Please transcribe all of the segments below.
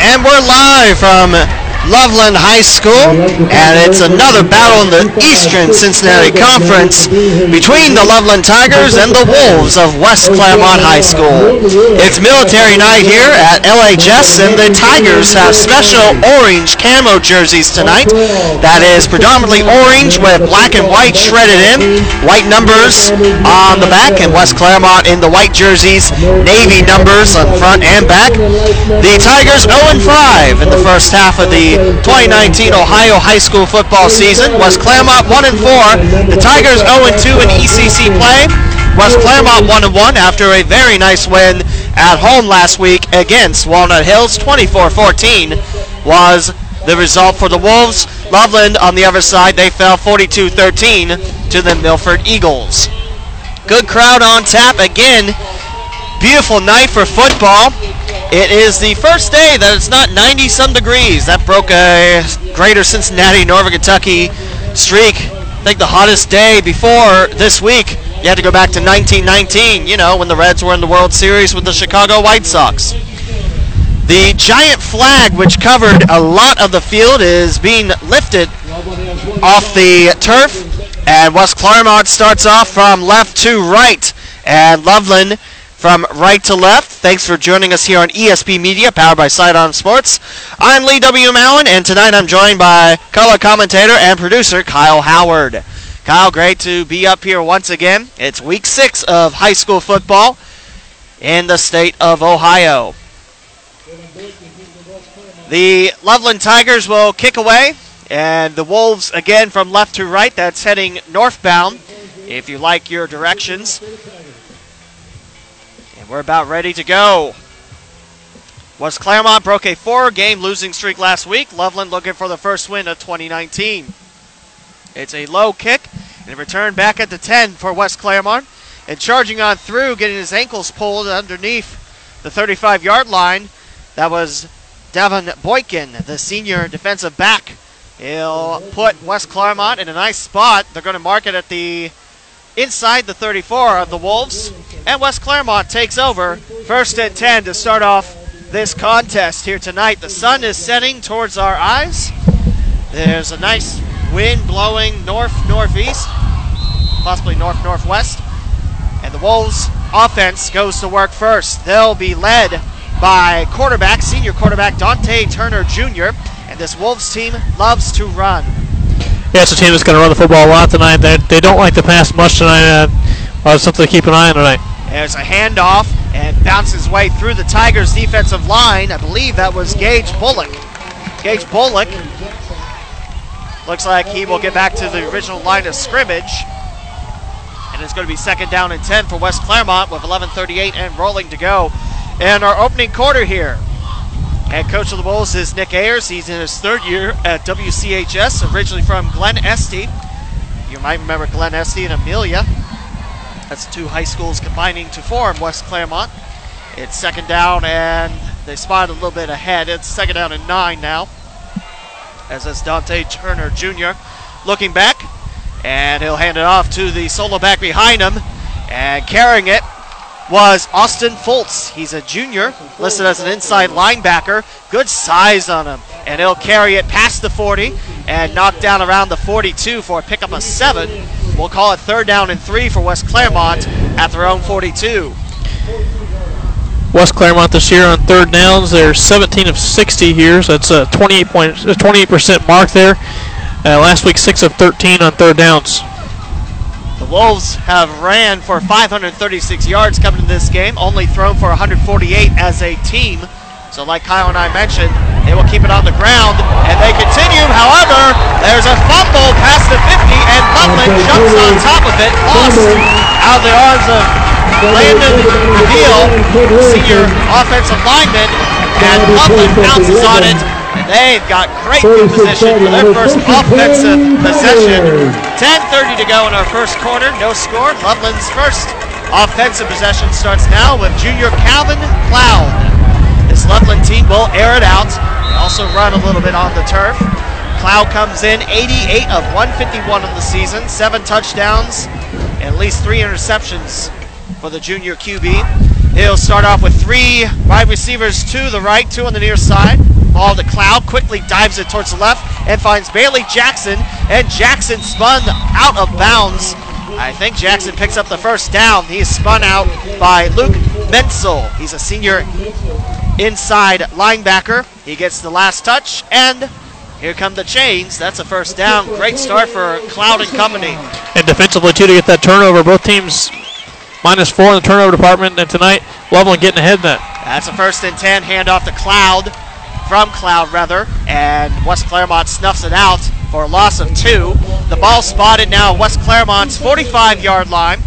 And we're live from Loveland High School, and it's another battle in the Eastern Cincinnati Conference between the Loveland Tigers and the Wolves of West Clermont High School. It's military night here at LHS, and the Tigers have special orange camo jerseys tonight. That is predominantly orange with black and white shredded in, white numbers on the back, and West Clermont in the white jerseys, navy numbers on front and back. The Tigers 0-5 in the first half of the 2019 Ohio high school football season. West Clermont 1 and 4. The Tigers 0 and 2 in ECC play. West Clermont 1 and 1 after a very nice win at home last week against Walnut Hills. 24-14 was the result for the Wolves. Loveland on the other side, they fell 42-13 to the Milford Eagles. Good crowd on tap again. Beautiful night for football. It is the first day that it's not 90 some degrees. That broke a greater Cincinnati, Northern Kentucky streak. I think the hottest day before this week, you had to go back to 1919, you know, when the Reds were in the World Series with the Chicago White Sox. The giant flag, which covered a lot of the field, is being lifted off the turf. And West Clermont starts off from left to right. And Loveland from right to left. Thanks for joining us here on ESP Media, powered by Sidearm Sports. I'm Lee W. Mallon, and tonight I'm joined by color commentator and producer Kyle Howard. Kyle, great to be up here once again. It's week six of high school football in the state of Ohio. The Loveland Tigers will kick away, and the Wolves again from left to right. That's heading northbound. If you like your directions, we're about ready to go. West Clermont broke a four game losing streak last week. Loveland looking for the first win of 2019. It's a low kick and a return back at the 10 for West Clermont. And charging on through, getting his ankles pulled underneath the 35 yard line. That was Devin Boykin, the senior defensive back. He'll put West Clermont in a nice spot. They're going to mark it at the inside the 34 of the Wolves. And West Clermont takes over first and 10 to start off this contest here tonight. The sun is setting towards our eyes. There's a nice wind blowing north northeast, possibly north northwest. And the Wolves offense goes to work first. They'll be led by quarterback, senior quarterback Dante Turner Jr. And this Wolves team loves to run. It's a team that's going to run the football a lot tonight. They, they don't like to pass much tonight. Uh, well, something to keep an eye on tonight. There's a handoff and bounces way through the Tigers' defensive line. I believe that was Gage Bullock. Gage Bullock looks like he will get back to the original line of scrimmage. And it's going to be second down and 10 for West Clermont with 11.38 and rolling to go. And our opening quarter here. Head coach of the Wolves is Nick Ayers. He's in his third year at WCHS, originally from Glen Este. You might remember Glen Este and Amelia. That's two high schools combining to form West Clermont. It's second down, and they spotted a little bit ahead. It's second down and nine now. As that's Dante Turner Jr. looking back, and he'll hand it off to the solo back behind him, and carrying it was Austin Fultz. He's a junior, listed as an inside linebacker. Good size on him. And he'll carry it past the 40 and knock down around the 42 for a pickup of seven. We'll call it third down and three for West Clermont at their own 42. West Clermont this year on third downs, they're 17 of 60 here, so that's a 28 point, 28% mark there. Uh, last week, 6 of 13 on third downs. Wolves have ran for 536 yards coming to this game, only thrown for 148 as a team. So like Kyle and I mentioned, they will keep it on the ground, and they continue. However, there's a fumble past the 50, and Loveland jumps on top of it, lost out of the arms of Landon Reveal, senior offensive lineman, and Loveland bounces on it, They've got great position for their first offensive possession. 10.30 to go in our first quarter. No score. Loveland's first offensive possession starts now with junior Calvin Cloud. This Loveland team will air it out. They also run a little bit on the turf. Cloud comes in 88 of 151 in the season, seven touchdowns, at least three interceptions for the junior QB. He'll start off with three wide receivers to the right, two on the near side. Ball to Cloud, quickly dives it towards the left and finds Bailey Jackson. And Jackson spun out of bounds. I think Jackson picks up the first down. He's spun out by Luke Menzel. He's a senior inside linebacker. He gets the last touch, and here come the chains. That's a first down. Great start for Cloud and company. And defensively, too, to get that turnover. Both teams minus four in the turnover department, and tonight, Loveland getting ahead of that. That's a first and 10. Handoff to Cloud, from Cloud, rather, and West Clermont snuffs it out for a loss of two. The ball spotted now West Clermont's 45 yard line.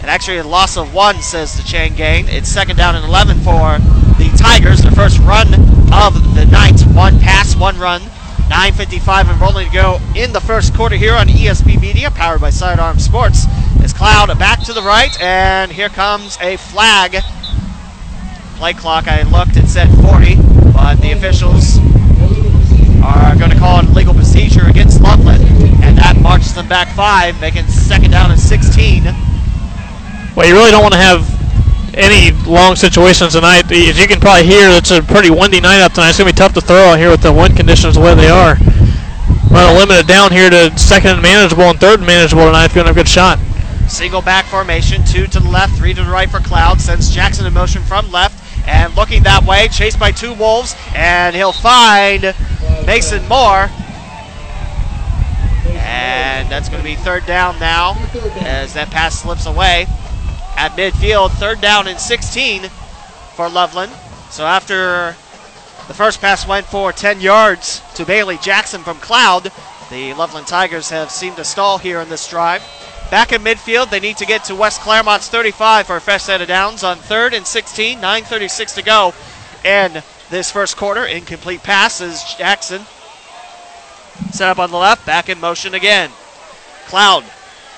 And actually, a loss of one, says the chain gain. It's second down and 11 for the Tigers. Their first run of the night. One pass, one run. 9.55 and rolling to go in the first quarter here on ESP Media, powered by Sidearm Sports. As Cloud back to the right, and here comes a flag. Play clock, I looked, it said 40, but the officials are going to call an illegal procedure against Loveland, and that marches them back five, making second down and 16. Well, you really don't want to have any long situations tonight. As you can probably hear, it's a pretty windy night up tonight. It's going to be tough to throw out here with the wind conditions the way they are. We're going to limit it down here to second and manageable and third and manageable tonight if you want a good shot. Single back formation, two to the left, three to the right for Cloud. Sends Jackson in motion from left and looking that way, chased by two Wolves, and he'll find Mason Moore. And that's going to be third down now as that pass slips away at midfield. Third down and 16 for Loveland. So after the first pass went for 10 yards to Bailey Jackson from Cloud, the Loveland Tigers have seemed to stall here in this drive. Back in midfield, they need to get to West Clermont's 35 for a fresh set of downs on third and 16, 9.36 to go. And this first quarter, incomplete pass is Jackson. Set up on the left, back in motion again. Cloud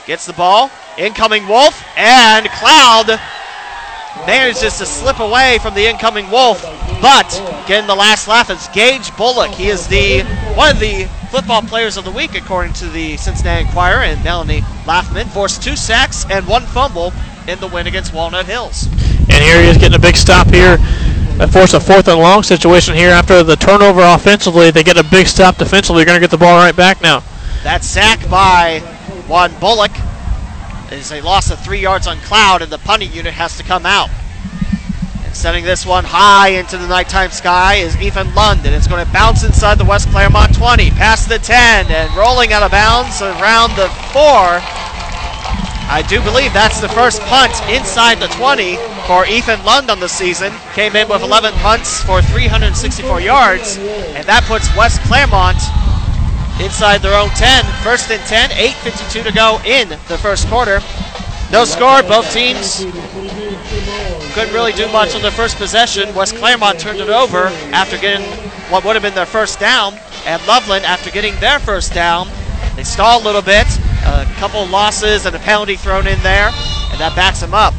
gets the ball, Incoming Wolf, and Cloud manages to slip away from the incoming Wolf, but getting the last laugh is Gage Bullock. He is the one of the football players of the week, according to the Cincinnati Enquirer, and Melanie Laughman forced two sacks and one fumble in the win against Walnut Hills. And here he is getting a big stop here. That forced a fourth and long situation here after the turnover offensively. They get a big stop defensively. They're going to get the ball right back now. That sack by Juan Bullock is a loss of three yards on Cloud, and the punting unit has to come out. And sending this one high into the nighttime sky is Ethan Lund, and it's going to bounce inside the West Clermont 20, past the 10, and rolling out of bounds around the 4. I do believe that's the first punt inside the 20 for Ethan Lund on the season. Came in with 11 punts for 364 yards, and that puts West Clermont inside their own 10. First and 10, 8.52 to go in the first quarter. No score, both teams couldn't really do much on their first possession. West Clermont turned it over after getting what would have been their first down. And Loveland, after getting their first down, they stalled a little bit. A couple losses and a penalty thrown in there, and that backs them up.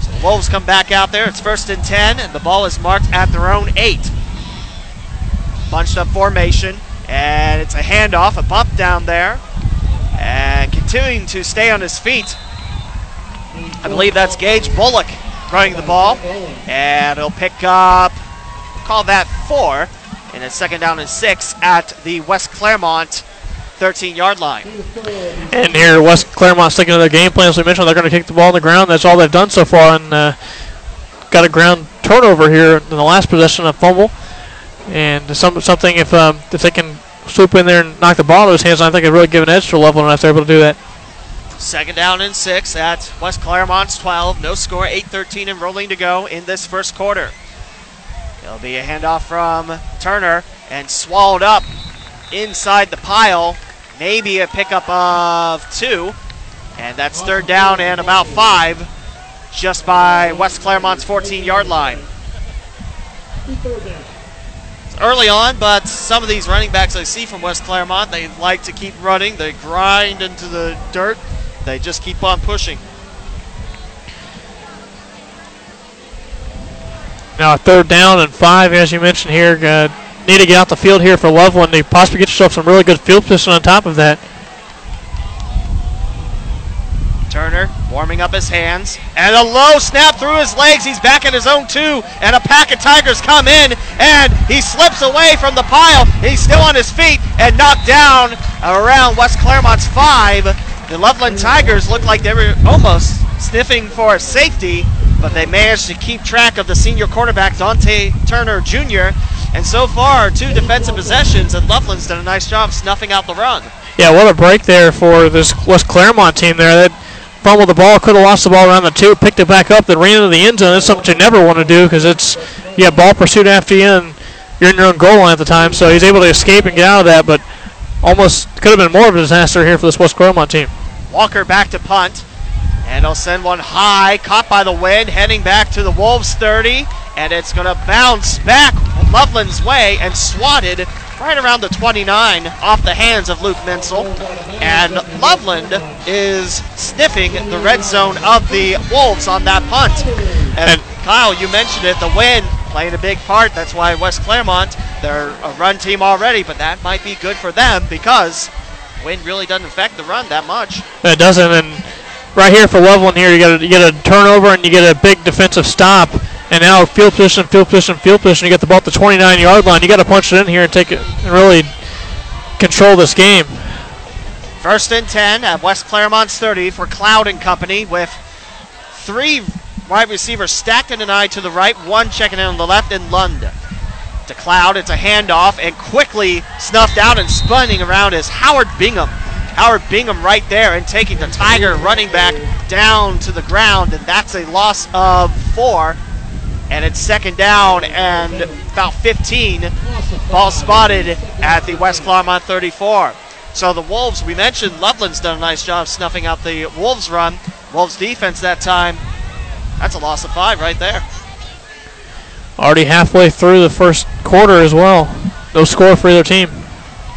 So the Wolves come back out there. It's first and 10, and the ball is marked at their own 8. Bunched up formation. And it's a handoff, a bump down there. And continuing to stay on his feet. I believe that's Gage Bullock running the ball. And he'll pick up, call that four. And a second down and six at the West Clermont 13 yard line. And here, West Clermont sticking to their game plan. As we mentioned, they're going to kick the ball on the ground. That's all they've done so far. And uh, got a ground turnover here in the last possession, a fumble. And some, something if um, if they can swoop in there and knock the ball out of his hands, I think it really give an edge to Loveland if they're able to do that. Second down and six at West Clermont's 12. No score, 8-13 and rolling to go in this first quarter. It'll be a handoff from Turner and swallowed up inside the pile. Maybe a pickup of two. And that's third down and about five just by West Clermont's 14 yard line early on, but some of these running backs I see from West Clermont, they like to keep running. They grind into the dirt. They just keep on pushing. Now third down and five, as you mentioned here. Uh, need to get out the field here for Loveland to possibly get yourself some really good field position on top of that. Turner warming up his hands, and a low snap through his legs. He's back at his own two, and a pack of Tigers come in, and he slips away from the pile. He's still on his feet and knocked down around West Clermont's five. The Loveland Tigers looked like they were almost sniffing for safety, but they managed to keep track of the senior quarterback, Dante Turner Jr., and so far, two defensive possessions, and Loveland's done a nice job snuffing out the run. Yeah, what a break there for this West Clermont team there. That fumbled the ball, could have lost the ball around the two, picked it back up, then ran into the end zone. That's something you never want to do because it's have ball pursuit after you and you're in your own goal line at the time. So he's able to escape and get out of that, but almost could have been more of a disaster here for this West Clermont team. Walker back to punt. And he'll send one high, caught by the wind, heading back to the Wolves 30. And it's going to bounce back Loveland's way and swatted right around the 29 off the hands of Luke Menzel. And Loveland is sniffing the red zone of the Wolves on that punt. And, and Kyle, you mentioned it, the wind playing a big part. That's why West Clermont, they're a run team already, but that might be good for them because wind really doesn't affect the run that much. It doesn't, and right here for Loveland here, you get a, you get a turnover and you get a big defensive stop. And now field position, field position, field position. You get the ball at the 29 yard line. You got to punch it in here and take it and really control this game. First and 10 at West Clermont's 30 for Cloud and Company with three wide receivers stacked in an eye to the right, one checking in on the left, and Lund. To Cloud, it's a handoff and quickly snuffed out and spinning around is Howard Bingham. Howard Bingham right there and taking the Tiger running back down to the ground, and that's a loss of four. And it's second down and about 15. Ball spotted at the West Clermont 34. So the Wolves, we mentioned Loveland's done a nice job snuffing out the Wolves run. Wolves defense that time, that's a loss of five right there. Already halfway through the first quarter as well. No score for either team.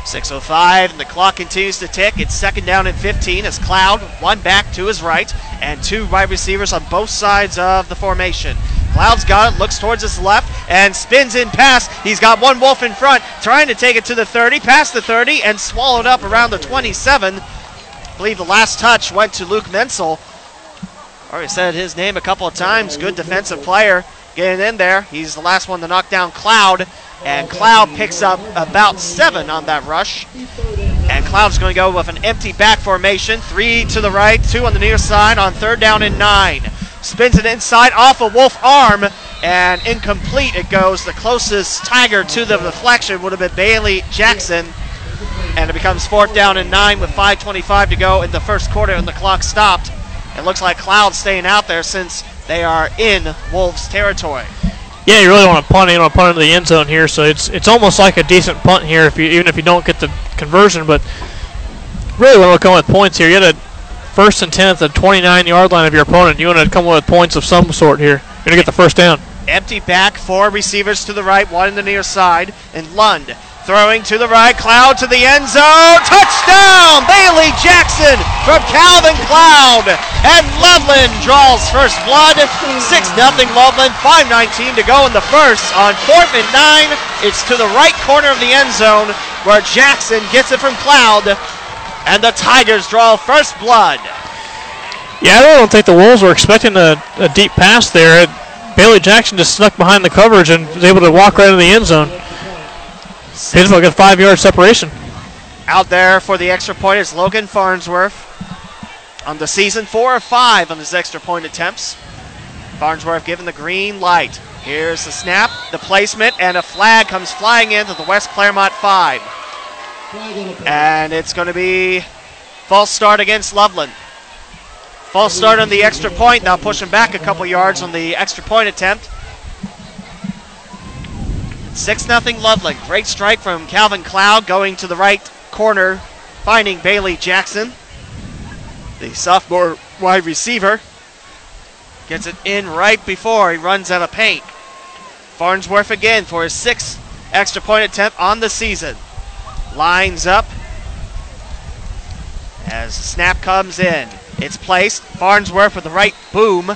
6.05, and the clock continues to tick. It's second down and 15 as Cloud, one back to his right, and two wide receivers on both sides of the formation. Cloud's got it, looks towards his left, and spins in pass. He's got one Wolf in front, trying to take it to the 30, past the 30, and swallowed up around the 27. I believe the last touch went to Luke Menzel. Already said his name a couple of times. Good defensive player getting in there. He's the last one to knock down Cloud. And Cloud picks up about seven on that rush. And Cloud's going to go with an empty back formation. Three to the right, two on the near side on third down and nine. Spins it inside off a Wolf arm. And incomplete it goes. The closest Tiger to the deflection would have been Bailey Jackson. And it becomes fourth down and nine with 5.25 to go in the first quarter, and the clock stopped. It looks like Cloud staying out there since they are in Wolves territory. Yeah, you really want to punt. You want to punt into the end zone here, so it's it's almost like a decent punt here, if you even if you don't get the conversion. But really want to come with points here. You had a first and ten at the 29 yard line of your opponent. You want to come with points of some sort here. You're gonna get the first down. Empty back, four receivers to the right, one in the near side, and Lund Throwing to the right, Cloud to the end zone. Touchdown! Bailey Jackson from Calvin Cloud. And Loveland draws first blood. 6 0 Loveland, 5.19 to go in the first. On fourth and nine, it's to the right corner of the end zone where Jackson gets it from Cloud. And the Tigers draw first blood. Yeah, I don't think the Wolves were expecting a, a deep pass there. Bailey Jackson just snuck behind the coverage and was able to walk right into the end zone. Pittsburgh a five yard separation. Out there for the extra point is Logan Farnsworth on the season, four or five on his extra point attempts. Farnsworth given the green light. Here's the snap, the placement, and a flag comes flying into the West Clermont five. And it's going to be false start against Loveland. False start on the extra point, now pushing back a couple yards on the extra point attempt. 6 0 Loveland. Great strike from Calvin Cloud going to the right corner, finding Bailey Jackson, the sophomore wide receiver. Gets it in right before he runs out of paint. Farnsworth again for his sixth extra point attempt on the season. Lines up as the snap comes in. It's placed. Farnsworth with the right boom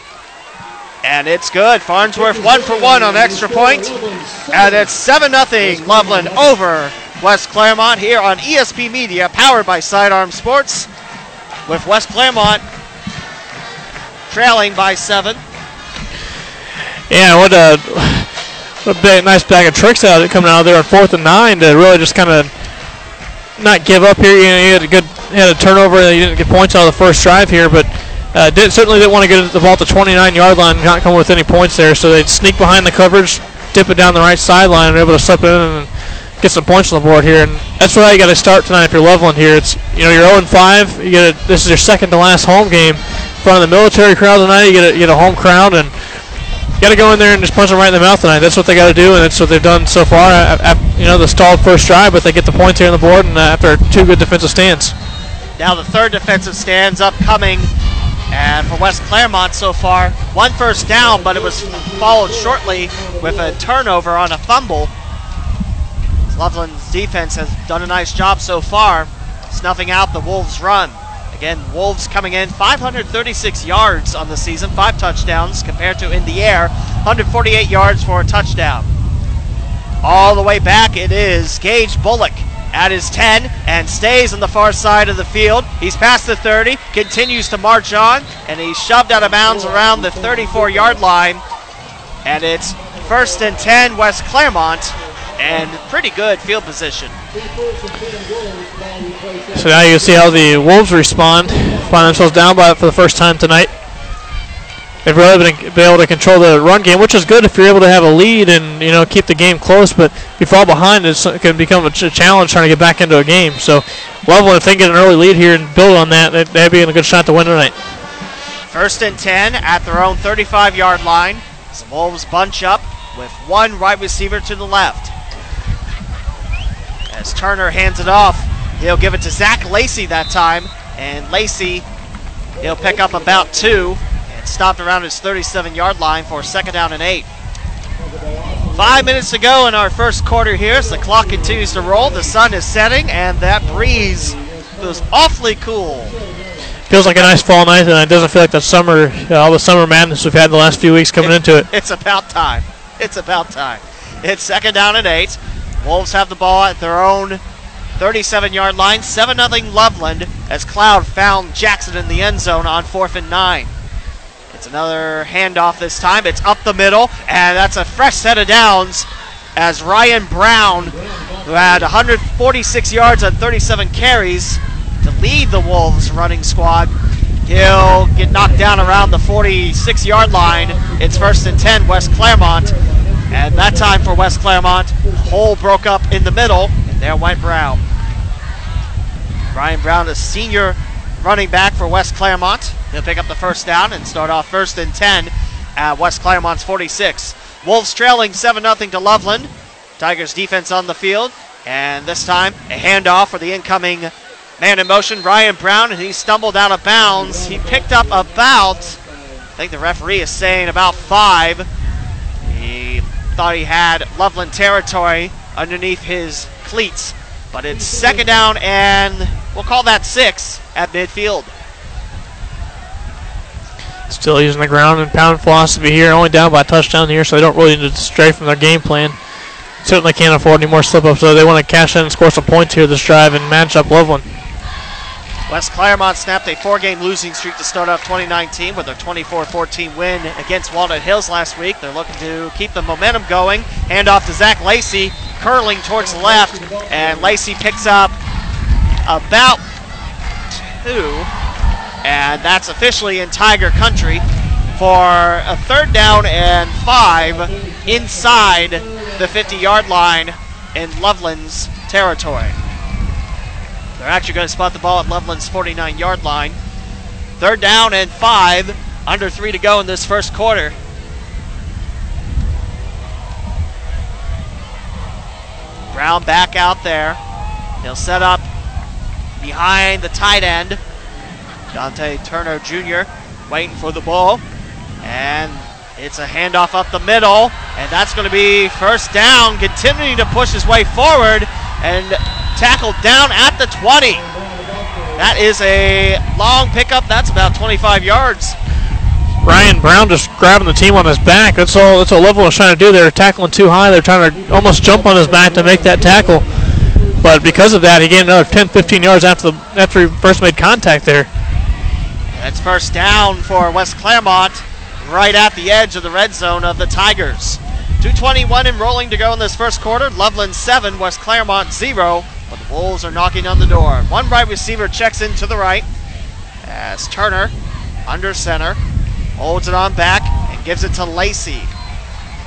and it's good. Farnsworth one for one on extra point. And it's 7 0 Loveland over West Clermont here on ESP Media, powered by Sidearm Sports. With West Clermont trailing by seven. Yeah, what a, what a big, nice bag of tricks out of coming out there on fourth and nine to really just kind of not give up here. You know, you had a good had a turnover. You didn't get points out of the first drive here, but uh, did, certainly didn't want to get the ball to 29-yard line, not come with any points there. So they'd sneak behind the coverage, dip it down the right sideline, and able to slip in and get some points on the board here. And that's where you got to start tonight if you're Loveland here. It's you know you're 0-5. You get a, this is your second to last home game in front of the military crowd tonight. You get a, you get a home crowd and got to go in there and just punch them right in the mouth tonight. That's what they got to do, and that's what they've done so far. you know, the stalled first drive, but they get the points here on the board, and uh, after two good defensive stands. Now the third defensive stands upcoming, and for West Clermont so far, one first down, but it was followed shortly with a turnover on a fumble. Loveland's defense has done a nice job so far, snuffing out the Wolves' run. Again, Wolves coming in 536 yards on the season, five touchdowns compared to in the air, 148 yards for a touchdown. All the way back, it is Gage Bullock at his 10 and stays on the far side of the field. He's past the 30, continues to march on, and he's shoved out of bounds around the 34 yard line. And it's first and 10, West Clermont, and pretty good field position. So now you see how the Wolves respond, find themselves down by it for the first time tonight. They've really been, been able to control the run game, which is good if you're able to have a lead and you know keep the game close. But if you fall behind, it can become a challenge trying to get back into a game. So Loveland, if they get an early lead here and build on that, they'd be in a good shot to win tonight. First and 10 at their own 35 yard line. The Wolves bunch up with one right receiver to the left. As Turner hands it off, he'll give it to Zach Lacey that time. And Lacey, he'll pick up about two stopped around his 37 yard line for second down and eight. Five minutes to go in our first quarter here as the clock continues to roll. The sun is setting, and that breeze feels awfully cool. Feels like a nice fall night, and it doesn't feel like the summer, uh, all the summer madness we've had the last few weeks coming it, into it. It's about time. It's about time. It's second down and eight. Wolves have the ball at their own 37 yard line. 7 0 Loveland as Cloud found Jackson in the end zone on fourth and nine. It's another handoff this time. It's up the middle, and that's a fresh set of downs as Ryan Brown, who had 146 yards on 37 carries to lead the Wolves running squad, he'll get knocked down around the 46 yard line. It's first and 10, West Clermont. And that time for West Clermont, hole broke up in the middle, and there went Brown. Ryan Brown, a senior running back for West Clermont. He'll pick up the first down and start off first and 10 at West Clermont's 46. Wolves trailing 7 0 to Loveland. Tigers defense on the field. And this time, a handoff for the incoming man in motion, Ryan Brown, and he stumbled out of bounds. He picked up about, I think the referee is saying about five. He thought he had Loveland territory underneath his cleats. But it's second down and we'll call that six at midfield. Still using the ground and pound philosophy here, only down by a touchdown here, so they don't really need to stray from their game plan. Certainly can't afford any more slip ups, so they want to cash in and score some points here this drive and match up Loveland. West Clermont snapped a four-game losing streak to start off 2019 with a 24-14 win against Walnut Hills last week. They're looking to keep the momentum going. Hand off to Zach Lacey, curling towards the left, and Lacey picks up about and that's officially in Tiger Country for a third down and five inside the 50-yard line in Loveland's territory. They're actually going to spot the ball at Loveland's 49 yard line. Third down and five, under three to go in this first quarter. Brown back out there. He'll set up behind the tight end. Dante Turner Jr. waiting for the ball. And it's a handoff up the middle. And that's going to be first down, continuing to push his way forward. And tackled down at the 20. That is a long pickup. That's about 25 yards. Ryan Brown just grabbing the team on his back. That's all. That's all Level was trying to do. They're tackling too high. They're trying to almost jump on his back to make that tackle. But because of that, he gained another 10, 15 yards after the after he first made contact there. That's first down for West Clermont, right at the edge of the red zone of the Tigers. 221 and rolling to go in this first quarter. Loveland 7, West Clermont 0. But the Wolves are knocking on the door. One right receiver checks in to the right as Turner under center holds it on back and gives it to Lacey.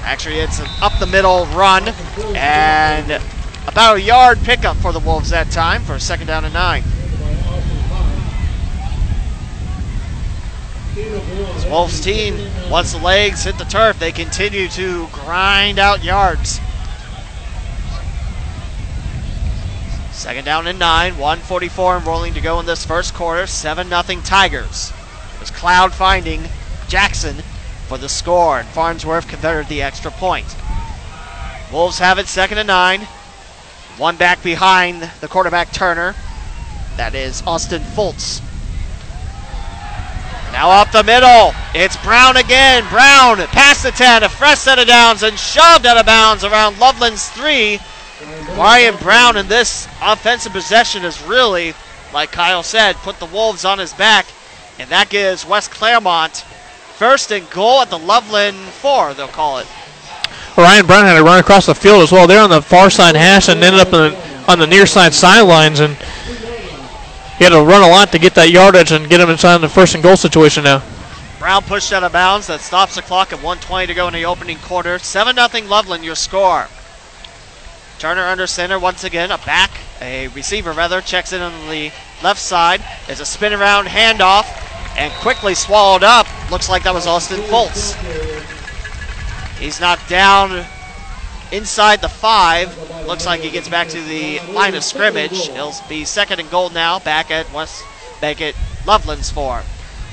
Actually, it's an up the middle run and about a yard pickup for the Wolves that time for a second down and nine. This Wolves team, once the legs hit the turf, they continue to grind out yards. Second down and nine, 144 and rolling to go in this first quarter. 7 0 Tigers. It was Cloud finding Jackson for the score, and Farnsworth converted the extra point. Wolves have it second and nine. One back behind the quarterback Turner. That is Austin Fultz. Now up the middle. It's Brown again. Brown past the 10, a fresh set of downs, and shoved out of bounds around Loveland's three. Ryan Brown in this offensive possession is really, like Kyle said, put the Wolves on his back, and that gives West Clermont first and goal at the Loveland four, they'll call it. Ryan Brown had to run across the field as well. They're on the far side hash and ended up the, on the near side sidelines, and he had to run a lot to get that yardage and get him inside the first and goal situation now. Brown pushed out of bounds. That stops the clock at 120 to go in the opening quarter. 7 0 Loveland, your score. Turner under center once again. A back, a receiver rather, checks in on the left side. There's a spin around handoff and quickly swallowed up. Looks like that was Austin Fultz. He's knocked down inside the five. Looks like he gets back to the line of scrimmage. He'll be second and goal now, back at West back at Loveland's four.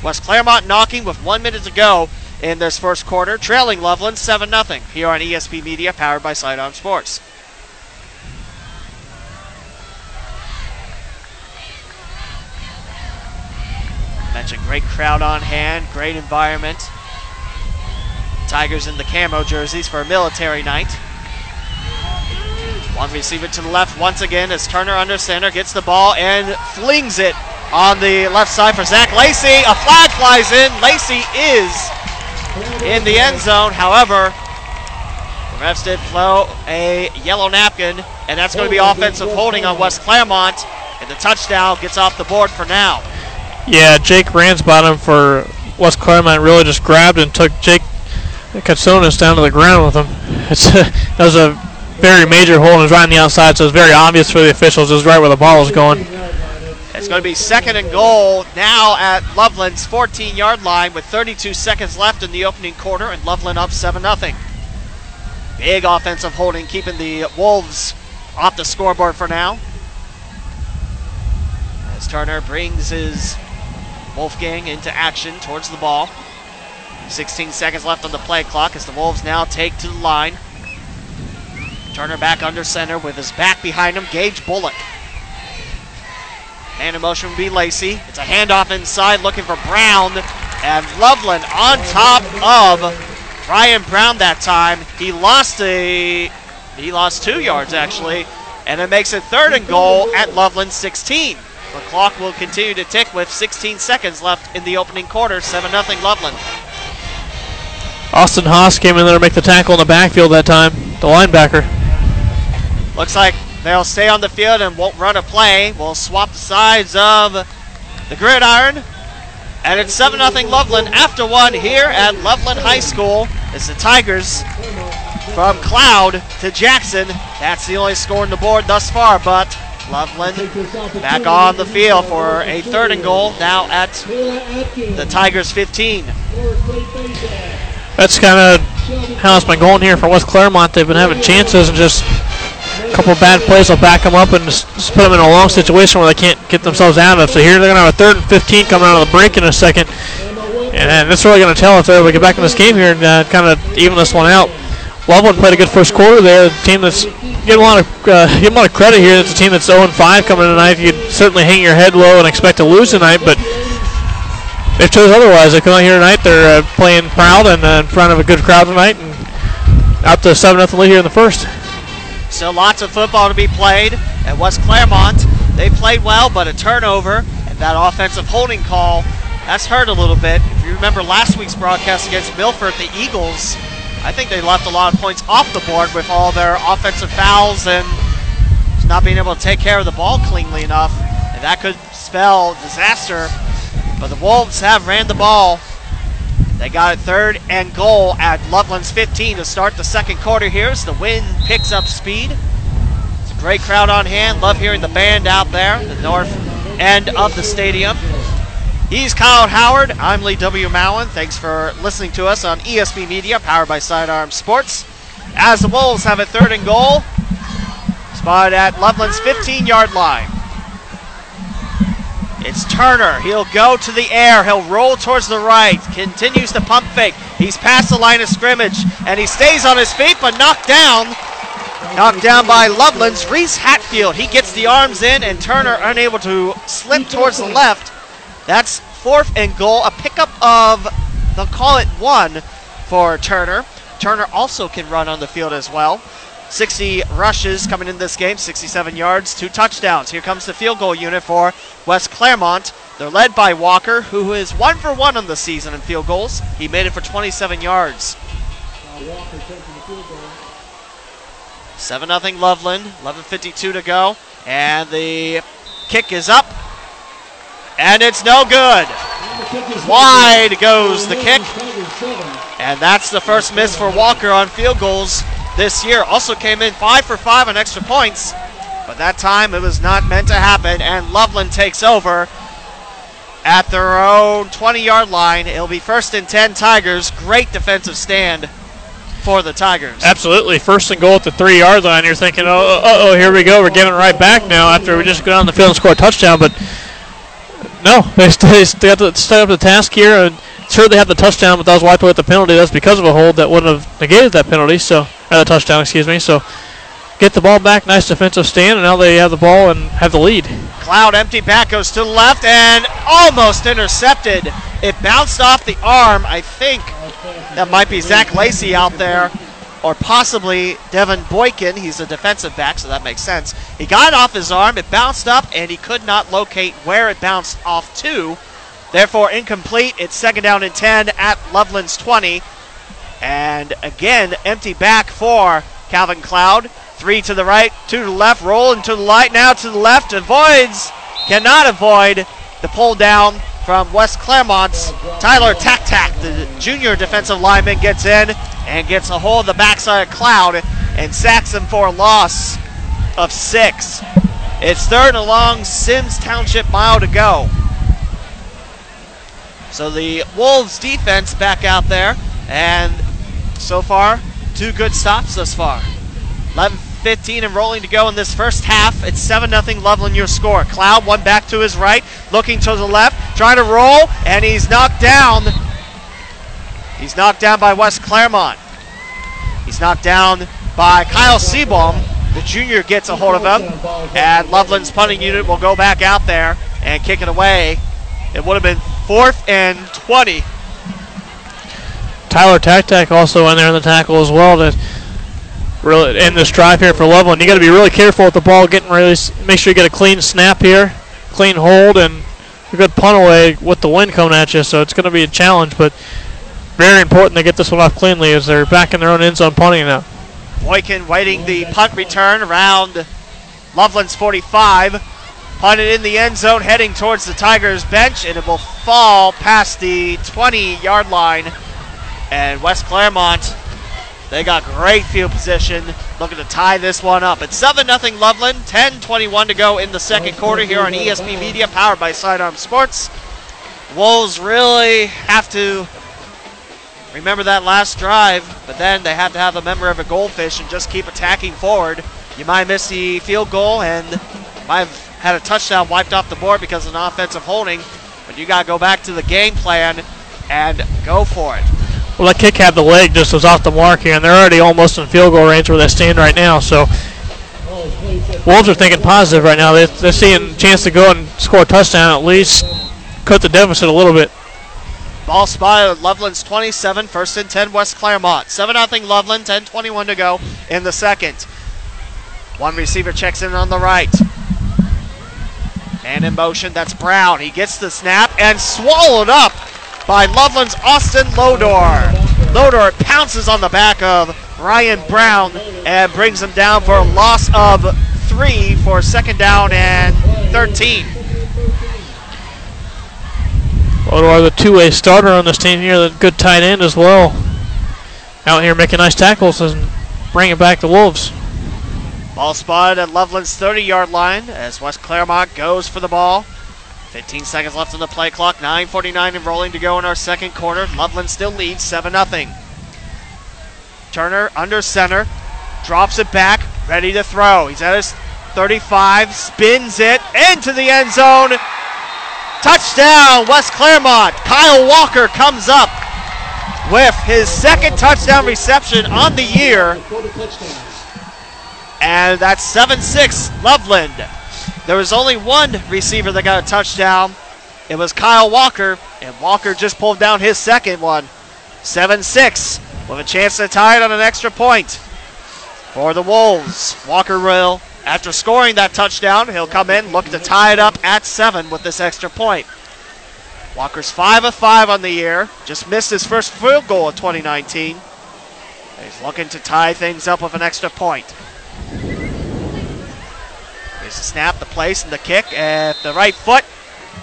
West Clermont knocking with one minute to go in this first quarter, trailing Loveland 7 0 here on ESP Media, powered by Sidearm Sports. Mentioned great crowd on hand, great environment. Tigers in the camo jerseys for a military night. One receiver to the left once again as Turner under center gets the ball and flings it on the left side for Zach Lacey. A flag flies in. Lacey is in the end zone. However, the refs did flow a yellow napkin, and that's going to be offensive holding on West Clermont. And the touchdown gets off the board for now. Yeah, Jake Ransbottom for West Clermont really just grabbed and took Jake Katsonis down to the ground with him. It's a, that was a very major hole and right on the outside, so it's very obvious for the officials. It was right where the ball was going. It's going to be second and goal now at Loveland's 14 yard line with 32 seconds left in the opening quarter, and Loveland up 7 0. Big offensive holding, keeping the Wolves off the scoreboard for now. As Turner brings his Wolfgang into action towards the ball. 16 seconds left on the play clock as the Wolves now take to the line. Turner back under center with his back behind him, Gage Bullock. Man in motion would be Lacey. It's a handoff inside looking for Brown. And Loveland on top of Ryan Brown that time. He lost a he lost two yards actually. And it makes it third and goal at Loveland 16. The clock will continue to tick with 16 seconds left in the opening quarter. 7 0 Loveland. Austin Haas came in there to make the tackle in the backfield that time, the linebacker. Looks like they'll stay on the field and won't run a play. We'll swap the sides of the gridiron. And it's 7 0 Loveland after one here at Loveland High School. It's the Tigers from Cloud to Jackson. That's the only score on the board thus far, but Loveland back on the field for a third and goal now at the Tigers 15. That's kind of how it's been going here for West Clermont. They've been having chances and just a couple bad plays will back them up and just, just put them in a long situation where they can't get themselves out of. So here they're going to have a third and 15 coming out of the break in a second. And, that's really going to tell if they're able to get back in this game here and uh, kind of even this one out. Loveland played a good first quarter there. The team that's getting a lot of uh, give a lot of credit here. It's a team that's 0 5 coming tonight. You'd certainly hang your head low and expect to lose tonight, but they chose otherwise. They come out here tonight. They're uh, playing proud and uh, in front of a good crowd tonight, and out to seven nothing lead here in the first. Still lots of football to be played at West Clermont. They played well, but a turnover and that offensive holding call that's hurt a little bit. If you remember last week's broadcast against Milford, the Eagles, I think they left a lot of points off the board with all their offensive fouls and not being able to take care of the ball cleanly enough. And that could spell disaster. But the Wolves have ran the ball. They got it third and goal at Loveland's 15 to start the second quarter here as the wind picks up speed. It's a great crowd on hand. Love hearing the band out there, the north end of the stadium. He's Kyle Howard. I'm Lee W. Mowen. Thanks for listening to us on ESB Media, powered by Sidearm Sports. As the Wolves have a third and goal, spot at Loveland's 15 yard line. It's Turner. He'll go to the air. He'll roll towards the right. Continues to pump fake. He's past the line of scrimmage and he stays on his feet but knocked down. Knocked down by Loveland's Reese Hatfield. He gets the arms in and Turner unable to slip towards the left. That's fourth and goal. A pickup of, they'll call it one for Turner. Turner also can run on the field as well. 60 rushes coming in this game, 67 yards, two touchdowns. Here comes the field goal unit for West Clermont. They're led by Walker, who is one for one on the season in field goals. He made it for 27 yards. 7 0 Loveland, 11.52 to go. And the kick is up. And it's no good. Wide goes the kick. And that's the first miss for Walker on field goals this year. Also came in 5 for 5 on extra points. But that time it was not meant to happen. And Loveland takes over at their own 20 yard line. It'll be first and 10 Tigers. Great defensive stand for the Tigers. Absolutely. First and goal at the three yard line. You're thinking, oh oh, oh, oh, here we go. We're giving it right back now after we just go down the field and score a touchdown. But no, they, have to set up the task here. And sure, they had the touchdown, but that was wiped away with the penalty. That's because of a hold that wouldn't have negated that penalty. So, or the touchdown, excuse me. So, get the ball back. Nice defensive stand, and now they have the ball and have the lead. Cloud empty back goes to the left and almost intercepted. It bounced off the arm. I think that might be Zach Lacey out there or possibly Devin Boykin. He's a defensive back, so that makes sense. He got it off his arm, it bounced up, and he could not locate where it bounced off to. Therefore, incomplete. It's second down and 10 at Loveland's 20. And again, empty back for Calvin Cloud. Three to the right, two to the left, rolling to the light, now to the left, avoids, cannot avoid the pull down from West Clermont's Tyler Tak Tak, the junior defensive lineman, gets in and gets a hold of the backside of Cloud and sacks him for a loss of six. It's third and along Sims Township mile to go. So the Wolves defense back out there, and so far, two good stops thus far. 11 15 and rolling to go in this first half. It's 7 0 Loveland, your score. Cloud, one back to his right, looking to the left, trying to roll, and he's knocked down. He's knocked down by West Clermont. He's knocked down by Kyle Seabaum. The junior gets a hold of him, and Loveland's punting unit will go back out there and kick it away. It would have been fourth and 20. Tyler Tak also in there in the tackle as well to really in this drive here for Loveland. You got to be really careful with the ball getting released. Make sure you get a clean snap here, clean hold, and a good punt away with the wind coming at you. So it's going to be a challenge, but very important to get this one off cleanly as they're back in their own end zone punting now. Boykin waiting the punt return around Loveland's 45. Punted in the end zone, heading towards the Tigers bench, and it will fall past the 20 yard line. And West Clermont, they got great field position, looking to tie this one up. It's 7 0 Loveland, 10 21 to go in the second quarter here on ESB Media, powered by Sidearm Sports. Wolves really have to remember that last drive, but then they have to have a member of a goldfish and just keep attacking forward. You might miss the field goal and might have had a touchdown wiped off the board because of an offensive holding, but you got to go back to the game plan and go for it. Well, that kick had the leg just was off the mark here, and they're already almost in field goal range where they stand right now. So Wolves are thinking positive right now. They, they're seeing a chance to go and score a touchdown at least, cut the deficit a little bit. Ball spotted Loveland's 27, first and 10 West Clermont. 7 0 Loveland, 10 21 to go in the second. One receiver checks in on the right. And in motion, that's Brown. He gets the snap and swallowed up by Loveland's Austin Lodor. Lodor pounces on the back of Ryan Brown and brings him down for a loss of three for second down and 13. Lodor, the two-way starter on this team here, the good tight end as well. Out here making nice tackles and bringing back the Wolves. Ball spotted at Loveland's 30 yard line as West Clermont goes for the ball. 15 seconds left on the play clock. 9.49 and rolling to go in our second quarter. Loveland still leads 7 0. Turner under center. Drops it back. Ready to throw. He's at his 35. Spins it into the end zone. Touchdown, West Clermont. Kyle Walker comes up with his second touchdown reception on the year. And that's 7 6 Loveland. There was only one receiver that got a touchdown. It was Kyle Walker, and Walker just pulled down his second one. 7 6 with a chance to tie it on an extra point for the Wolves. Walker will, after scoring that touchdown, he'll come in, look to tie it up at 7 with this extra point. Walker's 5 of 5 on the year, just missed his first field goal of 2019. He's looking to tie things up with an extra point. Here's the snap, the place, and the kick at the right foot.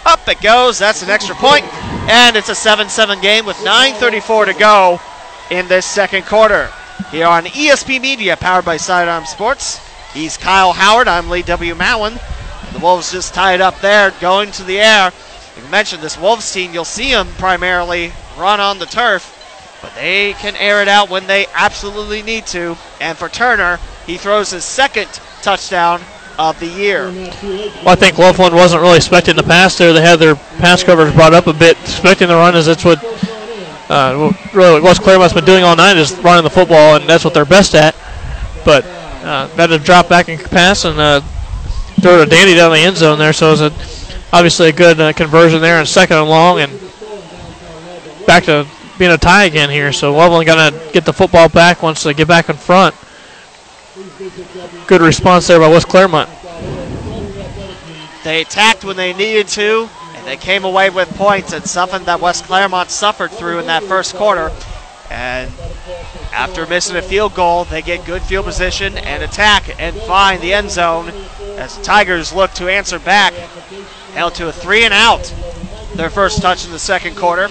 Up it goes. That's an extra point. And it's a 7 7 game with 9.34 to go in this second quarter. Here on ESP Media, powered by Sidearm Sports. He's Kyle Howard. I'm Lee W. Mowen. The Wolves just tied up there, going to the air. We mentioned this Wolves team, you'll see them primarily run on the turf, but they can air it out when they absolutely need to. And for Turner, he throws his second touchdown of the year. Well, I think Loveland wasn't really expecting the pass there. They had their pass coverage brought up a bit, expecting the run, as that's what uh, really West Clermont's been doing all night is running the football, and that's what they're best at. But uh, had to drop back and pass and uh, throw it a dandy down the end zone there. So it was a, obviously a good uh, conversion there and second and long, and back to being a tie again here. So Loveland got to get the football back once they get back in front. Good response there by West Clermont. They attacked when they needed to, and they came away with points. It's something that West Clermont suffered through in that first quarter. And after missing a field goal, they get good field position and attack and find the end zone as the Tigers look to answer back. Held to a three and out. Their first touch in the second quarter.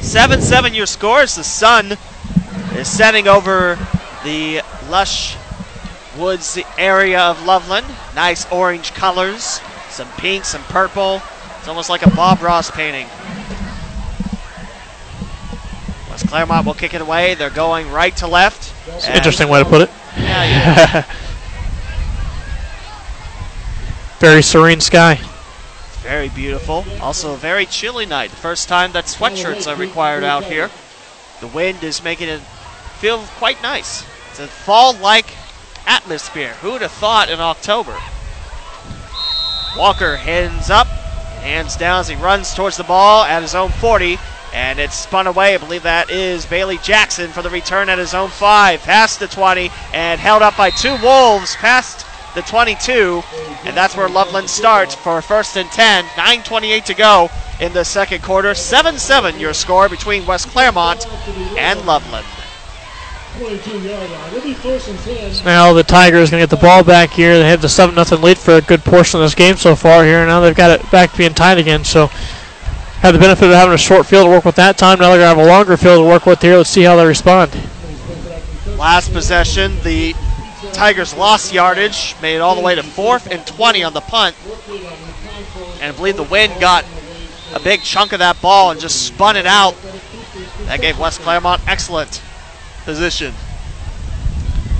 7 7 your scores. The sun is setting over the lush woods area of Loveland. Nice orange colors, some pink, some purple. It's almost like a Bob Ross painting. West Clermont will kick it away. They're going right to left. And- Interesting way to put it. Yeah, yeah. Very serene sky. Very beautiful. Also a very chilly night. The First time that sweatshirts are required out here. The wind is making it feel quite nice. A fall-like atmosphere. Who would have thought in October? Walker hands up, hands down as he runs towards the ball at his own 40, and it's spun away. I believe that is Bailey Jackson for the return at his own 5, past the 20, and held up by two Wolves past the 22, and that's where Loveland starts for first and 10. 9.28 to go in the second quarter. 7 7 your score between West Clermont and Loveland. Now the Tigers going to get the ball back here. They have the 7 0 lead for a good portion of this game so far here. Now they've got it back to being tied again. So have the benefit of having a short field to work with that time. Now they're going to have a longer field to work with here. Let's see how they respond. Last possession, the Tigers lost yardage, made it all the way to fourth and 20 on the punt. And I believe the wind got a big chunk of that ball and just spun it out. That gave West Clermont excellent position.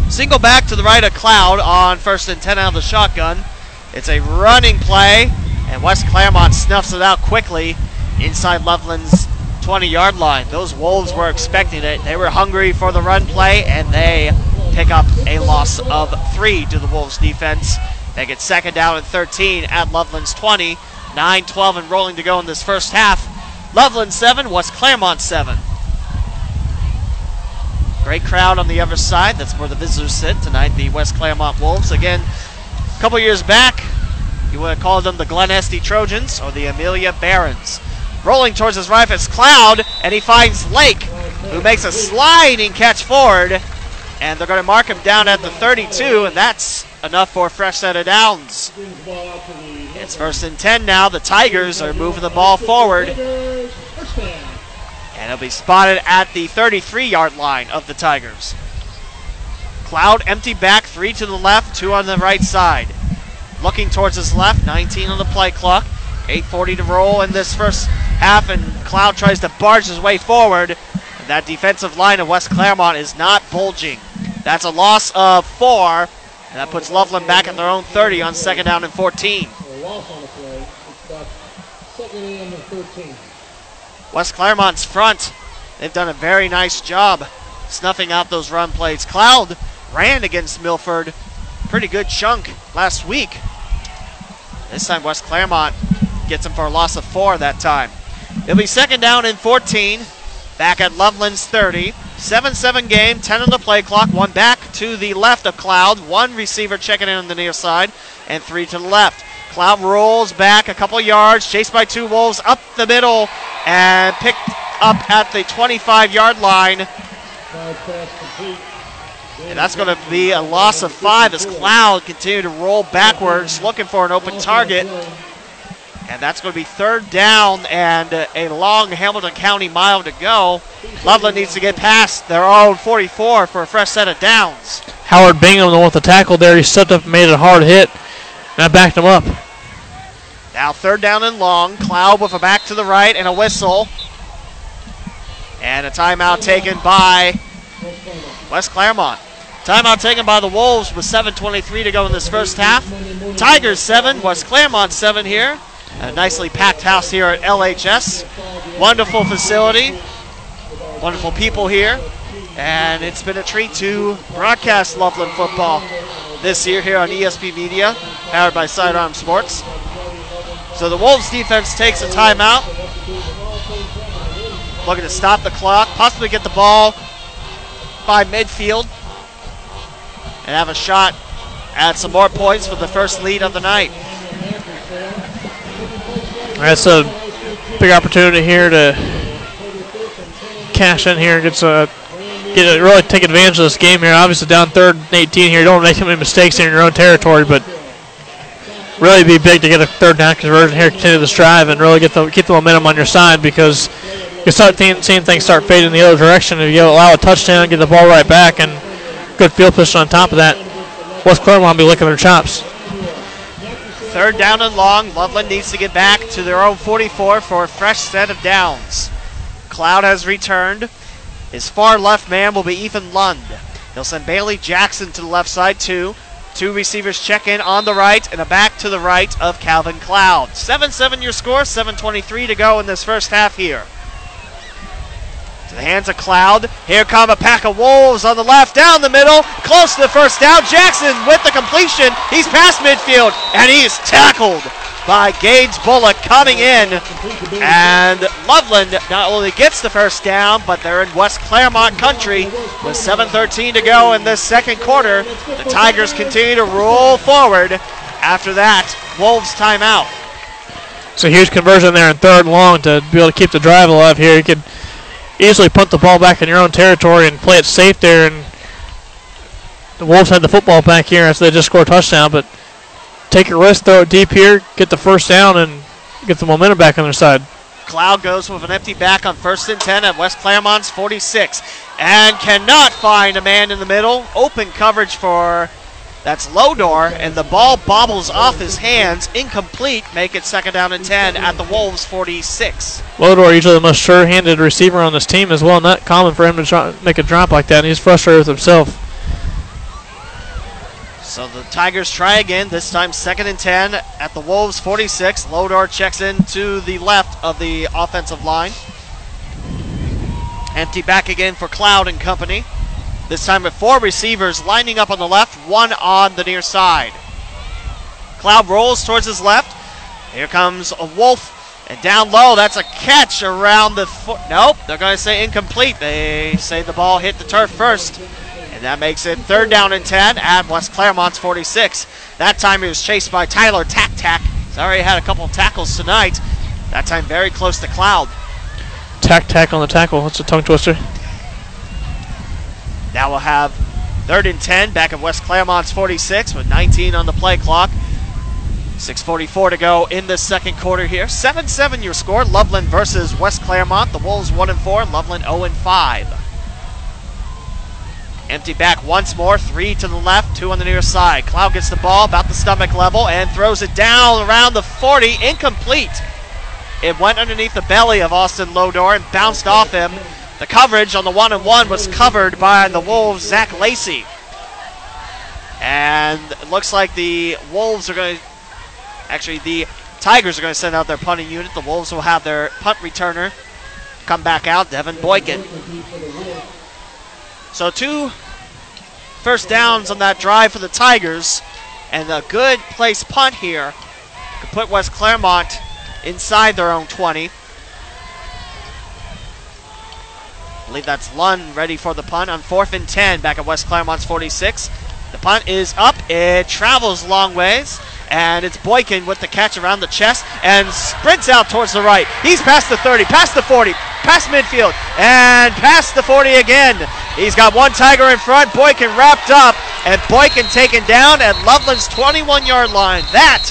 Single back to the right of Cloud on first and 10 out of the shotgun. It's a running play, and West Clermont snuffs it out quickly inside Loveland's 20 yard line. Those Wolves were expecting it. They were hungry for the run play, and they pick up a loss of three to the Wolves defense. They get second down and 13 at Loveland's 20. 9 12 and rolling to go in this first half. Loveland 7, West Clermont 7. Great crowd on the other side. That's where the visitors sit tonight, the West Clermont Wolves. Again, a couple years back, you would have called them the Glen Este Trojans or the Amelia Barons. Rolling towards his right is Cloud, and he finds Lake, who makes a sliding catch forward. And they're going to mark him down at the 32, and that's enough for a fresh set of downs. It's first and 10 now. The Tigers are moving the ball forward. And it'll be spotted at the 33 yard line of the Tigers. Cloud empty back, three to the left, two on the right side. Looking towards his left, 19 on the play clock. 8.40 to roll in this first half, and Cloud tries to barge his way forward. And that defensive line of West Clermont is not bulging. That's a loss of four, and that puts Loveland back at their own 30 on second down and 14. West Clermont's front, they've done a very nice job snuffing out those run plays. Cloud ran against Milford pretty good chunk last week. This time West Clermont gets him for a loss of four that time. It'll be second down and 14. Back at Loveland's 30. 7 7 game, 10 on the play clock. One back to the left of Cloud. One receiver checking in on the near side, and three to the left. Cloud rolls back a couple yards, chased by two Wolves up the middle, and picked up at the 25 yard line. And that's going to be a loss of five as Cloud continue to roll backwards, looking for an open target. And that's going to be third down and a long Hamilton County mile to go. Loveland needs to get past their own 44 for a fresh set of downs. Howard Bingham, the one with the tackle there, he stepped up and made a hard hit, I backed him up. Now third down and long. Cloud with a back to the right and a whistle. And a timeout taken by West Clermont. Timeout taken by the Wolves with 7.23 to go in this first half. Tigers 7, West Clermont 7 here. A nicely packed house here at LHS. Wonderful facility. Wonderful people here. And it's been a treat to broadcast Loveland football this year here on ESP Media, powered by Sidearm Sports. So the Wolves defense takes a timeout. Looking to stop the clock, possibly get the ball by midfield, and have a shot at some more points for the first lead of the night. That's a big opportunity here to cash in here. Gets a get a, really take advantage of this game here. Obviously down third and 18 here. Don't make too many mistakes in your own territory, but really be big to get a third down conversion here. Continue this drive and really get the keep the momentum on your side because you start seeing things start fading the other direction. If you allow a touchdown, get the ball right back, and good field position on top of that, West Clermont will be licking their chops. Third down and long. Loveland needs to get back to their own 44 for a fresh set of downs. Cloud has returned. His far left man will be Ethan Lund. He'll send Bailey Jackson to the left side, too. Two receivers check in on the right and a back to the right of Calvin Cloud. 7 7 your score, 7.23 to go in this first half here. To the hands of Cloud. Here come a pack of Wolves on the left, down the middle, close to the first down. Jackson with the completion. He's past midfield, and he is tackled by Gage Bullock coming in. And Loveland not only gets the first down, but they're in West Clermont country with 7.13 to go in this second quarter. The Tigers continue to roll forward. After that, Wolves timeout. It's a huge conversion there in third and long to be able to keep the drive alive here. You could easily punt the ball back in your own territory and play it safe there. And the Wolves had the football back here as they just scored a touchdown. But take your risk, throw it deep here, get the first down, and get the momentum back on their side. Cloud goes with an empty back on first and 10 at West Clermont's 46 and cannot find a man in the middle. Open coverage for that's Lodor, and the ball bobbles off his hands, incomplete. Make it second down and 10 at the Wolves 46. Lodor, usually the most sure-handed receiver on this team as well. Not common for him to try, make a drop like that, and he's frustrated with himself. So the Tigers try again, this time second and 10 at the Wolves 46. Lodor checks in to the left of the offensive line. Empty back again for Cloud and company. This time with four receivers lining up on the left, one on the near side. Cloud rolls towards his left. Here comes a Wolf. And down low, that's a catch around the foot. Nope, they're going to say incomplete. They say the ball hit the turf first. And that makes it third down and 10 at West Clermont's 46. That time he was chased by Tyler Tack Tack He's already had a couple tackles tonight. That time very close to Cloud. Tack tack on the tackle. That's a tongue twister. Now we'll have third and 10 back at West Clermont's 46 with 19 on the play clock. 6.44 to go in the second quarter here. 7 7 your score. Loveland versus West Clermont. The Wolves 1 and 4, Loveland 0 and 5. Empty back once more. Three to the left, two on the near side. Cloud gets the ball about the stomach level and throws it down around the 40. Incomplete. It went underneath the belly of Austin Lodor and bounced off him. The coverage on the one and one was covered by the Wolves' Zach Lacey. And it looks like the Wolves are going to, actually, the Tigers are going to send out their punting unit. The Wolves will have their punt returner come back out, Devin Boykin. So two first downs on that drive for the Tigers, and a good place punt here could put West Clermont inside their own 20. I believe that's Lund ready for the punt on fourth and 10 back at West Clermont's 46. The punt is up. It travels long ways. And it's Boykin with the catch around the chest and sprints out towards the right. He's past the 30, past the 40, past midfield, and past the 40 again. He's got one Tiger in front. Boykin wrapped up, and Boykin taken down at Loveland's 21 yard line. That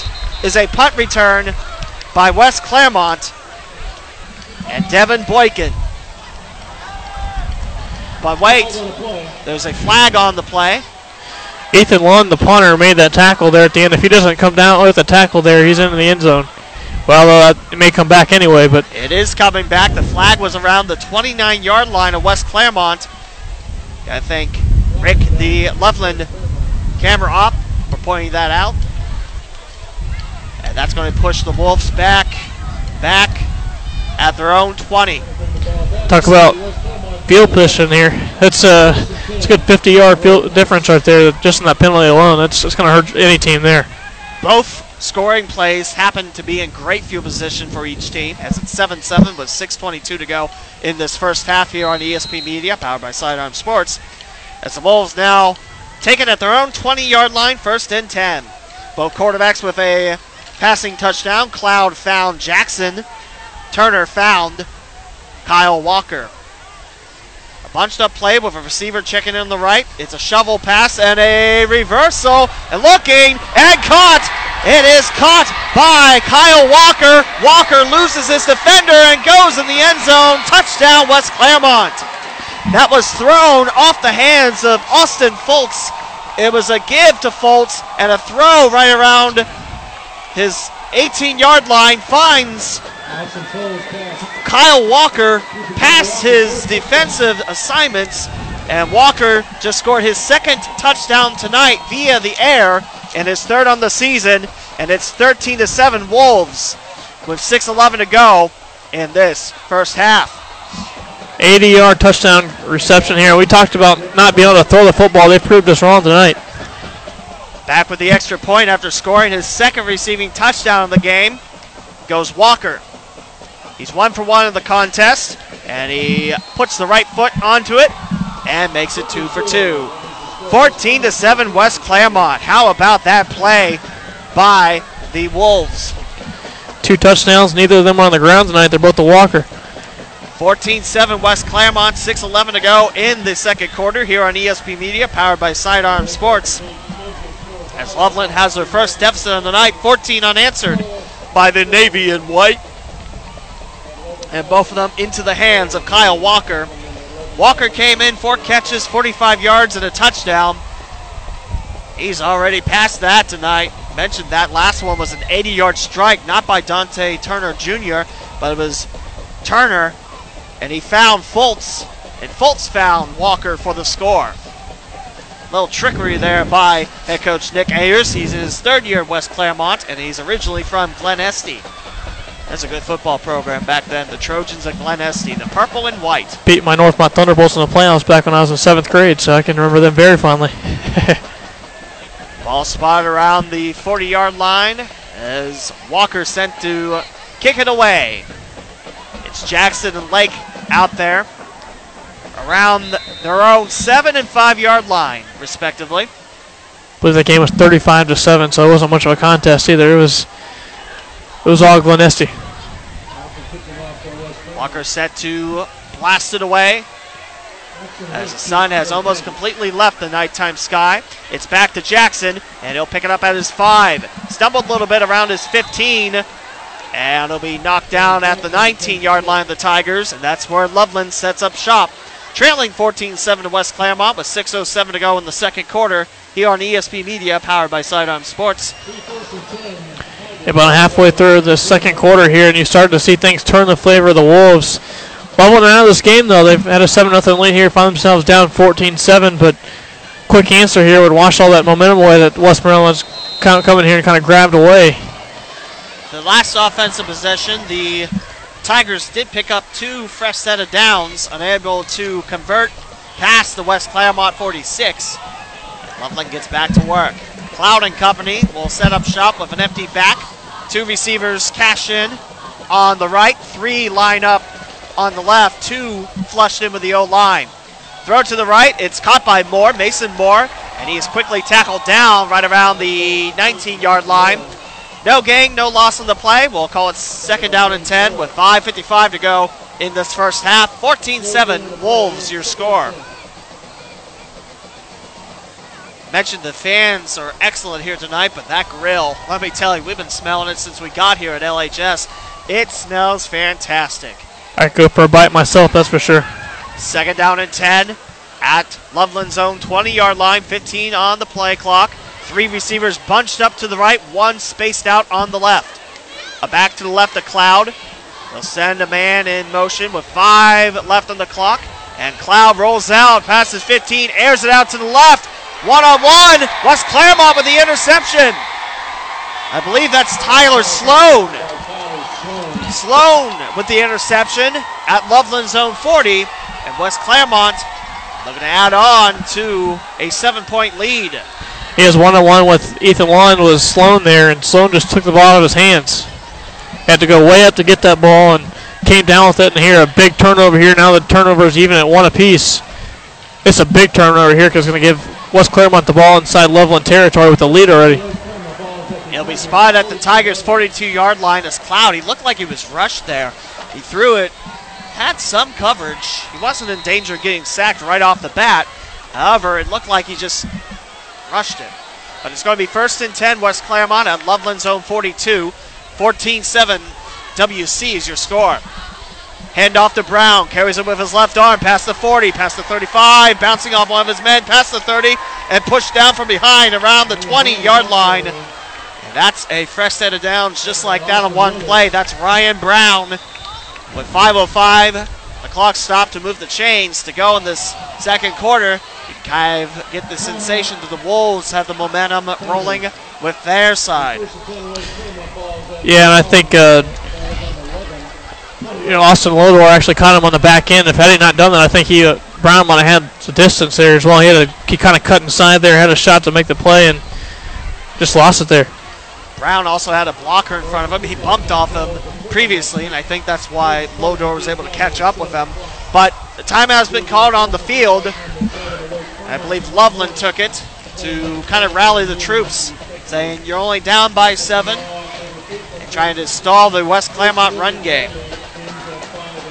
is a punt return by West Clermont and Devin Boykin. But wait, there's a flag on the play. Ethan Lund, the punter, made that tackle there at the end. If he doesn't come down with the tackle there, he's in the end zone. Well, uh, it may come back anyway, but It is coming back. The flag was around the 29 yard line of West Clermont. I think Rick, the Loveland camera op, for pointing that out. And that's going to push the Wolves back, back at their own 20. talk about field position here. It's a it's a good 50 yard field difference right there, just in that penalty alone. That's it's going to hurt any team there. Both scoring plays happen to be in great field position for each team, as it's 7 7 with 6.22 to go in this first half here on ESP Media, powered by Sidearm Sports. As the Wolves now take it at their own 20 yard line, first and 10. Both quarterbacks with a passing touchdown. Cloud found Jackson. Turner found Kyle Walker. Bunched up play with a receiver checking in on the right. It's a shovel pass and a reversal. And looking and caught. It is caught by Kyle Walker. Walker loses his defender and goes in the end zone. Touchdown, West Clermont. That was thrown off the hands of Austin Foltz. It was a give to Foltz and a throw right around his 18 yard line. Finds Kyle Walker passed his defensive assignments, and Walker just scored his second touchdown tonight via the air and his third on the season. And it's 13 to 7 Wolves with 6:11 to go in this first half. 80 yard touchdown reception here. We talked about not being able to throw the football. They proved us wrong tonight. Back with the extra point after scoring his second receiving touchdown in the game goes Walker. He's one for one in the contest, and he puts the right foot onto it and makes it two for two. 14 to 7 West Clermont. How about that play by the Wolves? Two touchdowns. Neither of them are on the ground tonight. They're both the Walker. 14 7 West Clermont, 6 11 to go in the second quarter here on ESP Media, powered by Sidearm Sports. As Loveland has their first deficit of the night, 14 unanswered by the Navy in white. And both of them into the hands of Kyle Walker. Walker came in, four catches, 45 yards, and a touchdown. He's already past that tonight. Mentioned that last one was an 80 yard strike, not by Dante Turner Jr., but it was Turner, and he found Fultz, and Fultz found Walker for the score. Little trickery there by head coach Nick Ayers. He's in his third year at West Clermont, and he's originally from Glen Este. That's a good football program back then. The Trojans at Glen Este, the purple and white. Beat my Northmont Thunderbolts in the playoffs back when I was in seventh grade, so I can remember them very fondly. Ball spotted around the 40 yard line as Walker sent to kick it away. It's Jackson and Lake out there around their own 7 and 5 yard line, respectively. I believe the game was 35 to 7, so it wasn't much of a contest either. It was It was all Glen Este. Walker set to blast it away. As the sun has almost completely left the nighttime sky, it's back to Jackson, and he'll pick it up at his five. Stumbled a little bit around his 15, and he'll be knocked down at the 19 yard line of the Tigers, and that's where Loveland sets up shop. Trailing 14 7 to West Clermont with 6.07 to go in the second quarter here on ESP Media, powered by Sidearm Sports. About halfway through the second quarter here, and you start to see things turn the flavor of the Wolves. Bubbling out of this game, though, they've had a 7 0 lead here, find themselves down 14 7, but quick answer here would wash all that momentum away that Westmoreland's kind of coming here and kind of grabbed away. The last offensive possession, the Tigers did pick up two fresh set of downs, unable to convert past the West Clermont 46. Loveland gets back to work. Cloud and company will set up shop with an empty back. Two receivers cash in on the right, three line up on the left, two flushed in with the O line. Throw to the right, it's caught by Moore, Mason Moore, and he is quickly tackled down right around the 19 yard line. No gain, no loss on the play. We'll call it second down and 10 with 5.55 to go in this first half. 14 7, Wolves, your score. Mentioned the fans are excellent here tonight, but that grill, let me tell you, we've been smelling it since we got here at LHS. It smells fantastic. I'd go for a bite myself, that's for sure. Second down and 10 at Loveland's own 20 yard line, 15 on the play clock. Three receivers bunched up to the right, one spaced out on the left. A back to the left of Cloud. They'll send a man in motion with five left on the clock. And Cloud rolls out, passes 15, airs it out to the left. One on one. West Clermont with the interception. I believe that's Tyler Sloan. Sloan with the interception at Loveland Zone 40. And West Clermont looking to add on to a seven point lead. He has one on one with Ethan Lund was Sloan there, and Sloan just took the ball out of his hands. Had to go way up to get that ball and came down with it. And here, a big turnover here. Now the turnover is even at one apiece. It's a big turnover here because it's going to give West Clermont the ball inside Loveland territory with the lead already. He'll be spotted at the Tigers' 42 yard line as Cloud. He looked like he was rushed there. He threw it, had some coverage. He wasn't in danger of getting sacked right off the bat. However, it looked like he just rushed it. But it's going to be first and 10, West Clermont at Loveland Zone 42. 14 7, WC is your score. Hand off to Brown, carries it with his left arm, past the 40, past the 35, bouncing off one of his men, past the 30, and pushed down from behind around the 20 yard line. And that's a fresh set of downs just like that on one play. That's Ryan Brown with 5.05. The clock stopped to move the chains to go in this second quarter. Kind of get the sensation that the Wolves have the momentum rolling with their side. Yeah, and I think uh, you know Austin Lodor actually caught him on the back end. If had he not done that, I think he uh, Brown might have had some distance there as well. He had a, he kind of cut inside there, had a shot to make the play, and just lost it there. Brown also had a blocker in front of him. He bumped off him previously, and I think that's why Lodor was able to catch up with him. But the time has been called on the field. I believe Loveland took it to kind of rally the troops, saying you're only down by seven, and trying to stall the West Clermont run game.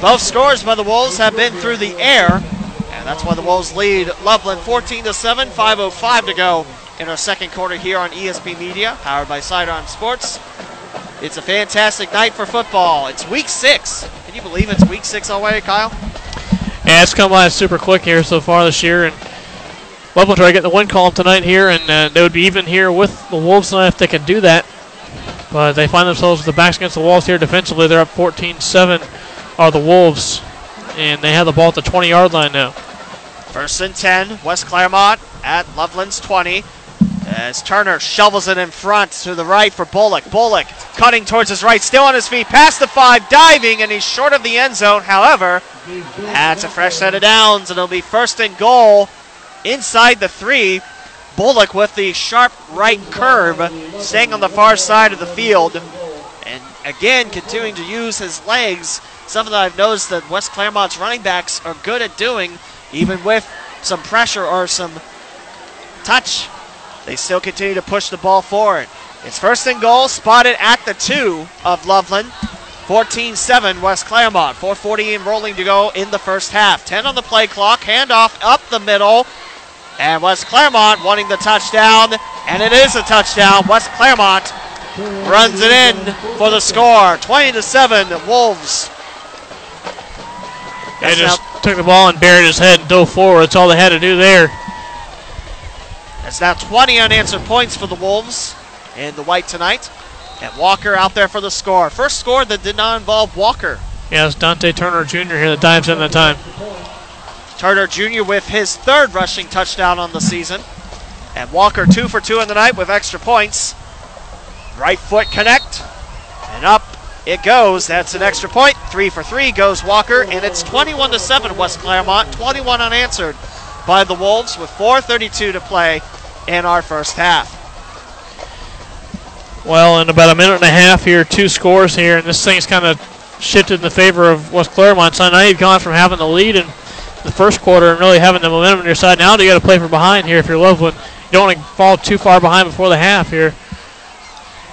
Both scores by the Wolves have been through the air, and that's why the Wolves lead Loveland 14 to 7, 5:05 to go in our second quarter here on ESP Media, powered by Sidearm Sports. It's a fantastic night for football. It's week six. Can you believe it's week six already, Kyle? Yeah, it's come by super quick here so far this year, and Loveland try to get the win column tonight here, and uh, they would be even here with the Wolves tonight if they can do that. But they find themselves with the backs against the walls here defensively. They're up 14-7 are the Wolves, and they have the ball at the 20-yard line now. First and 10, West Clermont at Loveland's 20. As Turner shovels it in front to the right for Bullock. Bullock cutting towards his right, still on his feet, past the five, diving, and he's short of the end zone. However, that's a fresh set of downs, and it'll be first and goal inside the three. Bullock with the sharp right curve, staying on the far side of the field, and again continuing to use his legs. Something that I've noticed that West Clermont's running backs are good at doing, even with some pressure or some touch. They still continue to push the ball forward. It's first and goal, spotted at the two of Loveland. 14-7 West Clermont. 440 and rolling to go in the first half. 10 on the play clock. Handoff up the middle. And West Clermont wanting the touchdown. And it is a touchdown. West Clermont runs it in for the score. 20 to 7 Wolves. They just took the ball and buried his head and dove forward. That's all they had to do there. It's now 20 unanswered points for the Wolves and the white tonight. And Walker out there for the score. First score that did not involve Walker. Yeah, it's Dante Turner Jr. here that dives in that time. Turner Jr. with his third rushing touchdown on the season. And Walker two for two in the night with extra points. Right foot connect. And up it goes. That's an extra point. Three for three goes Walker. And it's 21 to 7 West Clermont. 21 unanswered by the Wolves with 4.32 to play in our first half. Well, in about a minute and a half here, two scores here, and this thing's kind of shifted in the favor of West Clermont. So now you've gone from having the lead in the first quarter and really having the momentum on your side. Now you got to play from behind here if you're Loveland. You don't want to fall too far behind before the half here.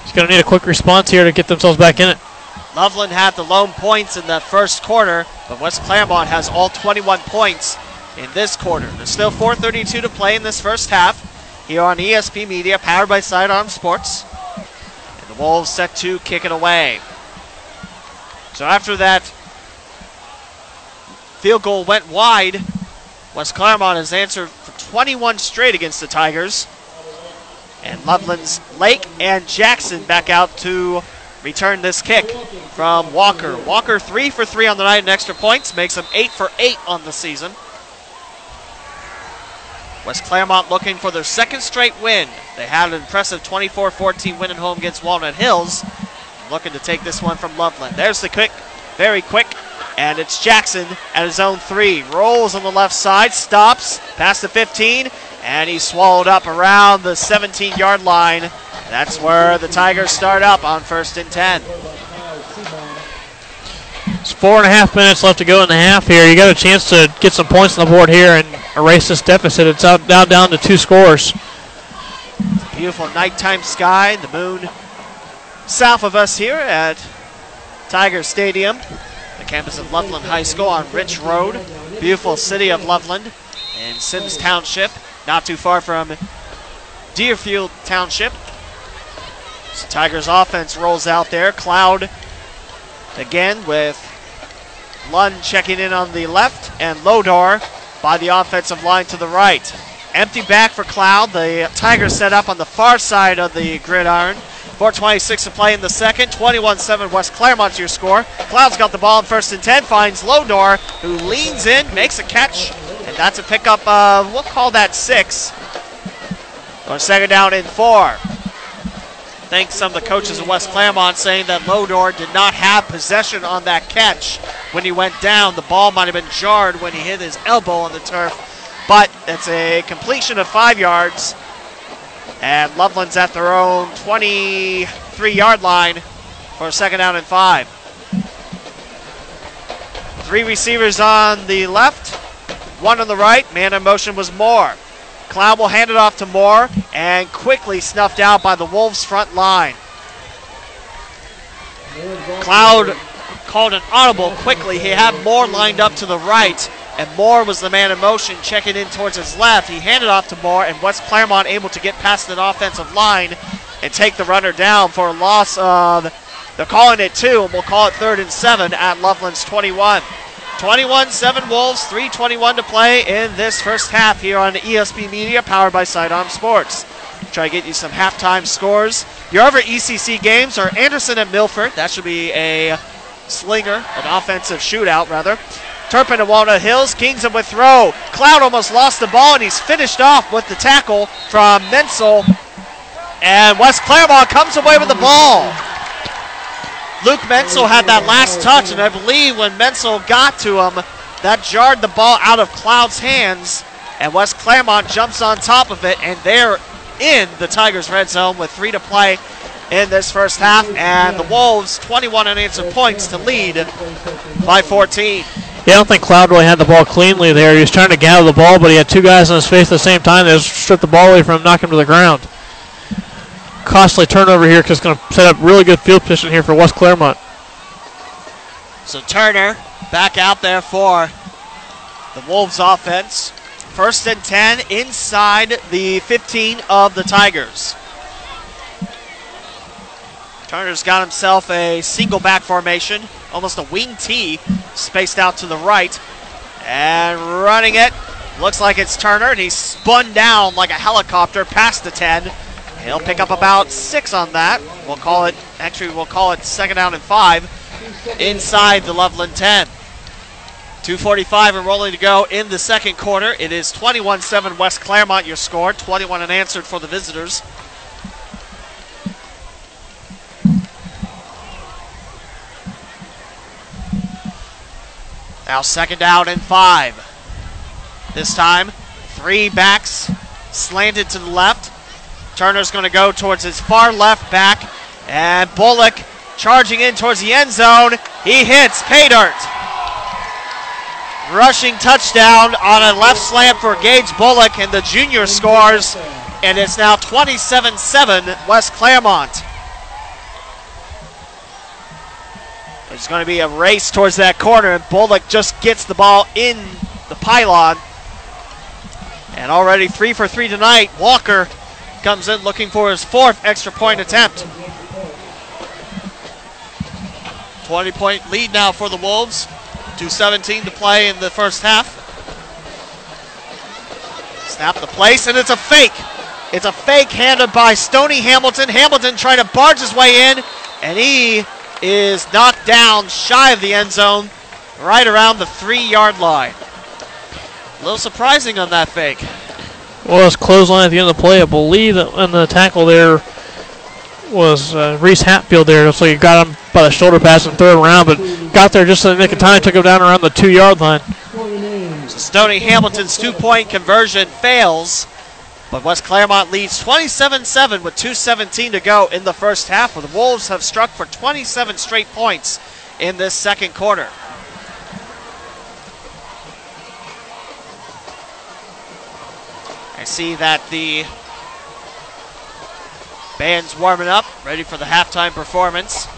He's going to need a quick response here to get themselves back in it. Loveland had the lone points in the first quarter, but West Clermont has all 21 points in this quarter. There's still 4.32 to play in this first half here on ESP Media, powered by Sidearm Sports. And the Wolves set to kick it away. So after that field goal went wide, West Clermont has answered for 21 straight against the Tigers. And Loveland's Lake and Jackson back out to return this kick from Walker. Walker three for three on the night and extra points, makes him eight for eight on the season. West Clermont looking for their second straight win. They had an impressive 24 14 win at home against Walnut Hills. Looking to take this one from Loveland. There's the quick, very quick, and it's Jackson at his own three. Rolls on the left side, stops past the 15, and he's swallowed up around the 17 yard line. That's where the Tigers start up on first and 10. It's four and a half minutes left to go in the half here. You got a chance to get some points on the board here and erase this deficit. It's out now down to two scores. Beautiful nighttime sky, the moon south of us here at Tiger Stadium, the campus of Loveland High School on Rich Road. Beautiful city of Loveland in Symmes Township, not too far from Deerfield Township. So Tigers offense rolls out there. Cloud again with Lund checking in on the left and Lodor by the offensive line to the right. Empty back for Cloud. The Tigers set up on the far side of the gridiron. 4.26 to play in the second. 21 7 West Clermont's your score. Cloud's got the ball in first and 10, finds Lodor, who leans in, makes a catch, that's a pickup of, we'll call that six. On second down in four. Thanks some of the coaches of West Clermont saying that Lodor did not have possession on that catch when he went down. The ball might have been jarred when he hit his elbow on the turf, but it's a completion of five yards. And Loveland's at their own 23 yard line for second down and five. Three receivers on the left, one on the right. Man in motion was Moore. Cloud will hand it off to Moore and quickly snuffed out by the Wolves' front line. Cloud called an audible quickly. He had Moore lined up to the right, and Moore was the man in motion checking in towards his left. He handed off to Moore, and West Clermont able to get past an offensive line and take the runner down for a loss of, they're calling it two, and we'll call it third and seven at Loveland's 21. 21 7 Wolves, 321 to play in this first half here on ESP Media, powered by Sidearm Sports. Try to get you some halftime scores. Your other ECC games are Anderson and Milford. That should be a slinger, an offensive shootout, rather. Turpin and Walnut Hills. Kings Kingsham with throw. Cloud almost lost the ball, and he's finished off with the tackle from Menzel. And West Clermont comes away with the ball. Luke Menzel had that last touch, and I believe when Menzel got to him, that jarred the ball out of Cloud's hands, and West Clermont jumps on top of it, and they're in the Tigers' red zone with three to play in this first half, and the Wolves 21 unanswered points to lead by 14. Yeah, I don't think Cloud really had the ball cleanly there. He was trying to gather the ball, but he had two guys on his face at the same time that stripped the ball away from him, knocked him to the ground. Costly turnover here because it's going to set up really good field position here for West Clermont. So Turner back out there for the Wolves offense. First and 10 inside the 15 of the Tigers. Turner's got himself a single back formation, almost a wing T, spaced out to the right. And running it, looks like it's Turner, and he's spun down like a helicopter past the 10. He'll pick up about six on that. We'll call it, actually, we'll call it second down and five inside the Loveland 10. 2.45 and rolling to go in the second quarter. It is 21 7 West Clermont, your score. 21 unanswered for the visitors. Now, second down and five. This time, three backs slanted to the left. Turner's going to go towards his far left back. And Bullock charging in towards the end zone. He hits pay dirt. Rushing touchdown on a left slant for Gage Bullock, and the junior scores. And it's now 27 7 West Clermont. There's going to be a race towards that corner, and Bullock just gets the ball in the pylon. And already three for three tonight. Walker comes in looking for his fourth extra point attempt. 20 point lead now for the Wolves. 2.17 to play in the first half. Snap the place, and it's a fake. It's a fake handed by Stony Hamilton. Hamilton trying to barge his way in, and he is knocked down shy of the end zone, right around the three yard line. A little surprising on that fake. Well, it's clothesline at the end of the play. I believe that in the tackle there was uh, Reese Hatfield there. So he got him by the shoulder pass and threw third round, but got there just in the nick of time, took him down around the two yard line. So Stony Hamilton's two point conversion fails. But West Clermont leads 27 7 with 2.17 to go in the first half. The Wolves have struck for 27 straight points in this second quarter. See that the band's warming up, ready for the halftime performance.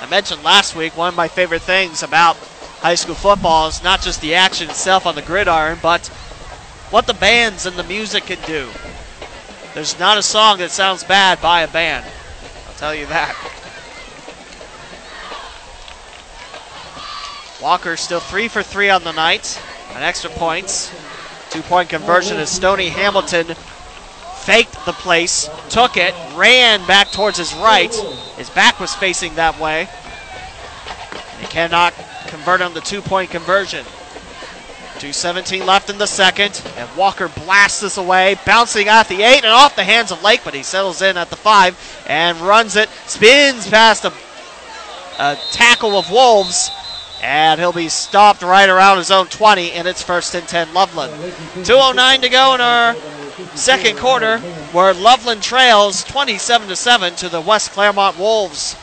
I mentioned last week one of my favorite things about high school football is not just the action itself on the gridiron, but what the bands and the music can do. There's not a song that sounds bad by a band. I'll tell you that. Walker still three for three on the night An extra points. Two point conversion as Stony Hamilton faked the place, took it, ran back towards his right. His back was facing that way. He cannot convert on the two point conversion. 2.17 left in the second, and Walker blasts this away, bouncing at the eight and off the hands of Lake, but he settles in at the five and runs it, spins past a, a tackle of Wolves, and he'll be stopped right around his own 20, and it's first and 10 Loveland. 2.09 to go in our second quarter, where Loveland trails 27 to 7 to the West Clermont Wolves.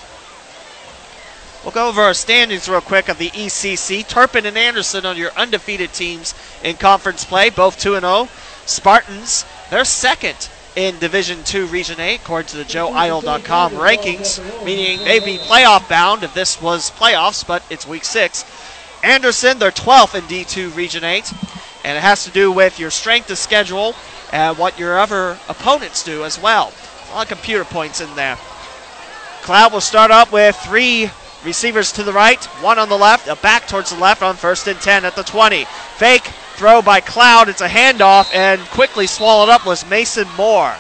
We'll go over our standings real quick of the ECC. Turpin and Anderson are your undefeated teams in conference play, both 2 0. Spartans, they're second in Division Two, Region 8, according to the JoeEitel.com rankings, meaning they'd be playoff bound if this was playoffs, but it's week six. Anderson, they're 12th in D2 Region 8, and it has to do with your strength of schedule and what your other opponents do as well. A lot of computer points in there. Cloud will start up with three Receivers to the right, one on the left, a back towards the left on first and 10 at the 20. Fake throw by Cloud. It's a handoff, and quickly swallowed up was Mason Moore.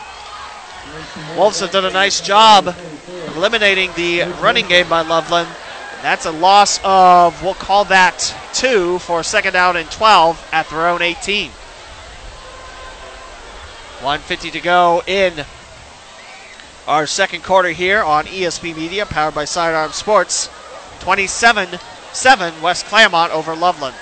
Wolves have done a nice job eliminating the running game by Loveland. That's a loss of, we'll call that two for second down and 12 at their own 18. 150 to go in our second quarter here on ESP Media, powered by Sidearm Sports. 27 7 West Clermont over Loveland.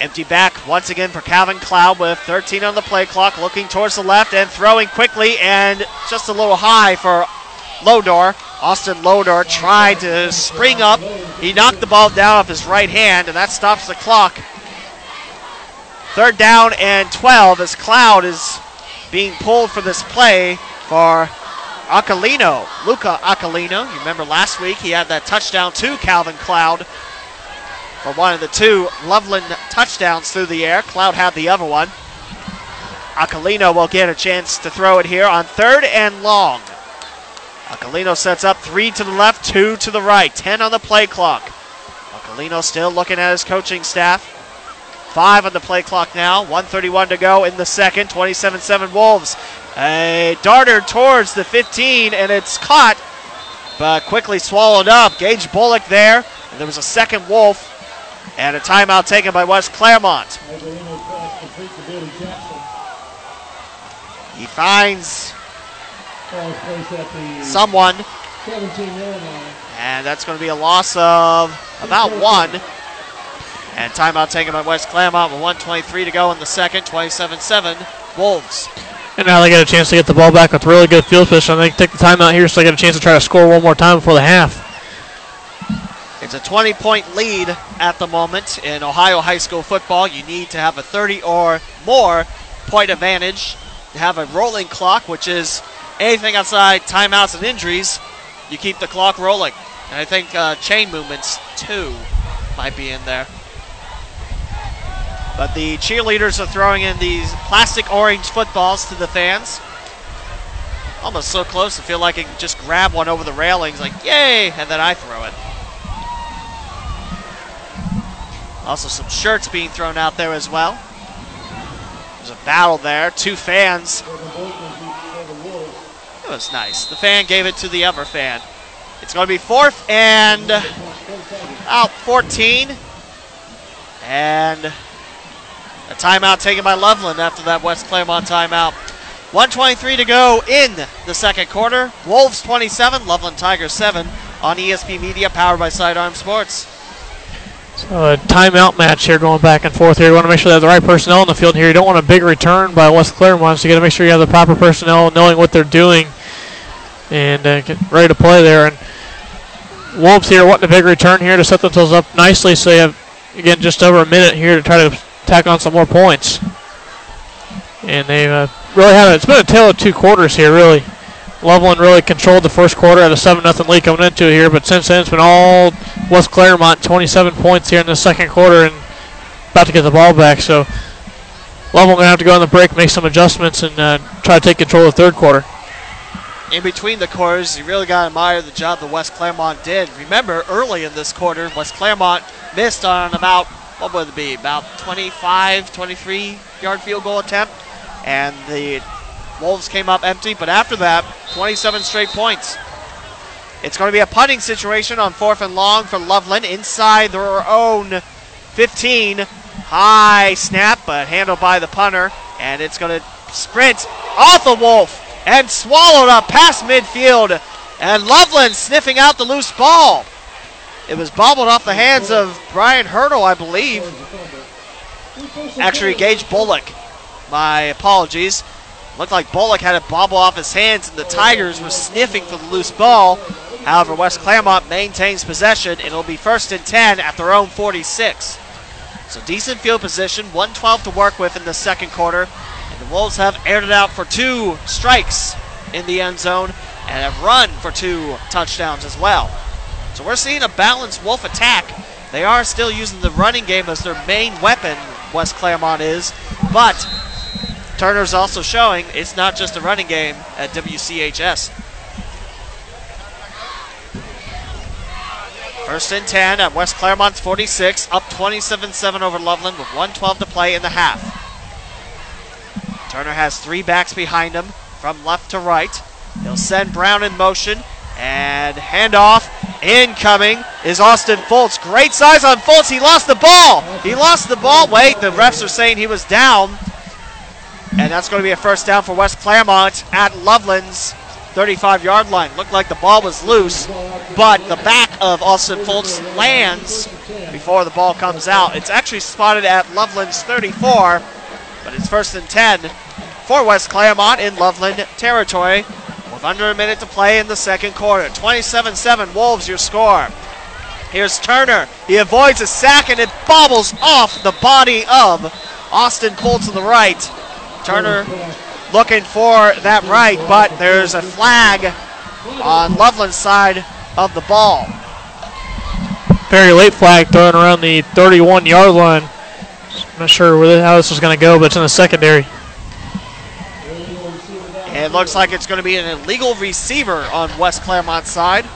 Empty back once again for Calvin Cloud with 13 on the play clock, looking towards the left and throwing quickly and just a little high for Lodor. Austin Lodor tried to spring up. He knocked the ball down off his right hand, and that stops the clock. Third down and 12 as Cloud is being pulled for this play for Acalino. Luca Acalino. You remember last week he had that touchdown to Calvin Cloud for one of the two Loveland touchdowns through the air. Cloud had the other one. Acalino will get a chance to throw it here on third and long. Acalino sets up three to the left, two to the right, 10 on the play clock. Acalino still looking at his coaching staff. Five on the play clock now, 131 to go in the second, 27 7 Wolves. A darter towards the 15, and it's caught, but quickly swallowed up. Gage Bullock there, and there was a second Wolf, and a timeout taken by West Clermont. He finds someone, and that's going to be a loss of about one. And timeout taken by West Clermont with 123 to go in the second, 27 7 Wolves. And now they get a chance to get the ball back with really good field position. They take the timeout here so they get a chance to try to score one more time before the half. It's a 20 point lead at the moment in Ohio high school football. You need to have a 30 or more point advantage to have a rolling clock, which is anything outside timeouts and injuries. You keep the clock rolling. And I think uh, chain movements, too, might be in there. But the cheerleaders are throwing in these plastic orange footballs to the fans. Almost so close to feel like I can just grab one over the railings, like, yay, and then I throw it. Also, some shirts being thrown out there as well. There's a battle there. Two fans. It was nice. The fan gave it to the other fan. It's going to be fourth and out 14. And a timeout taken by Loveland after that West Clermont timeout. 123 to go in the second quarter. Wolves 27, Loveland Tigers 7 on ESP Media, powered by Sidearm Sports. So a timeout match here going back and forth here. You want to make sure they have the right personnel in the field here. You don't want a big return by West Clermont, so you got to make sure you have the proper personnel, knowing what they're doing, and uh, get ready to play there. And Wolves here wanting a big return here to set themselves up nicely, so you have again just over a minute here to try to tack on some more points. And they've uh, really had it. It's been a tale of two quarters here, really. Loveland really controlled the first quarter at a 7 0 lead coming into it here, but since then it's been all West Clermont, 27 points here in the second quarter and about to get the ball back. So Loveland going to have to go on the break, make some adjustments, and uh, try to take control of the third quarter. In between the quarters, you really got to admire the job that West Clermont did. Remember, early in this quarter, West Clermont missed on about, what would it be, about 25, 23 yard field goal attempt. And the Wolves came up empty, but after that, 27 straight points. It's going to be a punting situation on fourth and long for Loveland inside their own 15. High snap, but handled by the punter, and it's going to sprint off the Wolf and swallowed up past midfield. And Loveland sniffing out the loose ball. It was bobbled off the hands of Brian Hurdle, I believe. Actually, Gage Bullock. My apologies. Looked like Bullock had it bobble off his hands, and the Tigers were sniffing for the loose ball. However, West Clermont maintains possession, and it'll be first and 10 at their own 46. So decent field position, 112 to work with in the second quarter. And the Wolves have aired it out for two strikes in the end zone and have run for two touchdowns as well. So we're seeing a balanced Wolf attack. They are still using the running game as their main weapon, West Clermont is, but Turner's also showing it's not just a running game at WCHS. First and 10 at West Clermont's 46, up 27 7 over Loveland with 112 to play in the half. Turner has three backs behind him from left to right. He'll send Brown in motion and handoff. Incoming is Austin Fultz. Great size on Fultz. He lost the ball. He lost the ball. Wait, the refs are saying he was down. And that's going to be a first down for West Clermont at Loveland's 35 yard line. Looked like the ball was loose, but the back of Austin Fultz lands before the ball comes out. It's actually spotted at Loveland's 34, but it's first and 10 for West Clermont in Loveland territory with under a minute to play in the second quarter. 27 7 Wolves, your score. Here's Turner. He avoids a sack and it bobbles off the body of Austin pull to the right. Turner looking for that right, but there's a flag on Loveland's side of the ball. Very late flag thrown around the 31 yard line. I'm not sure where, how this is going to go, but it's in the secondary. It looks like it's going to be an illegal receiver on West Clermont's side.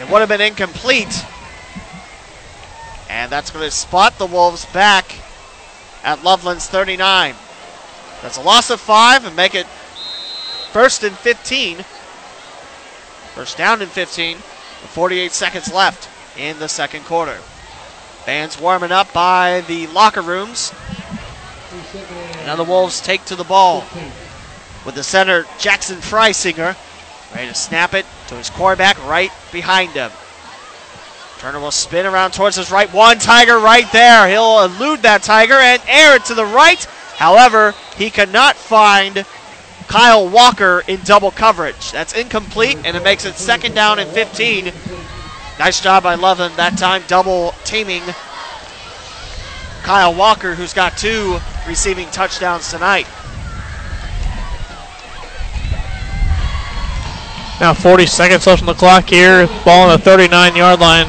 It would have been incomplete. And that's going to spot the Wolves back at Loveland's 39. That's a loss of five and make it first and 15. First down and 15. 48 seconds left in the second quarter. Fans warming up by the locker rooms. Now the Wolves take to the ball with the center Jackson Freisinger ready to snap it to his quarterback right behind him. Turner will spin around towards his right. One Tiger right there. He'll elude that Tiger and air it to the right. However, he cannot find Kyle Walker in double coverage. That's incomplete, and it makes it second down and 15. Nice job by Loveland that time, double teaming Kyle Walker, who's got two receiving touchdowns tonight. Now 40 seconds left on the clock here. Ball on the 39 yard line.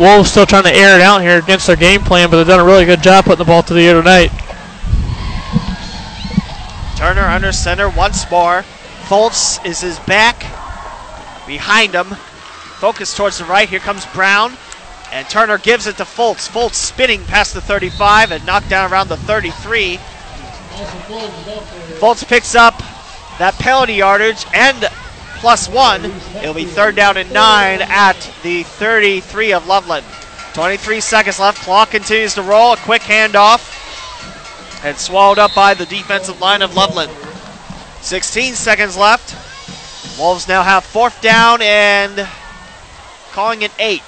Wolves still trying to air it out here against their game plan, but they've done a really good job putting the ball to the air tonight. Turner under center once more. Foltz is his back behind him. Focus towards the right. Here comes Brown. And Turner gives it to Foltz. Foltz spinning past the 35 and knocked down around the 33. Foltz picks up that penalty yardage and plus one. It'll be third down and nine at the 33 of Loveland. 23 seconds left. Clock continues to roll. A quick handoff. And swallowed up by the defensive line of Loveland. 16 seconds left. Wolves now have fourth down and calling it eight.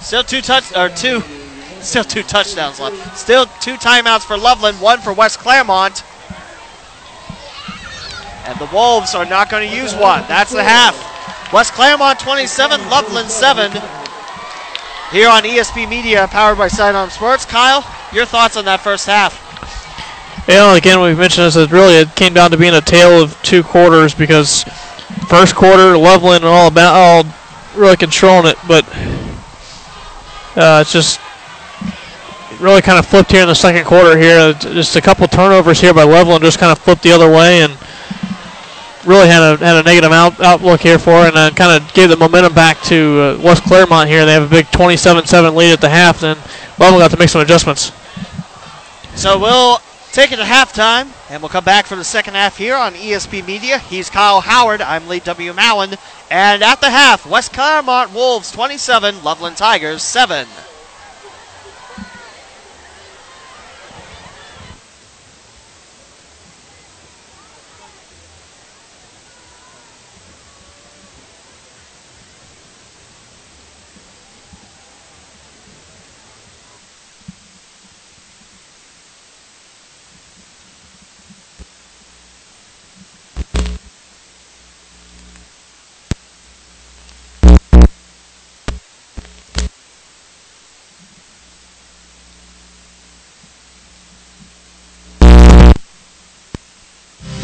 Still two touch or two, still two touchdowns left. Still two timeouts for Loveland, one for West Clermont. And the Wolves are not going to use one. That's the half. West Clermont 27, Loveland 7. Here on ESP Media, powered by Sidearm Sports. Kyle, your thoughts on that first half? Yeah, again, we've mentioned this. It really it came down to being a tale of two quarters because first quarter, Loveland and all about all really controlling it, but uh, it's just really kind of flipped here in the second quarter. Here, just a couple turnovers here by Loveland, just kind of flipped the other way and really had a had a negative out, outlook here for, and uh, kind of gave the momentum back to uh, West Clermont here. They have a big 27-7 lead at the half, Then Loveland got to make some adjustments. So we'll take it to halftime, and we'll come back for the second half here on ESP Media. He's Kyle Howard. I'm Lee W. Mallon. And at the half, West Clermont Wolves 27, Loveland Tigers 7.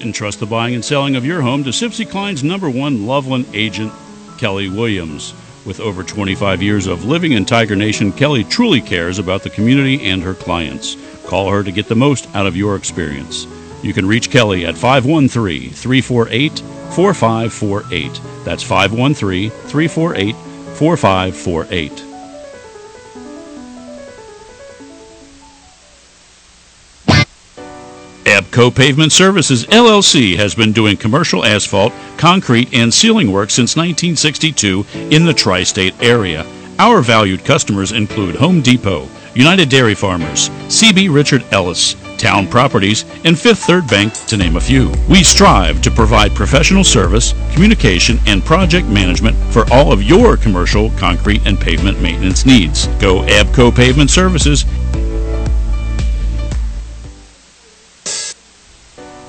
Entrust the buying and selling of your home to Sibcy Cline's number one Loveland agent, Kelly Williams. With over 25 years of living in Tiger Nation, Kelly truly cares about the community and her clients. Call her to get the most out of your experience. You can reach Kelly at 513 348 4548. That's 513 348 4548. Abco Pavement Services LLC has been doing commercial asphalt, concrete, and sealing work since 1962 in the tri state area. Our valued customers include Home Depot, United Dairy Farmers, CB Richard Ellis, Town Properties, and Fifth Third Bank, to name a few. We strive to provide professional service, communication, and project management for all of your commercial, concrete, and pavement maintenance needs. Go Abco Pavement Services.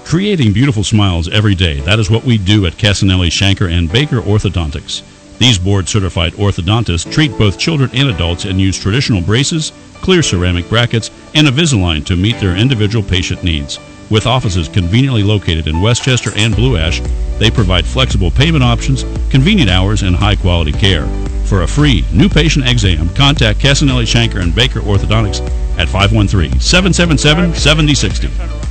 Creating beautiful smiles every day. That is what we do at Casanelli, Shanker, and Baker Orthodontics. These board certified orthodontists treat both children and adults and use traditional braces, clear ceramic brackets, and Invisalign to meet their individual patient needs. With offices conveniently located in Westchester and Blue Ash, they provide flexible payment options, convenient hours, and high quality care. For a free new patient exam, contact Casanelli, Shanker, and Baker Orthodontics at 513 777 7060.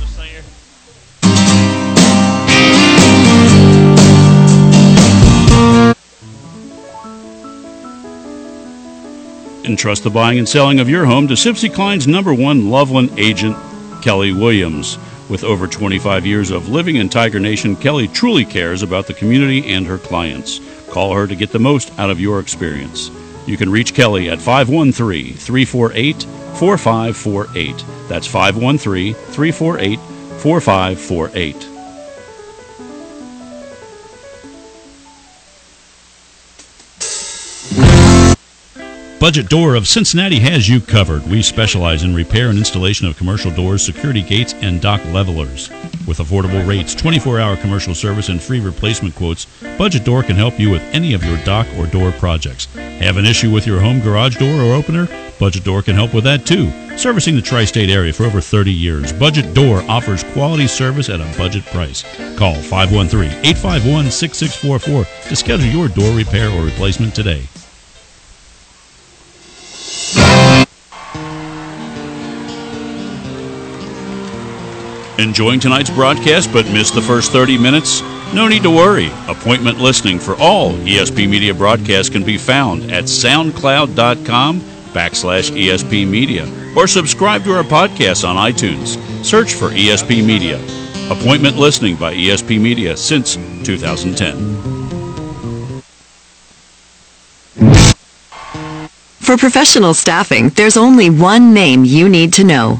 Entrust the buying and selling of your home to Sibcy Cline's number one Loveland agent, Kelly Williams. With over 25 years of living in Tiger Nation, Kelly truly cares about the community and her clients. Call her to get the most out of your experience. You can reach Kelly at 513 348 4548. That's 513 348 4548. Budget Door of Cincinnati has you covered. We specialize in repair and installation of commercial doors, security gates, and dock levelers. With affordable rates, 24 hour commercial service, and free replacement quotes, Budget Door can help you with any of your dock or door projects. Have an issue with your home garage door or opener? Budget Door can help with that too. Servicing the tri state area for over 30 years, Budget Door offers quality service at a budget price. Call 513 851 6644 to schedule your door repair or replacement today. Enjoying tonight's broadcast but missed the first 30 minutes? No need to worry. Appointment listening for all ESP Media broadcasts can be found at soundcloud.com backslash ESP Media or subscribe to our podcast on iTunes. Search for ESP Media. Appointment listening by ESP Media since 2010. For professional staffing, there's only one name you need to know.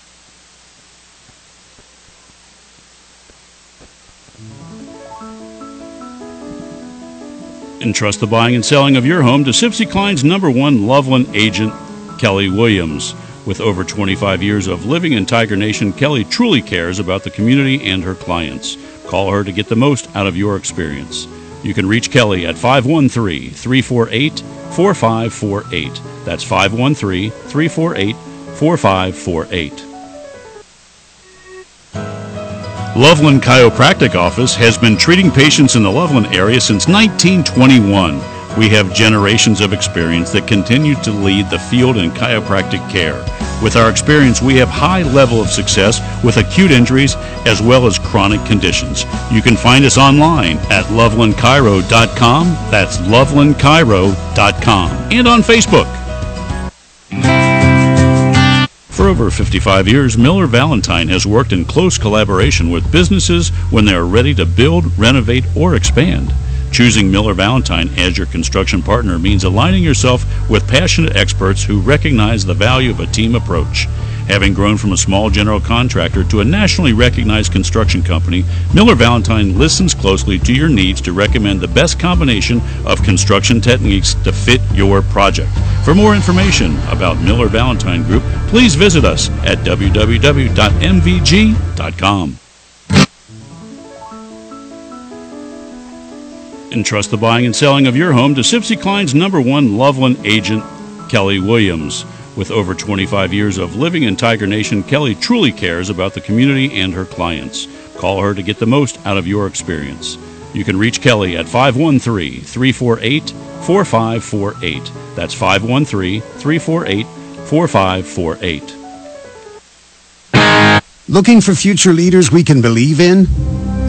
Entrust the buying and selling of your home to Sibcy Cline's number one Loveland agent, Kelly Williams. With over 25 years of living in Tiger Nation, Kelly truly cares about the community and her clients. Call her to get the most out of your experience. You can reach Kelly at 513 348 4548. That's 513 348 4548. Loveland Chiropractic Office has been treating patients in the Loveland area since 1921. We have generations of experience that continue to lead the field in chiropractic care. With our experience, we have high level of success with acute injuries as well as chronic conditions. You can find us online at lovelandchiro.com. That's lovelandchiro.com. And on Facebook. For over 55 years, Miller Valentine has worked in close collaboration with businesses when they are ready to build, renovate, or expand. Choosing Miller Valentine as your construction partner means aligning yourself with passionate experts who recognize the value of a team approach. Having grown from a small general contractor to a nationally recognized construction company, Miller Valentine listens closely to your needs to recommend the best combination of construction techniques to fit your project. For more information about Miller Valentine Group, please visit us at www.mvg.com. Entrust the buying and selling of your home to Sibcy Cline's number one Loveland agent, Kelly Williams. With over 25 years of living in Tiger Nation, Kelly truly cares about the community and her clients. Call her to get the most out of your experience. You can reach Kelly at 513 348 4548. That's 513 348 4548. Looking for future leaders we can believe in?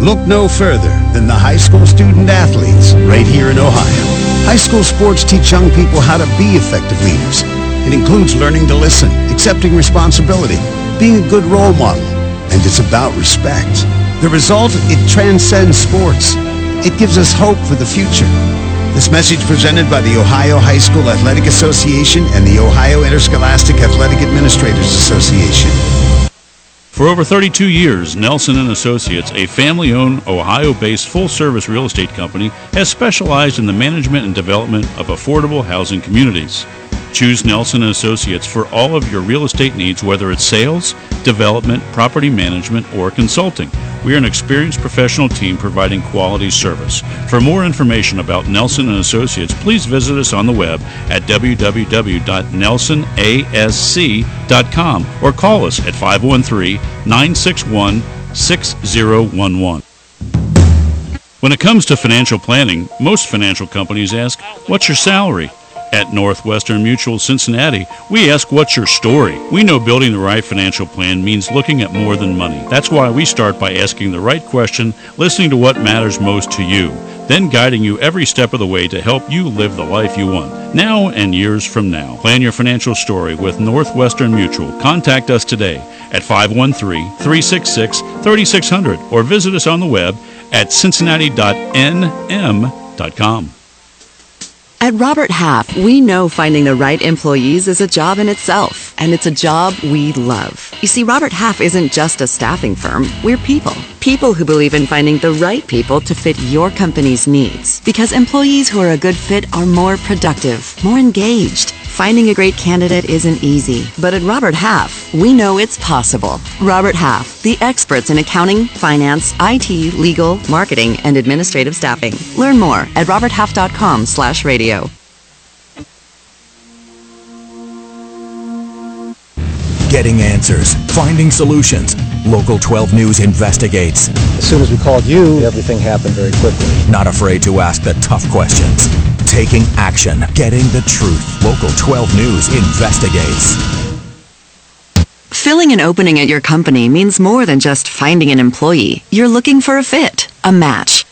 Look no further than the high school student athletes right here in Ohio. High school sports teach young people how to be effective leaders. It includes learning to listen, accepting responsibility, being a good role model, and it's about respect. The result, it transcends sports. It gives us hope for the future. This message presented by the Ohio High School Athletic Association and the Ohio Interscholastic Athletic Administrators Association. For over 32 years, Nelson and Associates, a family-owned, Ohio-based full-service real estate company, has specialized in the management and development of affordable housing communities. Choose Nelson Associates for all of your real estate needs, whether it's sales, development, property management, or consulting. We are an experienced professional team providing quality service. For more information about Nelson Associates, please visit us on the web at www.nelsonasc.com or call us at 513-961-6011. When it comes to financial planning, most financial companies ask, "What's your salary?" At Northwestern Mutual Cincinnati, we ask what's your story? We know building the right financial plan means looking at more than money. That's why we start by asking the right question, listening to what matters most to you, then guiding you every step of the way to help you live the life you want, now and years from now. Plan your financial story with Northwestern Mutual. Contact us today at 513-366-3600 or visit us on the web at cincinnati.nm.com. At Robert Half, we know finding the right employees is a job in itself, and it's a job we love. You see, Robert Half isn't just a staffing firm, we're people. People who believe in finding the right people to fit your company's needs. Because employees who are a good fit are more productive, more engaged. Finding a great candidate isn't easy, but at Robert Half, we know it's possible. Robert Half, the experts in accounting, finance, IT, legal, marketing, and administrative staffing. Learn more at roberthalf.com slash radio. Getting answers, finding solutions. Local 12 News investigates. As soon as we called you, everything happened very quickly. Not afraid to ask the tough questions. Taking action, getting the truth. Local 12 News investigates. Filling an opening at your company means more than just finding an employee. You're looking for a fit, a match.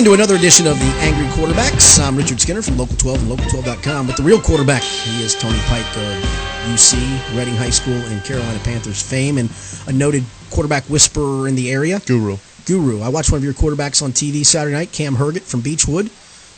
Into another edition of the Angry Quarterbacks. I'm Richard Skinner from Local 12 and Local12.com. But the real quarterback, he is Tony Pike of UC, Reading High School, and Carolina Panthers fame, and a noted quarterback whisperer in the area. Guru. Guru. I watched one of your quarterbacks on TV Saturday night, Cam Herget from Beechwood.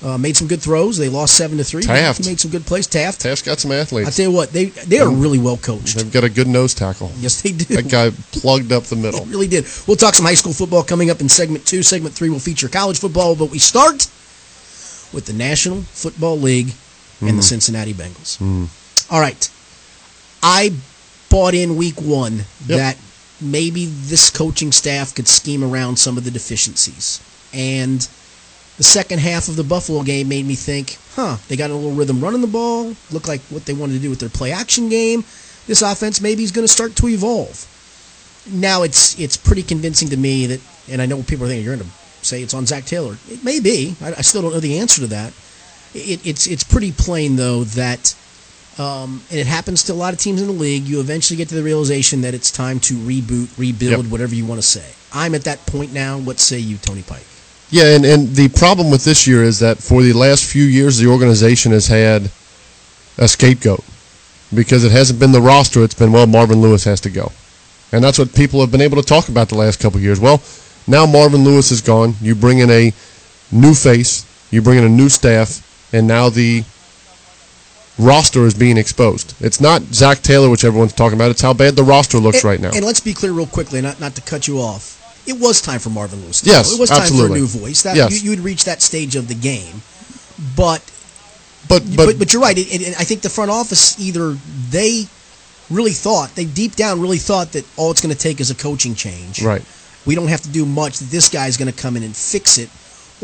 Uh, made some good throws. They lost seven to three. Taft made some good plays. Taft. Taft's got some athletes. I tell you what, they they are really well coached. They've got a good nose tackle. Yes, they do. That guy plugged up the middle. really did. We'll talk some high school football coming up in segment two. Segment three will feature college football, but we start with the National Football League and the Mm. Cincinnati Bengals. Mm. All right. I bought in week one Yep. that maybe this coaching staff could scheme around some of the deficiencies. And the second half of the Buffalo game made me think, huh, they got a little rhythm running the ball, looked like what they wanted to do with their play action game. This offense maybe is going to start to evolve. Now it's it's pretty convincing to me that, and I know people are thinking you're going to say it's on Zac Taylor. It may be. I, I still don't know the answer to that. It, it's it's pretty plain though that, um, and it happens to a lot of teams in the league. You eventually get to the realization that it's time to reboot, rebuild, Yep. whatever you want to say. I'm at that point now. What say you, Tony Pike? Yeah, and, and the problem with this year is that for the last few years, the organization has had a scapegoat because it hasn't been the roster. It's been, well, Marvin Lewis has to go. And that's what people have been able to talk about the last couple of years. Well, now Marvin Lewis is gone. You bring in a new face You bring in a new staff, and now the roster is being exposed. It's not Zac Taylor, which everyone's talking about. It's how bad the roster looks and, right now. And let's be clear, real quickly, not not to cut you off. It was time for Marvin Lewis. To Yes, go. it was time absolutely. for a new voice. That Yes. you, you had reached that stage of the game, but but but but, but, you're right. It, it, I think the front office either they really thought they deep down really thought that all it's going to take is a coaching change. right. We don't have to do much. That this guy's going to come in and fix it.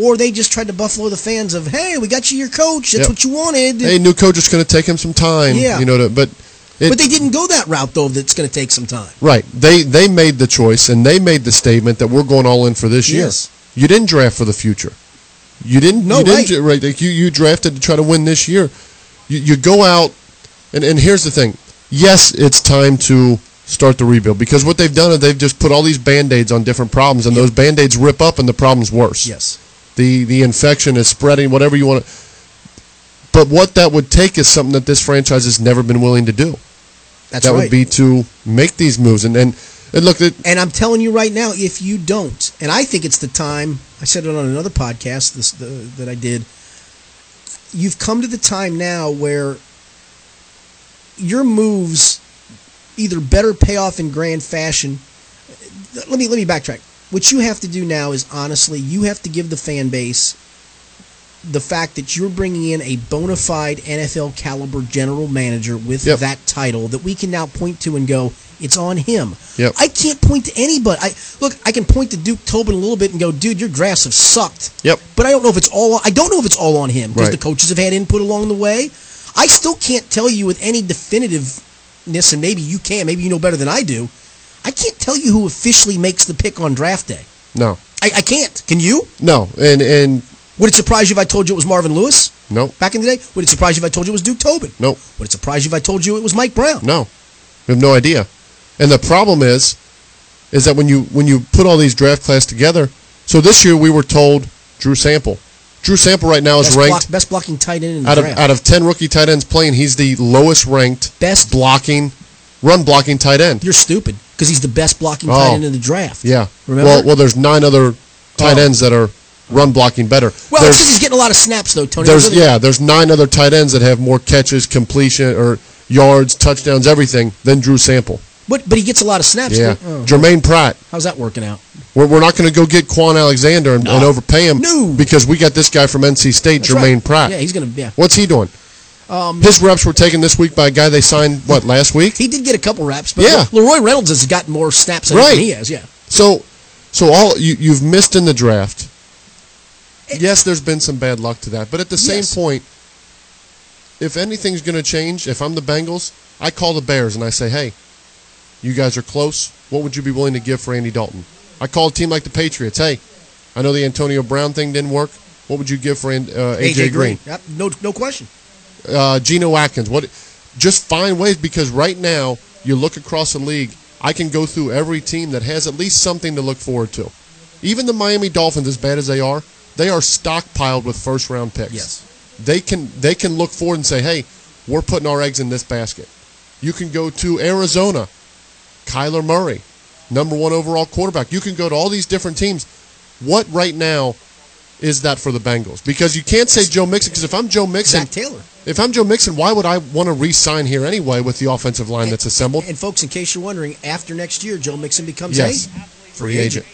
Or they just tried to buffalo the fans of, hey, we got you your coach. That's Yep. what you wanted. Hey, new coach is going to take him some time. Yeah. You know, to, but it, but they didn't go that route though. That's going to take some time. Right. They they made the choice and they made the statement that we're going all in for this year. Yes. You didn't draft for the future. You didn't. No, you didn't, right. right. Like you you drafted to try to win this year. You you go out, and and here's the thing. Yes, it's time to start the rebuild because what they've done is they've just put all these band aids on different problems, and those band aids rip up, and the problem's worse. Yes. The the infection is spreading. Whatever you want to. But what that would take is something that this franchise has never been willing to do. That's that right. would be to make these moves and and, and look it, And I'm telling you right now, if you don't, and I think it's the time. I said it on another podcast this, the, that I did. You've come to the time now where your moves either better pay off in grand fashion. Let me let me backtrack. What you have to do now is honestly, you have to give the fan base the fact that you're bringing in a bona fide NFL caliber general manager with Yep. that title that we can now point to and go, it's on him. Yep. I can't point to anybody. I look, I can point to Duke Tobin a little bit and go, dude, your drafts have sucked. Yep. But I don't know if it's all. I don't know if it's all on him because Right. the coaches have had input along the way. I still can't tell you with any definitiveness, and maybe you can. Maybe you know better than I do. I can't tell you who officially makes the pick on draft day. no I, I can't. Can you? no and and Would it surprise you if I told you it was Marvin Lewis no back in the day? Would it surprise you if I told you it was Duke Tobin? no Would it surprise you if I told you it was Mike Brown? no we have no idea and the problem is is that when you when you put all these draft class together so this year we were told Drew Sample Drew Sample right now is Best, ranked block, best blocking tight end in the out of draft. out of 10 rookie tight ends playing he's the lowest ranked best blocking run blocking tight end You're stupid because he's the best blocking Oh. tight end in the draft. yeah Remember? well well there's nine other tight Oh. ends that are run blocking better Well, There's- he's getting a lot of snaps though, Tony. There's Really- yeah, there's nine other tight ends that have more catches, completion, or yards, touchdowns, everything than Drew Sample. But but he gets a lot of snaps. Yeah, Oh. Germaine Pratt. How's that working out? We're, we're not going to go get Kwon Alexander and, and overpay him No. because we got this guy from NC State, That's Germaine right. Pratt. Yeah, he's gonna. Yeah. What's he doing? Um, His reps were taken this week by a guy they signed what last week. he did get a couple reps, but Yeah. LaRoy Reynolds has gotten more snaps than Right. he has. Yeah. So, so all you, you've missed in the draft. Yes, there's been some bad luck to that, but at the same Yes. point, if anything's going to change, if I'm the Bengals, I call the Bears and I say, "Hey, you guys are close. What would you be willing to give for Andy Dalton?" I call a team like the Patriots. Hey, I know the Antonio Brown thing didn't work. What would you give for uh, AJ, Green? Yep, no no question. uh, Geno Atkins. What? Just find ways because right now you look across the league. I can go through every team that has at least something to look forward to. Even the Miami Dolphins, as bad as they are, they are stockpiled with first round picks. Yes. They can they can look forward and say, "Hey, we're putting our eggs in this basket." You can go to Arizona, Kyler Murray, number one overall quarterback. You can go to all these different teams. What right now is that for the Bengals? Because you can't say Joe Mixon. Because if I'm Joe Mixon, Zac Taylor. if I'm Joe Mixon, why would I want to re-sign here anyway with the offensive line that's assembled? And folks, in case you're wondering, after next year, Joe Mixon becomes Yes, a free agent.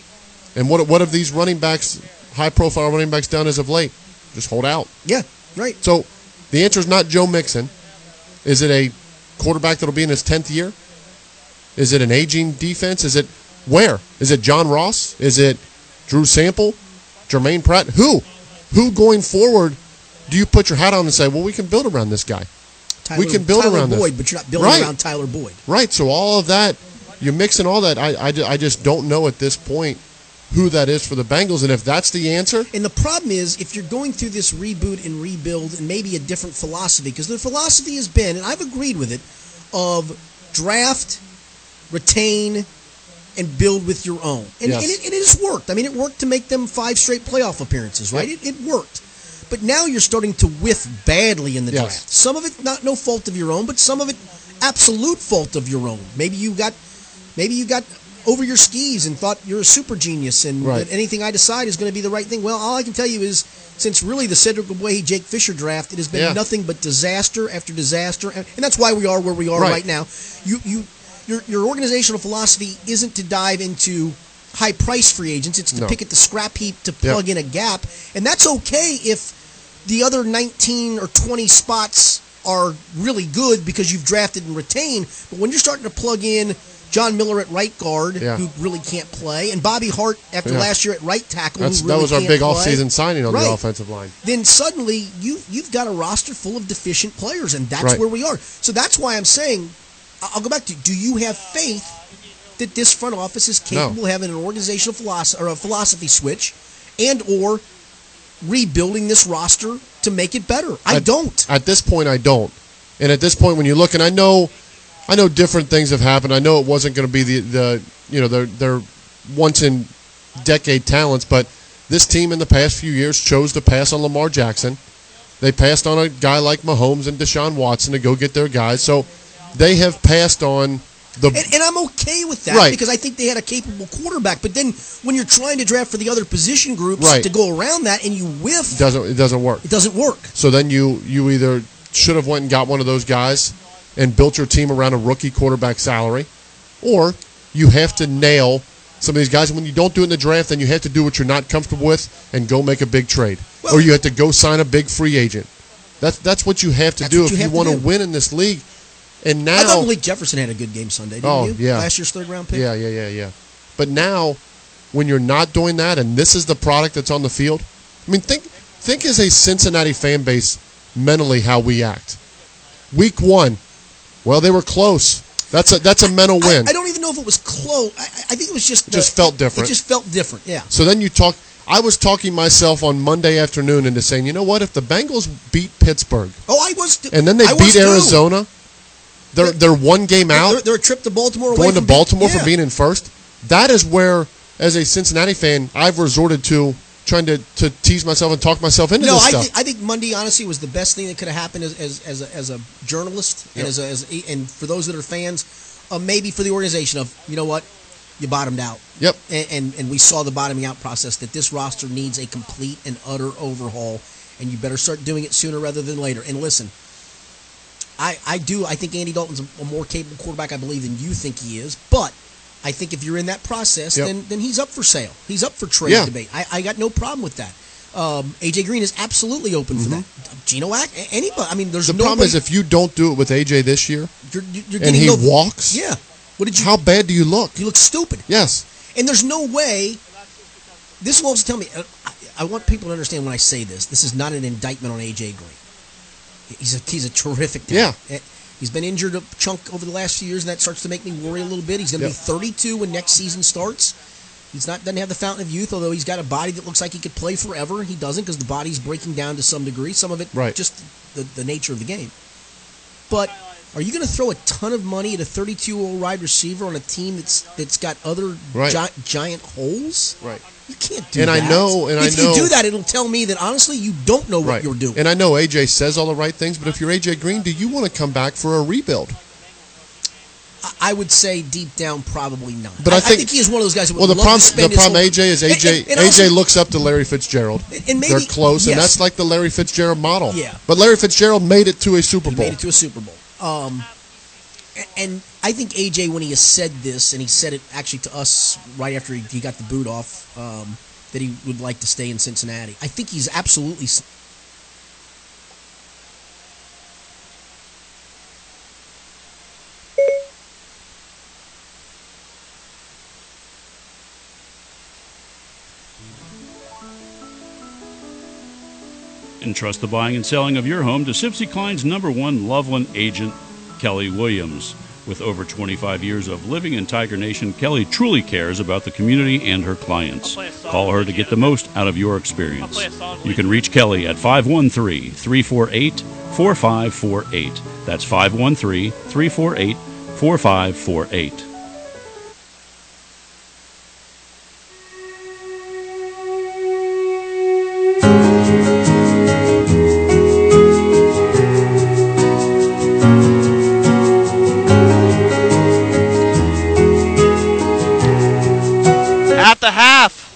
And what what have these running backs, high-profile running backs, done as of late? Just hold out. Yeah, right. So the answer is not Joe Mixon. Is it a quarterback that'll be in his tenth year? Is it an aging defense? Is it where? Is it John Ross? Is it Drew Sample? Germaine Pratt? Who? Who going forward do you put your hat on and say, well, we can build around this guy? Tyler, we can build Tyler around this. Boyd, but you're not building Right. around Tyler Boyd. Right. So all of that, you're mixing all that. I, I, I just don't know at this point who that is for the Bengals. And if that's the answer, And the problem is, if you're going through this reboot and rebuild and maybe a different philosophy, because the philosophy has been, and I've agreed with it, of draft, retain, and build with your own. And, Yes. and, it, and it has worked. I mean, it worked to make them five straight playoff appearances, right? Yep. It, it worked. But now you're starting to whiff badly in the Yes. draft. Some of it not no fault of your own, but some of it absolute fault of your own. Maybe you got, maybe you got over your skis and thought you're a super genius and Right. that anything I decide is going to be the right thing. Well, all I can tell you is since really the Cedric Ogbuehi Jake Fisher draft, it has been Yeah. nothing but disaster after disaster, and, that's why we are where we are Right. right, now. You you your your organizational philosophy isn't to dive into high price free agents; it's to No. pick at the scrap heap to plug in a gap, and that's okay if the other 19 or 20 spots are really good because you've drafted and retained. But when you're starting to plug in John Miller at right guard, Yeah. who really can't play, and Bobby Hart after Yeah. last year at right tackle, who that was our big play. offseason signing on Right. the offensive line. Then suddenly you you've got a roster full of deficient players, and that's Right. where we are. So that's why I'm saying, I'll go back to: Do you have faith that this front office is capable of having an organizational philosophy or a philosophy switch, and or rebuilding this roster to make it better? I At- don't. At this point, I don't. And at this point, when you look, and I know, I know different things have happened. I know it wasn't going to be the the you know their their once in decade talents, but this team in the past few years chose to pass on Lamar Jackson. They passed on a guy like Mahomes and Deshaun Watson to go get their guys. So they have passed on the And, and I'm okay with that Right. because I think they had a capable quarterback. But then when you're trying to draft for the other position groups Right. to go around that and you whiff, doesn't it doesn't work. it doesn't work. So then you you either should have went and got one of those guys and built your team around a rookie quarterback salary, or you have to nail some of these guys. And when you don't do it in the draft, then you have to do what you're not comfortable with and go make a big trade, or you have to go sign a big free agent. That's that's what you have to do if you you want to win in this league. And now, I thought Malik Jefferson had a good game Sunday. Didn't Oh, you? yeah. last year's third round pick. Yeah, yeah, yeah, yeah. But now, when you're not doing that, and this is the product that's on the field, I mean, think think as a Cincinnati fan base mentally how we act. Week one, well, they were close. That's a that's a mental win. I, I don't even know if it was close. I, I think it was just Just uh, felt different. It just felt different. Yeah. so then you talk. I was talking myself on Monday afternoon into saying, you know what? If the Bengals beat Pittsburgh Oh, I was. Too. and then they I beat too. Arizona, they're they're one game out. They're, they're a trip to Baltimore. going to being- Baltimore yeah. for being in first. That is where, as a Cincinnati fan, I've resorted to trying to, to tease myself and talk myself into No, this I, stuff. thi- I think Monday honestly was the best thing that could have happened as as, as, a, as a journalist and as, a, as a, and for those that are fans, uh, maybe for the organization of you know what, you bottomed out. Yep. And, and and we saw the bottoming out process that this roster needs a complete and utter overhaul, and you better start doing it sooner rather than later. And listen. I, I do. I think Andy Dalton's a, a more capable quarterback, I believe, than you think he is. But I think if you're in that process, Yep. then then he's up for sale. He's up for trade Yeah. debate. I, I got no problem with that. Um, AJ Green is absolutely open for that. Gino Ack, anybody. I mean, there's Mm-hmm. the problem is if you don't do it with AJ this year you're, you're and getting he no- walks, Yeah. What did you? how bad do you look? You look stupid. Yes. And there's no way. This will also tell me. uh, I, I want people to understand when I say this. This is not an indictment on AJ Green. He's a he's a terrific. Yeah. He's been injured a chunk over the last few years, and that starts to make me worry a little bit. He's going to Yep. be 32 when next season starts. He's not doesn't have the fountain of youth, although he's got a body that looks like he could play forever. He doesn't because the body's breaking down to some degree. Some of it Right. just the, the nature of the game. But are you going to throw a ton of money at a 32 year old wide receiver on a team that's that's got other Right. gi- giant holes? Right. You can't do And I know- and I know. if you do that, it'll tell me that honestly you don't know what Right. you're doing. And I know AJ says all the right things, but if you're AJ Green, do you want to come back for a rebuild? I- I would say deep down, probably not. But I think- he is one of those guys Well, the problem the problem AJ is AJ and- and AJ also- looks up to Larry Fitzgerald. And maybe- They're close, yes. and that's like the Larry Fitzgerald model. Yeah. But Larry Fitzgerald made it to a Super He Bowl. made it to a Super Bowl. Um, and I think AJ, when he has said this, and he said it actually to us right after he, he got the boot off, um, that he would like to stay in Cincinnati. I think he's absolutely. Entrust the buying and selling of your home to Sibcy Cline's number one Loveland agent, Kelly Williams. With over 25 years of living in Tiger Nation, Kelly truly cares about the community and her clients. Call her to get the most out of your experience. You can reach Kelly at 513 348 4548. That's 513 348 4548.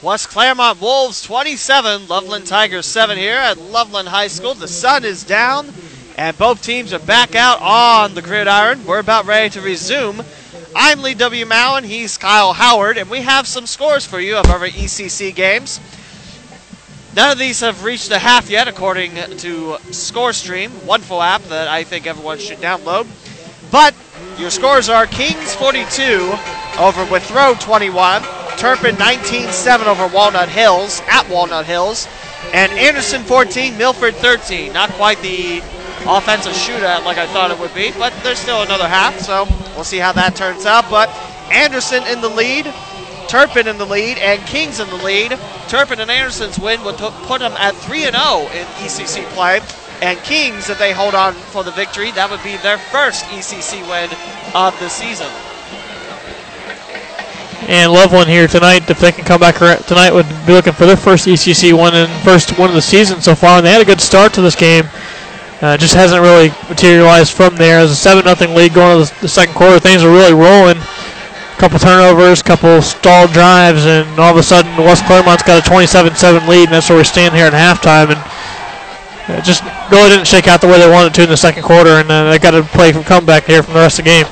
West Clermont Wolves 27, Loveland Tigers 7 here at Loveland High School. The sun is down, and both teams are back out on the gridiron. We're about ready to resume. I'm Lee W. Mowen, he's Kyle Howard, and we have some scores for you of our ECC games. None of these have reached the half yet, according to ScoreStream, wonderful app that I think everyone should download. But your scores are Kings 42 over Withrow 21, Turpin 19-7 over Walnut Hills at Walnut Hills, and Anderson 14, Milford 13. Not quite the offensive shootout like I thought it would be, but there's still another half, so we'll see how that turns out. But Anderson in the lead, Turpin in the lead, and Kings in the lead. Turpin and Anderson's win would put them at 3 0 in ECC play. And Kings, if they hold on for the victory, that would be their first ECC win of the season. And Loveland here tonight, if they can come back tonight, would be looking for their first ECC win and first one of the season so far. And they had a good start to this game. Uh, just hasn't really materialized from there. As a 7 0 lead going to the, the second quarter, things are really rolling A couple turnovers, a couple stalled drives, and all of a sudden West Clermont's got a 27-7 lead, and that's where we're standing here at halftime. And it just really didn't shake out the way they wanted to in the second quarter, and uh, they got to play from comeback here from the rest of the game.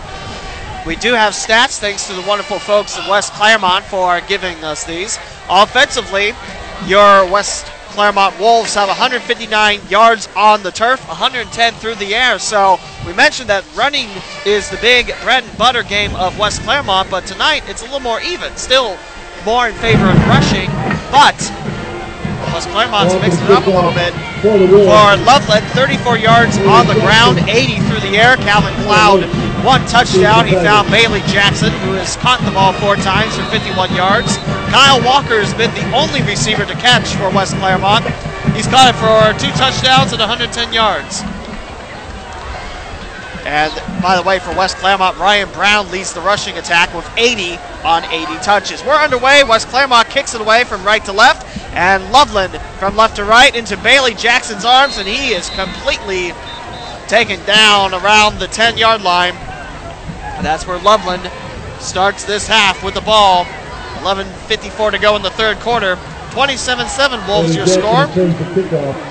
We do have stats thanks to the wonderful folks at West Clermont for giving us these. Offensively, your West Clermont Wolves have 159 yards on the turf, 110 through the air. So we mentioned that running is the big bread and butter game of West Clermont, but tonight it's a little more even. Still more in favor of rushing, but West Clermont's mixed it up a little bit. For Loveland, 34 yards on the ground, 80 through the air. Calvin Cloud one touchdown. He found Bailey Jackson, who has caught the ball four times for 51 yards. Kyle Walker has been the only receiver to catch for West Clermont. He's caught it for two touchdowns and 110 yards. And by the way, for West Clermont, Ryan Brown leads the rushing attack with 80 on 80 touches. We're underway. West Clermont kicks it away from right to left, and Loveland from left to right into Bailey Jackson's arms, and he is completely taken down around the 10 yard line. And that's where Loveland starts this half with the ball. 11.54 to go in the third quarter. 27-7 Wolves your score.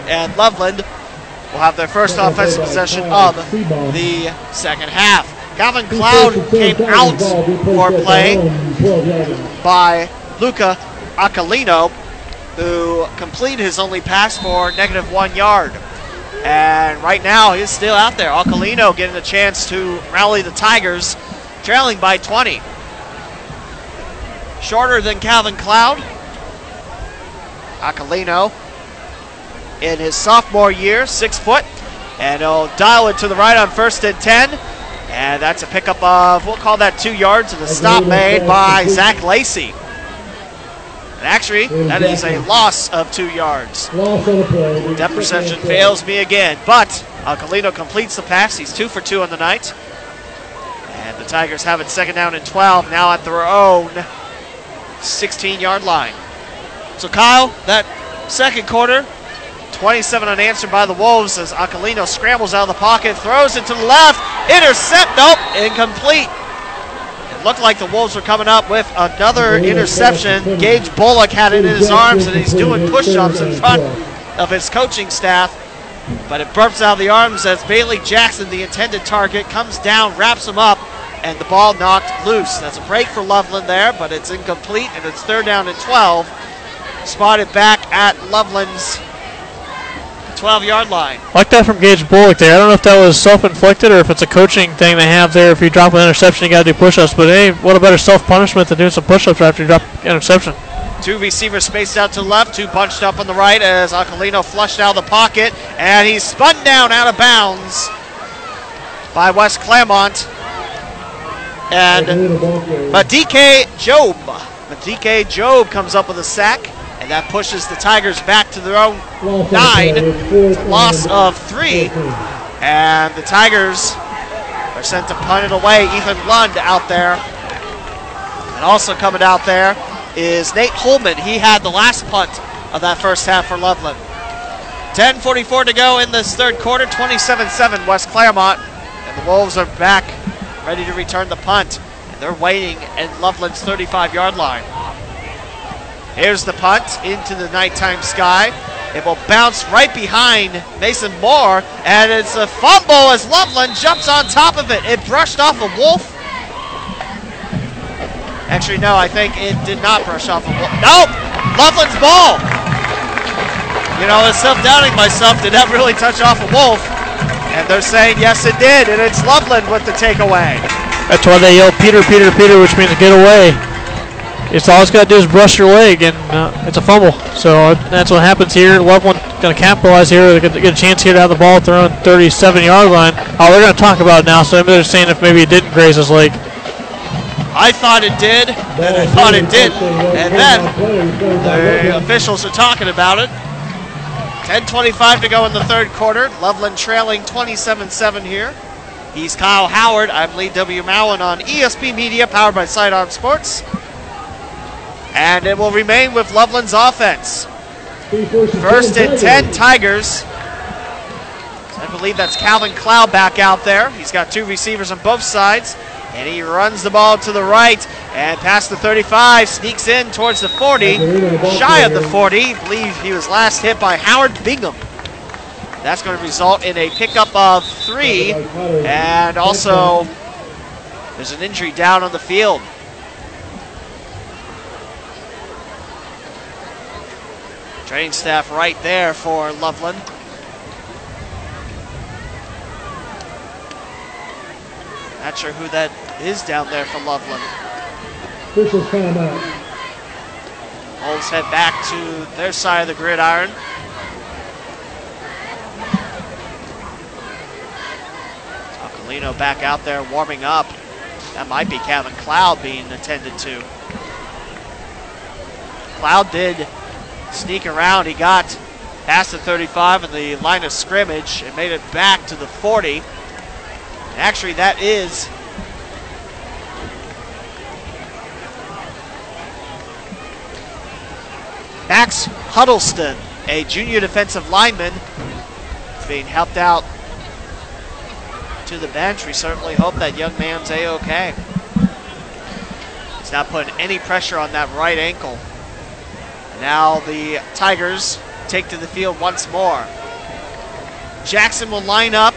And Loveland will have their first offensive possession of the second half. Calvin Cloud came out for play by Luca Aquilino, who completed his only pass for negative one yard. And right now, he's still out there. Aquilino getting a chance to rally the Tigers, trailing by 20. Shorter than Calvin Cloud. Aquilino in his sophomore year, six foot. And he'll dial it to the right on first and 10. And that's a pickup of, we'll call that two yards, and a stop made by Zach Lacey. And actually, that is a loss of two yards. Depth perception fails me again, but Aquilino completes the pass. He's two for two on the night. And the Tigers have it second down and 12, now at their own 16 yard line. So, Kyle, that second quarter, 27 unanswered by the Wolves as Aquilino scrambles out of the pocket, throws it to the left, intercept, nope, incomplete looked like the Wolves were coming up with another interception. Gage Bullock had it in his arms, and he's doing push-ups in front of his coaching staff. But it burps out of the arms as Bailey Jackson, the intended target, comes down, wraps him up, and the ball knocked loose. That's a break for Loveland there, but it's incomplete, and it's third down and 12. Spotted back at Loveland's 12 yard line. Like that from Gage Bullock there. I don't know if that was self inflicted or if it's a coaching thing they have there. If you drop an interception, you got to do push ups. But hey, what a better self punishment than doing some push ups after you drop an interception. Two receivers spaced out to the left, two bunched up on the right as Aquilino flushed out of the pocket, and he's spun down out of bounds by West Clermont. And Madike Job. Madike Job comes up with a sack. And that pushes the Tigers back to their own nine. Loss of three. And the Tigers are sent to punt it away. Ethan Lund out there. And also coming out there is Nate Holman. He had the last punt of that first half for Loveland. 10.44 to go in this third quarter. 27-7 West Clermont. And the Wolves are back ready to return the punt. And they're waiting at Loveland's 35-yard line. Here's the punt into the nighttime sky. It will bounce right behind Mason Moore, and it's a fumble as Loveland jumps on top of it. It brushed off a wolf. Actually, no, I think it did not brush off a wolf. Nope! Loveland's ball! You know, it's self-doubting myself. Did that really touch off a wolf? And they're saying, yes, it did, and it's Loveland with the takeaway. That's why they yell Peter, Peter, Peter, which means get away. It's all it's got to do is brush your leg, and uh, it's a fumble. So uh, that's what happens here. Loveland going to capitalize here. They get, get a chance here to have the ball thrown 37-yard line. Oh, they're going to talk about it now. So maybe they're saying if maybe it didn't graze his leg. I thought it did, and I thought it did, and then the officials are talking about it. 10:25 to go in the third quarter. Loveland trailing 27-7 here. He's Kyle Howard. I'm Lee W. Mowen on ESP Media, powered by Sidearm Sports. And it will remain with Loveland's offense. First and 10 Tigers. I believe that's Calvin Cloud back out there. He's got two receivers on both sides. And he runs the ball to the right and past the 35, sneaks in towards the 40, shy of the 40. I believe he was last hit by Howard Bingham. That's going to result in a pickup of three, and also there's an injury down on the field. Training staff right there for Loveland. Not sure who that is down there for Loveland. Official timeout. Wolves head back to their side of the gridiron. Aquilino back out there warming up. That might be Calvin Cloud being attended to. Cloud did sneak around. He got past the 35 in the line of scrimmage and made it back to the 40. Actually, that is Max Huddleston, a junior defensive lineman, being helped out to the bench. We certainly hope that young man's a-okay. He's not putting any pressure on that right ankle. Now the Tigers take to the field once more. Jackson will line up.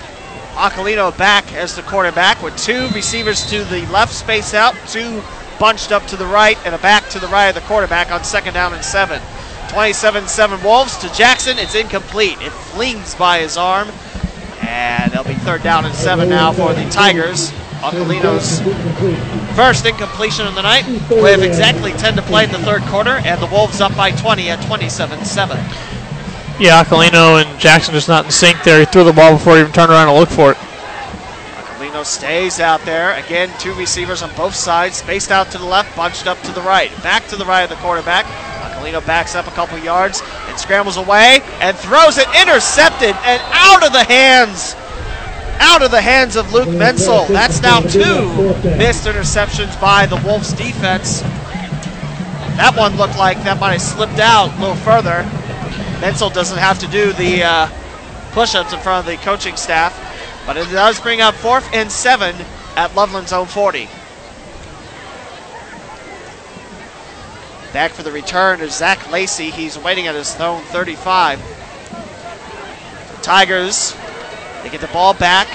Aquilino back as the quarterback with two receivers to the left, space out, two bunched up to the right, and a back to the right of the quarterback on second down and seven. 27-7 Wolves to Jackson. It's incomplete. It flings by his arm. And it'll be third down and seven now for the Tigers. Aquilino's first incompletion of the night. We have exactly 10 to play in the third quarter, and the Wolves up by 20 at 27-7. Yeah, Aquilino and Jackson just not in sync there. He threw the ball before he even turned around to look for it. Aquilino stays out there. Again, two receivers on both sides, spaced out to the left, bunched up to the right. Back to the right of the quarterback. Aquilino backs up a couple yards and scrambles away and throws it intercepted and out of the hands. Out of the hands of Luke Menzel. That's now two missed interceptions by the Wolves defense. That one looked like that might have slipped out a little further. Menzel doesn't have to do the uh, push ups in front of the coaching staff, but it does bring up fourth and seven at Loveland's own 40. Back for the return is Zach Lacey. He's waiting at his own 35. The Tigers, they get the ball back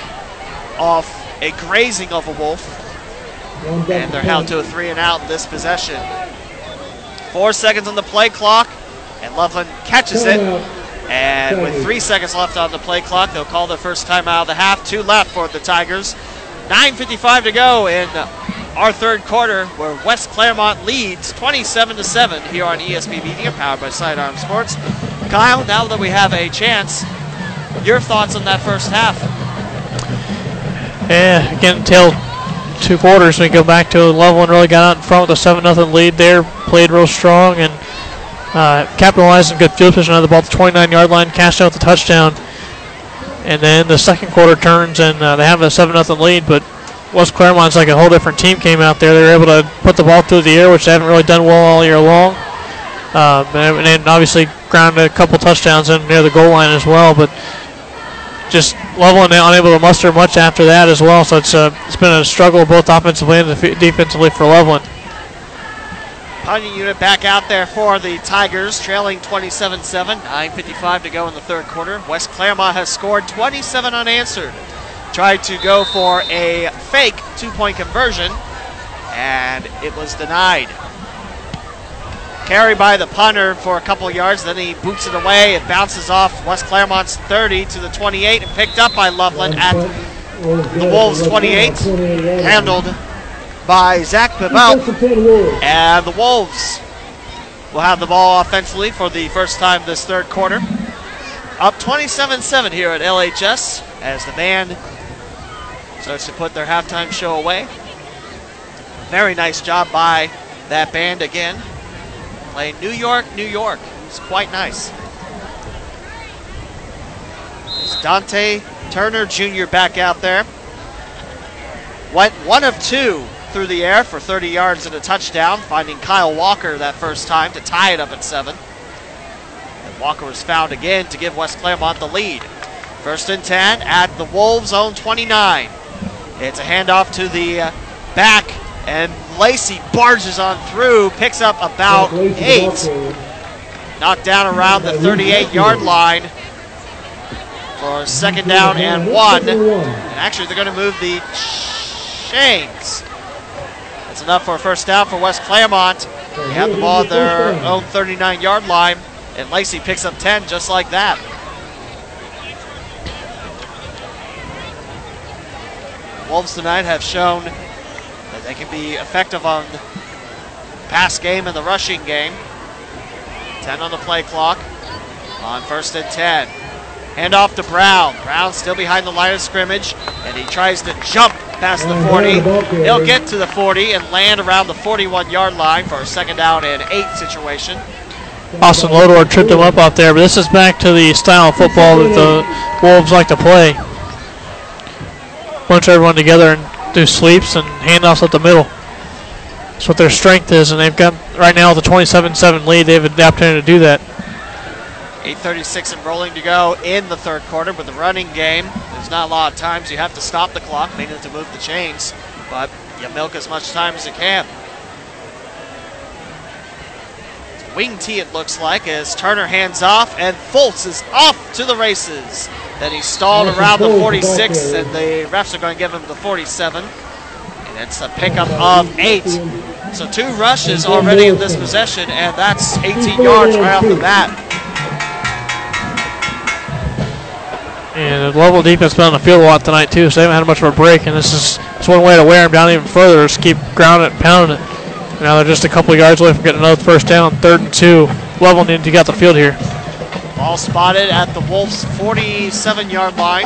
off a grazing of a wolf. And they're held to a three and out this possession. Four seconds on the play clock, and Loveland catches it. And with three seconds left on the play clock, they'll call the first time out of the half. Two left for the Tigers. 9.55 to go in our third quarter, where West Clermont leads 27 to 7 here on ESP, Media, powered by Sidearm Sports. Kyle, now that we have a chance, your thoughts on that first half? Yeah, again, until two quarters, we go back to Loveland really got out in front with a 7 0 lead there, played real strong, and uh, capitalized on good field position on the ball at the 29 yard line, cashed out the touchdown. And then the second quarter turns, and uh, they have a 7 0 lead, but West Clermont's like a whole different team came out there. They were able to put the ball through the air, which they haven't really done well all year long. Um, and, and obviously ground a couple touchdowns in near the goal line as well. But just Loveland unable to muster much after that as well. So it's uh, it's been a struggle both offensively and defensively for Loveland. Punting unit back out there for the Tigers, trailing 27-7. 9.55 to go in the third quarter. West Clermont has scored 27 unanswered. Tried to go for a fake two-point conversion, and it was denied. Carry by the punter for a couple yards, then he boots it away. It bounces off West Clermont's 30 to the 28 and picked up by Loveland at the Wolves 28. Handled by Zach Bebel. And the Wolves will have the ball offensively for the first time this third quarter. Up 27 7 here at LHS as the band starts to put their halftime show away. Very nice job by that band again. Playing New York, New York. It's quite nice. It's Dante Turner Jr. back out there. Went one of two through the air for 30 yards and a touchdown, finding Kyle Walker that first time to tie it up at seven. And Walker was found again to give West Clermont the lead. First and 10 at the Wolves' own 29. It's a handoff to the uh, back, and Lacey barges on through, picks up about eight. Knocked down around the 38 yard line for second down and one. And actually, they're going to move the chains. That's enough for a first down for West Clermont. They have the ball at their own 39 yard line, and Lacey picks up 10 just like that. Wolves tonight have shown they can be effective on the pass game and the rushing game. 10 on the play clock on first and 10. Hand off to Brown. Brown still behind the line of scrimmage, and he tries to jump past the 40. He'll get to the 40 and land around the 41 yard line for a second down and eight situation. Austin Lodor tripped him up out there, but this is back to the style of football that the Wolves like to play. Bunch everyone together and do sweeps and handoffs up the middle. That's what their strength is, and they've got right now the 27-7 lead. They have the opportunity to do that. 8.36 and rolling to go in the third quarter with the running game. There's not a lot of times you have to stop the clock, meaning to move the chains, but you milk as much time as you can. Wing tee, it looks like, as Turner hands off, and Foltz is off to the races. Then he stalled around the 46, and the refs are going to give him the 47. And it's a pickup of eight. So two rushes already in this possession, and that's 18 yards right off the bat. And the level defense been on the field a lot tonight too, so they haven't had much of a break. And this is it's one way to wear them down even further. Just keep grounding it, and pounding it. Now they're just a couple of yards away from getting another first down. Third and two. Level needing to get the field here. Ball spotted at the Wolves' 47-yard line.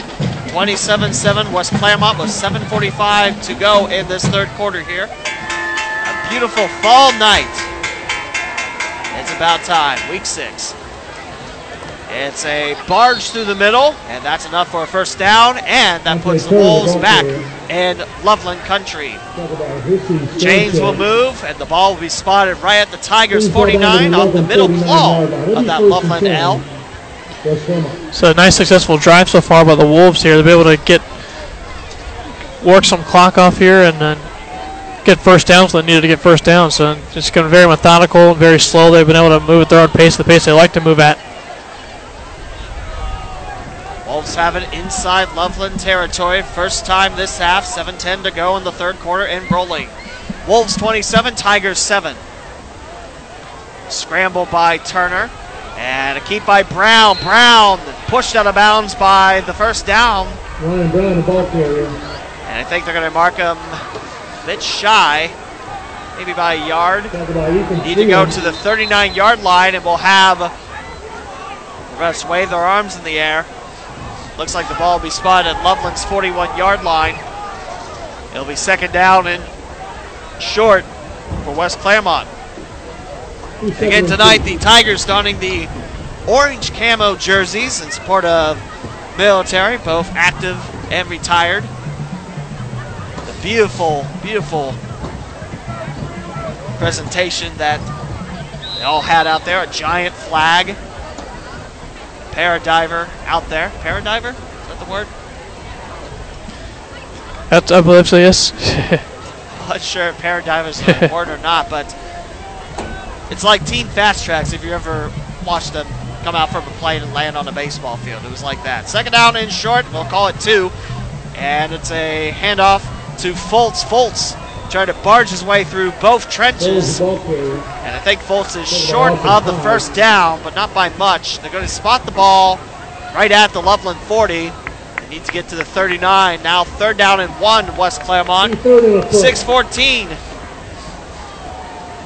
27-7 West Clermont with 7.45 to go in this third quarter here. A beautiful fall night. It's about time. Week six. It's a barge through the middle, and that's enough for a first down, and that puts the Wolves back in Loveland country. James will move, and the ball will be spotted right at the Tigers' 49 off the middle claw of that Loveland L. So nice successful drive so far by the Wolves here. They'll be able to get work some clock off here and then get first downs when they needed to get first down. So it's going very methodical and very slow. They've been able to move at their own pace, the pace they like to move at. Wolves have it inside Loveland territory. First time this half. 7-10 to go in the third quarter in rolling. Wolves 27, Tigers 7. Scramble by Turner. And a keep by Brown. Brown pushed out of bounds by the first down. Ryan Brown, the ball carrier. And I think they're going to mark him a bit shy, maybe by a yard. Need to go to the 39 yard line, and we'll have the refs wave their arms in the air. Looks like the ball will be spotted at Loveland's 41 yard line. It'll be second down and short for West Clermont. Again tonight, the Tigers donning the orange camo jerseys in support of military, both active and retired. The beautiful, beautiful presentation that they all had out there. A giant flag. Paradiver out there. Paradiver? Is that the word? That's, I believe so, yes. I'm not sure if paradiver is the word or not, but it's like Team Fastrax if you ever watched them come out from a plane and land on a baseball field. It was like that. Second down in short, we'll call it two. And it's a handoff to Foltz. Foltz trying to barge his way through both trenches. And I think Foltz is short of the first down, but not by much. They're going to spot the ball right at the Loveland 40. They need to get to the 39. Now third down and one, West Clermont. 6-14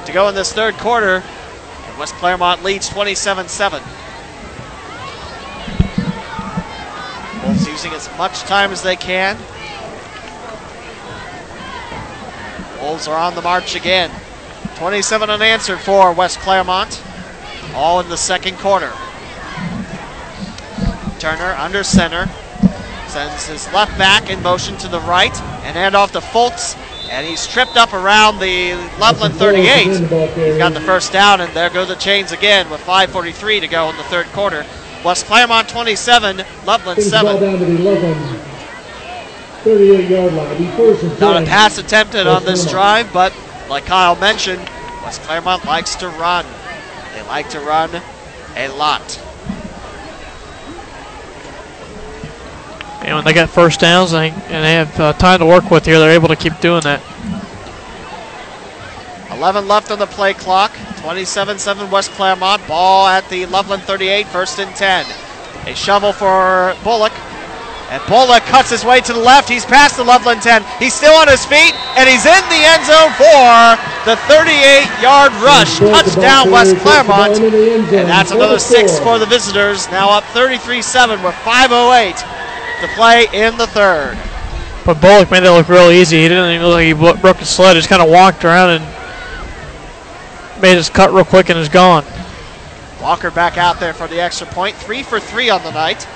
to go in this third quarter. And West Clermont leads 27-7. Wolves using as much time as they can. Wolves are on the march again. 27 unanswered for West Clermont. All in the second quarter. Turner under center. Sends his left back in motion to the right. And hand off to Foltz. And he's tripped up around the Loveland 38. He's got the first down, and there go the chains again with 5.43 to go in the third quarter. West Clermont 27, Loveland 7. 38 yard line. Not a pass attempted on this drive, but like Kyle mentioned, West Clermont likes to run. They like to run a lot. And when they get first downs and they have uh, time to work with here, they're able to keep doing that. 11 left on the play clock. 27-7 West Clermont. Ball at the Loveland 38, first and 10. A shovel for Bullock. And Bullock cuts his way to the left. He's past the Loveland 10. He's still on his feet, and he's in the end zone for the 38-yard rush. Touchdown West Clermont. And that's another six for the visitors. Now up 33-7 with 5.08 to play in the third. But Bullock made that look real easy. He didn't even look like he broke his sled. He just kind of walked around and made his cut real quick and is gone. Walker back out there for the extra point. Three for three on the night.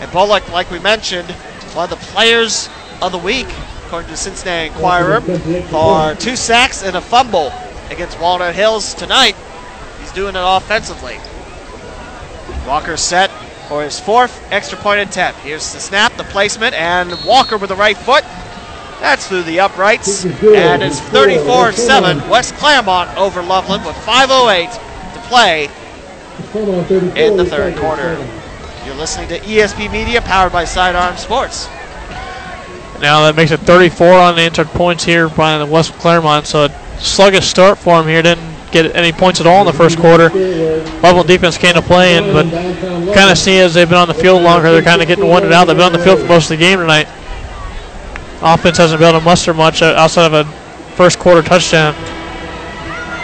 And Bullock, like we mentioned, one of the players of the week, according to the Cincinnati Enquirer, for two sacks and a fumble against Walnut Hills tonight. He's doing it offensively. Walker set for his fourth extra point attempt. Here's the snap, the placement, and Walker with the right foot. That's through the uprights. And it's 34 7. West Clermont over Loveland with 5.08 to play in the third quarter. You're listening to ESP Media, powered by Sidearm Sports. Now that makes it 34 unanswered points here by the West Clermont. So a sluggish start for him here. Didn't get any points at all in the first quarter. Level defense came to play and but kind of see as they've been on the field longer, they're kind of getting winded out. They've been on the field for most of the game tonight. Offense hasn't been able to muster much uh, outside of a first quarter touchdown.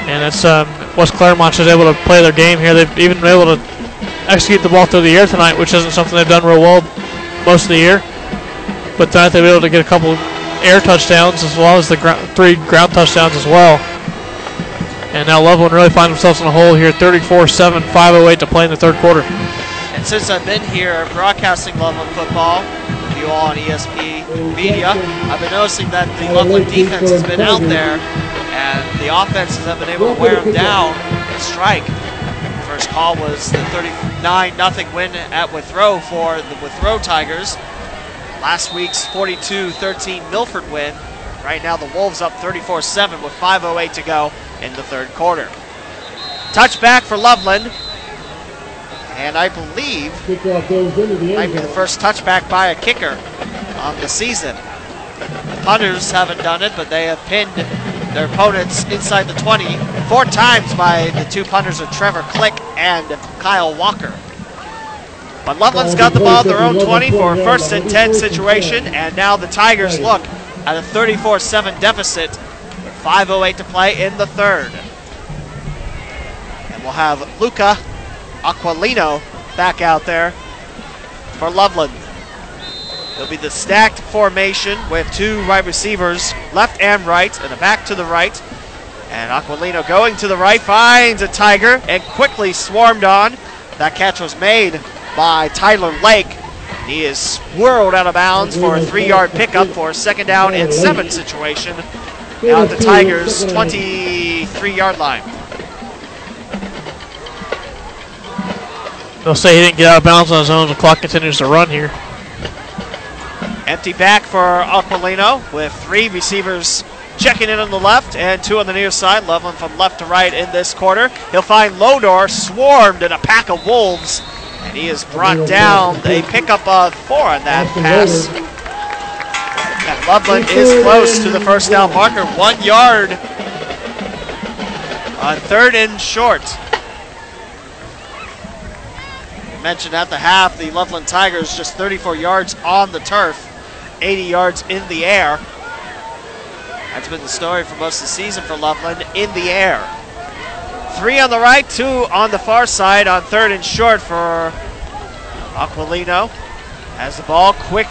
And it's um, West Clermont is able to play their game here. They've even been able to execute the ball through the air tonight, which isn't something they've done real well most of the year. But tonight they've been able to get a couple air touchdowns as well as the three ground touchdowns as well. And now Loveland really find themselves in a hole here, 34-7, 5:08 to play in the third quarter. And since I've been here broadcasting Loveland football you all on ESP Media, I've been noticing that the Loveland defense has been out there and the offenses have been able to wear them down and strike. First call was the 39 0 win at Withrow for the Withrow Tigers. Last week's 42 13 Milford win. Right now, the Wolves up 34 7 with 5.08 to go in the third quarter. Touchback for Loveland. And I believe might be the first touchback by a kicker on the season. The punters haven't done it, but they have pinned their opponents inside the 20 four times by the two punters of Trevor Click and Kyle Walker. But Loveland's got the ball at their own 20 for a first and 10 situation, and now the Tigers look at a 34 7 deficit 5.08 to play in the third. And we'll have Luca Aquilino back out there for Loveland. It'll be the stacked formation with two right receivers, left and right, and a back to the right. And Aquilino going to the right, finds a Tiger and quickly swarmed on. That catch was made by Tyler Lake. He is swirled out of bounds for a three yard pickup for a second down and seven situation. Now at the Tigers' 23 yard line. They'll say he didn't get out of bounds on his own. The clock continues to run here. Empty back for Aquilino with three receivers checking in on the left and two on the near side. Loveland from left to right in this quarter. He'll find Lodor swarmed in a pack of wolves, and he is brought down. A pickup of four on that pass. And Loveland is close to the first down marker, one yard on third and short. Mentioned at the half, the Loveland Tigers just 34 yards on the turf, 80 yards in the air. That's been the story for most of the season for Loveland in the air. Three on the right, two on the far side on third and short for Aquilino. Has the ball, quick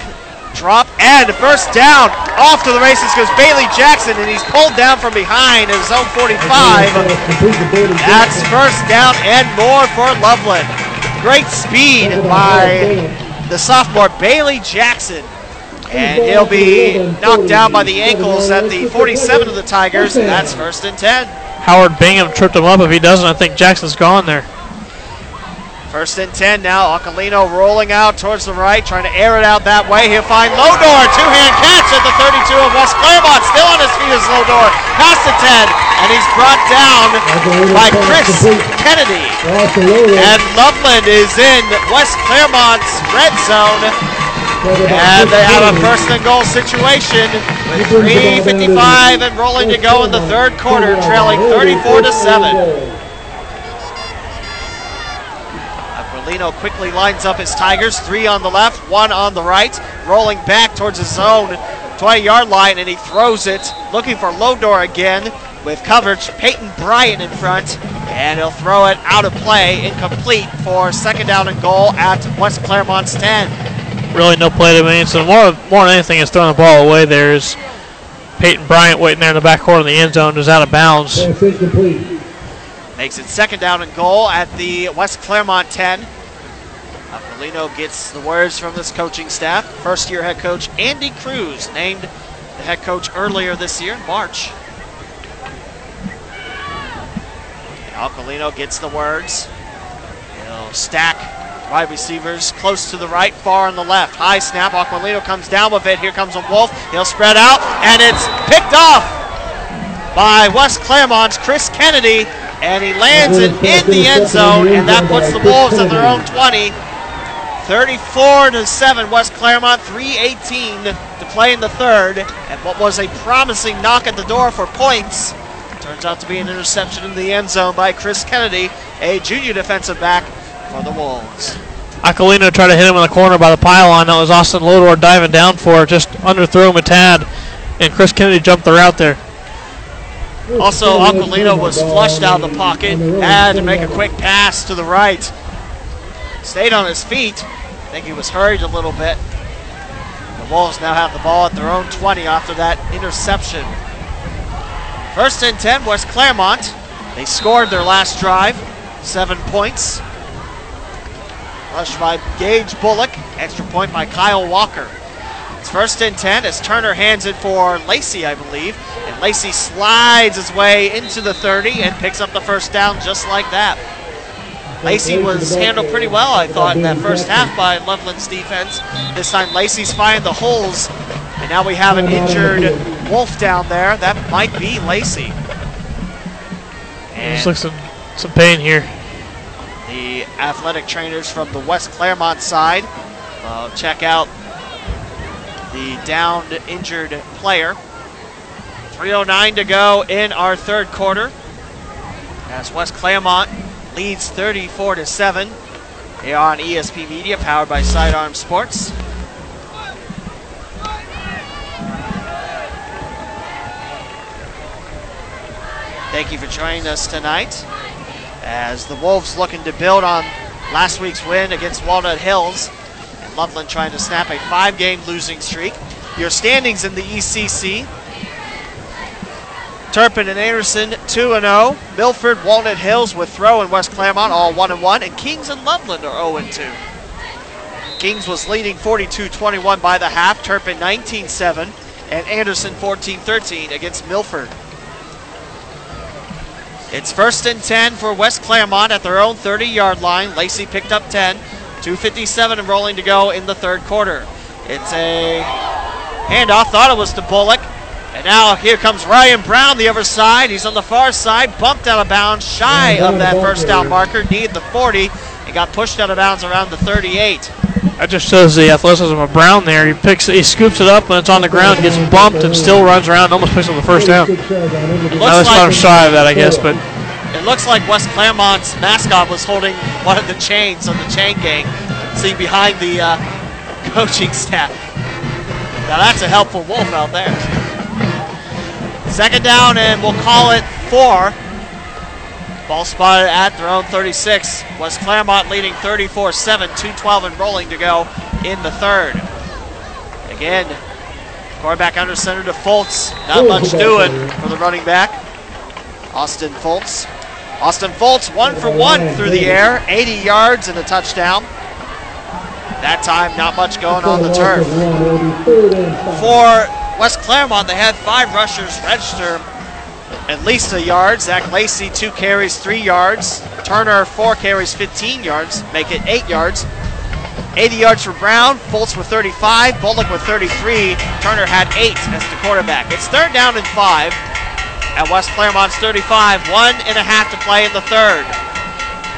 drop, and first down. Off to the races goes Bailey Jackson, and he's pulled down from behind in zone 45. That's first down and more for Loveland. Great speed by the sophomore Bailey Jackson. And he'll be knocked down by the ankles at the 47 of the Tigers, that's first and 10. Howard Bingham tripped him up. If he doesn't, I think Jackson's gone there. First and 10 now. Aquilino rolling out towards the right, trying to air it out that way. He'll find Lodor. Two hand catch at the 32 of West Clermont. Still on his feet is Lodor. Past the 10. And he's brought down by Chris Kennedy. And Loveland is in West Clermont's red zone. And they have a first and goal situation with 3.55 and rolling to go in the third quarter, trailing 34 to 7. Aquilino quickly lines up his Tigers, three on the left, one on the right, rolling back towards his zone 20 yard line, and he throws it, looking for Lodor again with coverage. Peyton Bryant in front, and he'll throw it out of play, incomplete for second down and goal at West Clermont's 10. Really no play to me. So more, more than anything is throwing the ball away there is Peyton Bryant waiting there in the back corner of the end zone is out of bounds. Makes it second down and goal at the West Clermont 10. Aquilino gets the words from this coaching staff. First year head coach Andy Cruz named the head coach earlier this year in March. Aquilino gets the words. He'll stack wide receivers close to the right, far on the left. High snap. Aquilino comes down with it. Here comes a Wolf. He'll spread out, and it's picked off by West Clermont's Chris Kennedy, and he lands it in the end zone, and that puts the Wolves at their own 20. 34 to 7, West Clermont, 318 to play in the third, and what was a promising knock at the door for points turns out to be an interception in the end zone by Chris Kennedy, a junior defensive back for the Wolves. Aquilino tried to hit him in the corner by the pylon. That was Austin Lodor diving down for it, just underthrew him a tad, and Chris Kennedy jumped the route there. Also, Aquilino was flushed out of the pocket, had to make a quick pass to the right. Stayed on his feet. I think he was hurried a little bit. The Wolves now have the ball at their own 20 after that interception. First and 10, West Clermont. They scored their last drive, seven points. Rushed by Gage Bullock, extra point by Kyle Walker. It's first and 10 as Turner hands it for Lacey, I believe. And Lacey slides his way into the 30 and picks up the first down just like that. Lacey was handled pretty well, I thought, in that first half by Loveland's defense. This time Lacey's finding the holes, and now we have an injured Wolf down there. That might be Lacey. Just looks some, some pain here. The athletic trainers from the West Clermont side uh, check out the downed, injured player. 3.09 to go in our third quarter as West Clermont leads 34 to 7. They are on ESP Media, powered by Sidearm Sports. Thank you for joining us tonight as the Wolves looking to build on last week's win against Walnut Hills and Loveland trying to snap a five game losing streak. Your standings in the ECC Turpin and Anderson 2 0. Milford, Walnut Hills Withrow and West Clermont all 1 1. And Kings and Loveland are 0 2. Kings was leading 42 21 by the half. Turpin 19 7. And Anderson 14 13 against Milford. It's first and 10 for West Clermont at their own 30 yard line. Lacey picked up 10. 2.57 and rolling to go in the third quarter. It's a handoff. Thought it was to Bullock. And now here comes Ryan Brown, the other side. He's on the far side, bumped out of bounds, shy of that first down marker, needed the 40, and got pushed out of bounds around the 38. That just shows the athleticism of Brown there. He picks, he scoops it up when it's on the ground, gets bumped, and still runs around, and almost picks up the first down. It Now that's kind of shy of that, I guess, but It looks like West Clermont's mascot was holding one of the chains on the chain gang. See behind the uh, coaching staff. Now that's a helpful wolf out there. Second down, and we'll call it four. Ball spotted at their own 36. West Clermont leading 34 7, 212 and rolling to go in the third. Again, quarterback under center to Foltz. Not much doing for the running back. Austin Foltz. Austin Foltz, one for one through the air, 80 yards and a touchdown. That time, not much going on the turf. For West Clermont, they had five rushers register at least a yard. Zach Lacey, two carries, three yards. Turner, four carries, 15 yards, make it eight yards. 80 yards for Brown. Foltz with 35. Bullock with 33. Turner had eight as the quarterback. It's third down and five at West Clermont's 35. One and a half to play in the third.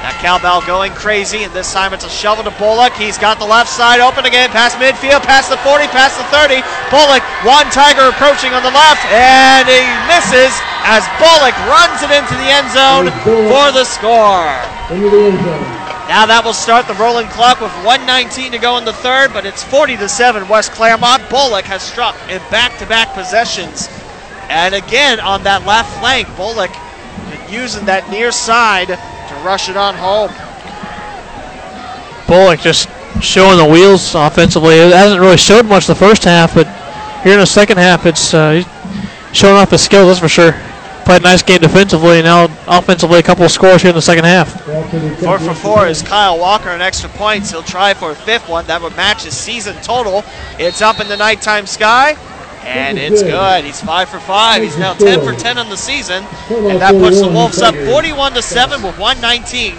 That cowbell going crazy, and this time it's a shovel to Bullock. He's got the left side open again, past midfield, past the 40, past the 30. Bullock, one Tiger approaching on the left, and he misses as Bullock runs it into the end zone for the score. Into the end zone. Now that will start the rolling clock with 119 to go in the third, but it's 40 to 7. West Clermont. Bullock has struck in back-to-back possessions. And again on that left flank, Bullock using that near side to rush it on home. Bullock just showing the wheels offensively. It hasn't really showed much the first half, but here in the second half, it's uh, he's showing off his skills, that's for sure. Played a nice game defensively, and now offensively, a couple of scores here in the second half. Four for four is Kyle Walker and extra points. He'll try for a fifth one. That would match his season total. It's up in the nighttime sky, and it's good. He's five for five. He's now 10 for 10 on the season, and that puts the Wolves up 41 to 7 with 119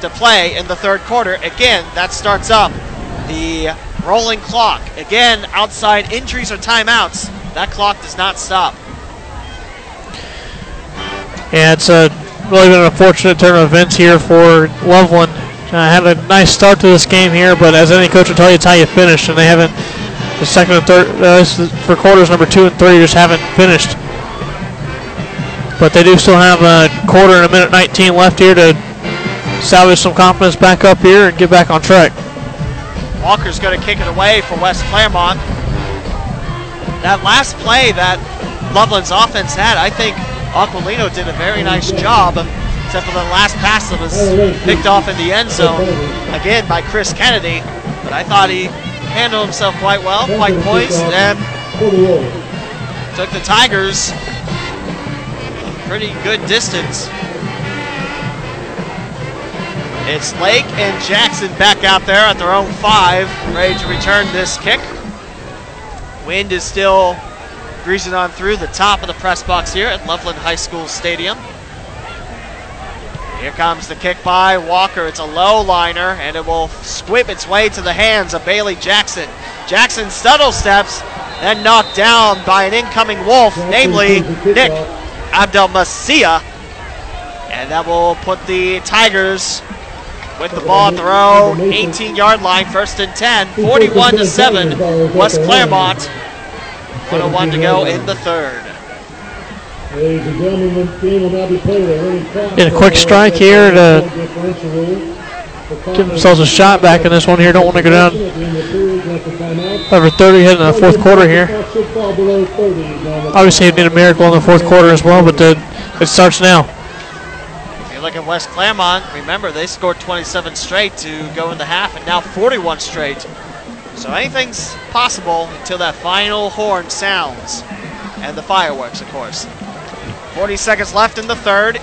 to play in the third quarter. Again, that starts up the rolling clock. Again, outside injuries or timeouts, that clock does not stop. Yeah, it's uh, really been an unfortunate turn of events here for Loveland. Uh, had a nice start to this game here, but as any coach will tell you, it's how you finish, and they haven't. The second and third uh, for quarters number two and three just haven't finished. But they do still have a quarter and a minute 19 left here to salvage some confidence back up here and get back on track. Walker's going to kick it away for West Clermont. That last play that Loveland's offense had, I think Aquilino did a very nice job, except for the last pass that was picked off in the end zone, again by Chris Kennedy. But I thought he handled himself quite well, quite poised, and took the Tigers pretty good distance. It's Lake and Jackson back out there at their own five, ready to return this kick. Wind is still breezing on through the top of the press box here at Loveland High School Stadium. Here comes the kick by Walker. It's a low liner, and it will squib its way to the hands of Bailey Jackson. Jackson stuttle steps, then knocked down by an incoming Wolf, namely Nick Abdelmasia. And that will put the Tigers with the ball at their own 18 yard line, first and 10, 41 to 7, West Clermont. 101 to go in the third. Get a quick strike here to give themselves a shot back in this one here. Don't want to go down over 30 heading in the fourth quarter here. Obviously, you need a miracle in the fourth quarter as well, but the, it starts now. If you look at West Clermont, remember they scored 27 straight to go in the half, and now 41 straight. So anything's possible until that final horn sounds. And the fireworks, of course. 40 seconds left in the third.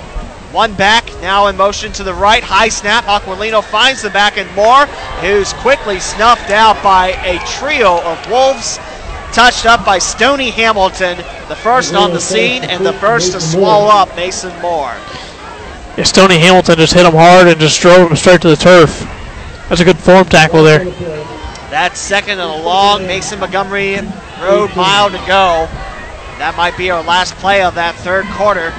One back, now in motion to the right. High snap. Aquilino finds the back and Moore, who's quickly snuffed out by a trio of Wolves. Touched up by Stony Hamilton, the first on the scene and the first to swallow up Mason Moore. Yeah, Stony Hamilton just hit him hard and just drove him straight to the turf. That's a good form tackle there. That's second and a long Mason Montgomery Road mile to go. That might be our last play of that third quarter.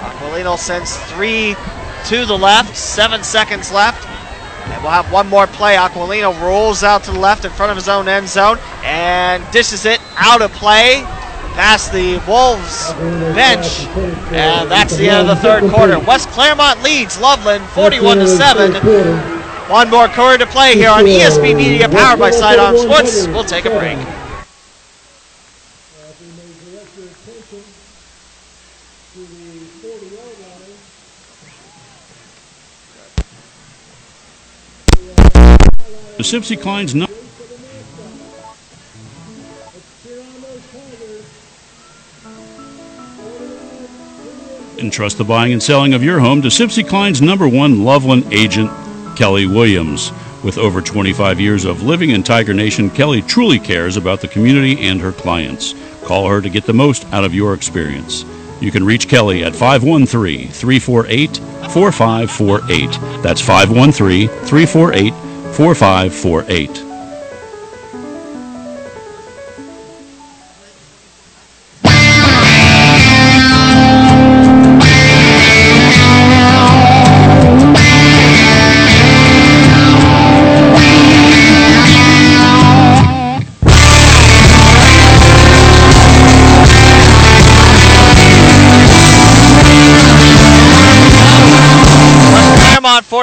Aquilino sends three to the left, seven seconds left. And we'll have one more play. Aquilino rolls out to the left in front of his own end zone and dishes it out of play past the Wolves bench. And that's the end of the third quarter. West Clermont leads Loveland 41 to 7. One more quarter to play here on ESP Media, powered by Sidearm Sports. We'll take a break. Sibcy Cline's number. Entrust the buying and selling of your home to Sibcy Cline's number one Loveland agent, Kelly Williams. With over 25 years of living in Tiger Nation, Kelly truly cares about the community and her clients. Call her to get the most out of your experience. You can reach Kelly at 513 348 4548. That's 513 348 4548.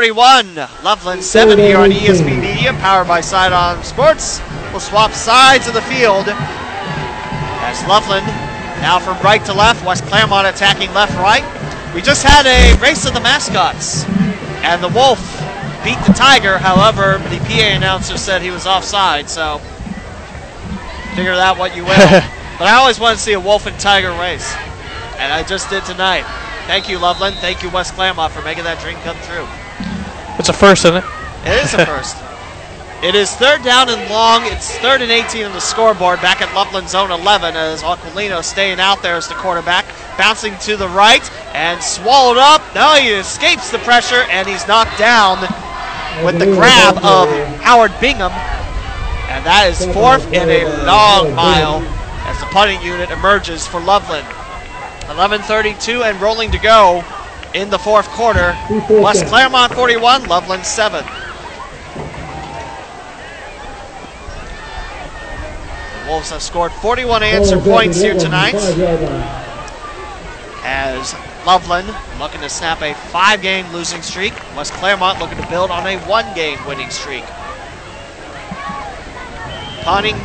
41, Loveland 7 here on ESP Media, powered by Sidearm Sports. We'll swap sides of the field as Loveland now from right to left, West Clermont attacking left right. We just had a race of the mascots, and the Wolf beat the Tiger. However, the PA announcer said he was offside, so figure that what you will. but I always want to see a Wolf and Tiger race, and I just did tonight. Thank you, Loveland. Thank you, West Clermont, for making that dream come true. It's a first, isn't it? It is a first. it is third down and long. It's third and 18 on the scoreboard back at Loveland Zone 11 as Aquilino staying out there as the quarterback. Bouncing to the right and swallowed up. No, he escapes the pressure and he's knocked down with the grab of Howard Bingham. And that is fourth in a long mile as the punting unit emerges for Loveland. 11:32 and rolling to go in the fourth quarter. West Clermont 41, Loveland 7. The Wolves have scored 41 answer points here tonight as Loveland looking to snap a five-game losing streak. West Clermont looking to build on a one-game winning streak. Punting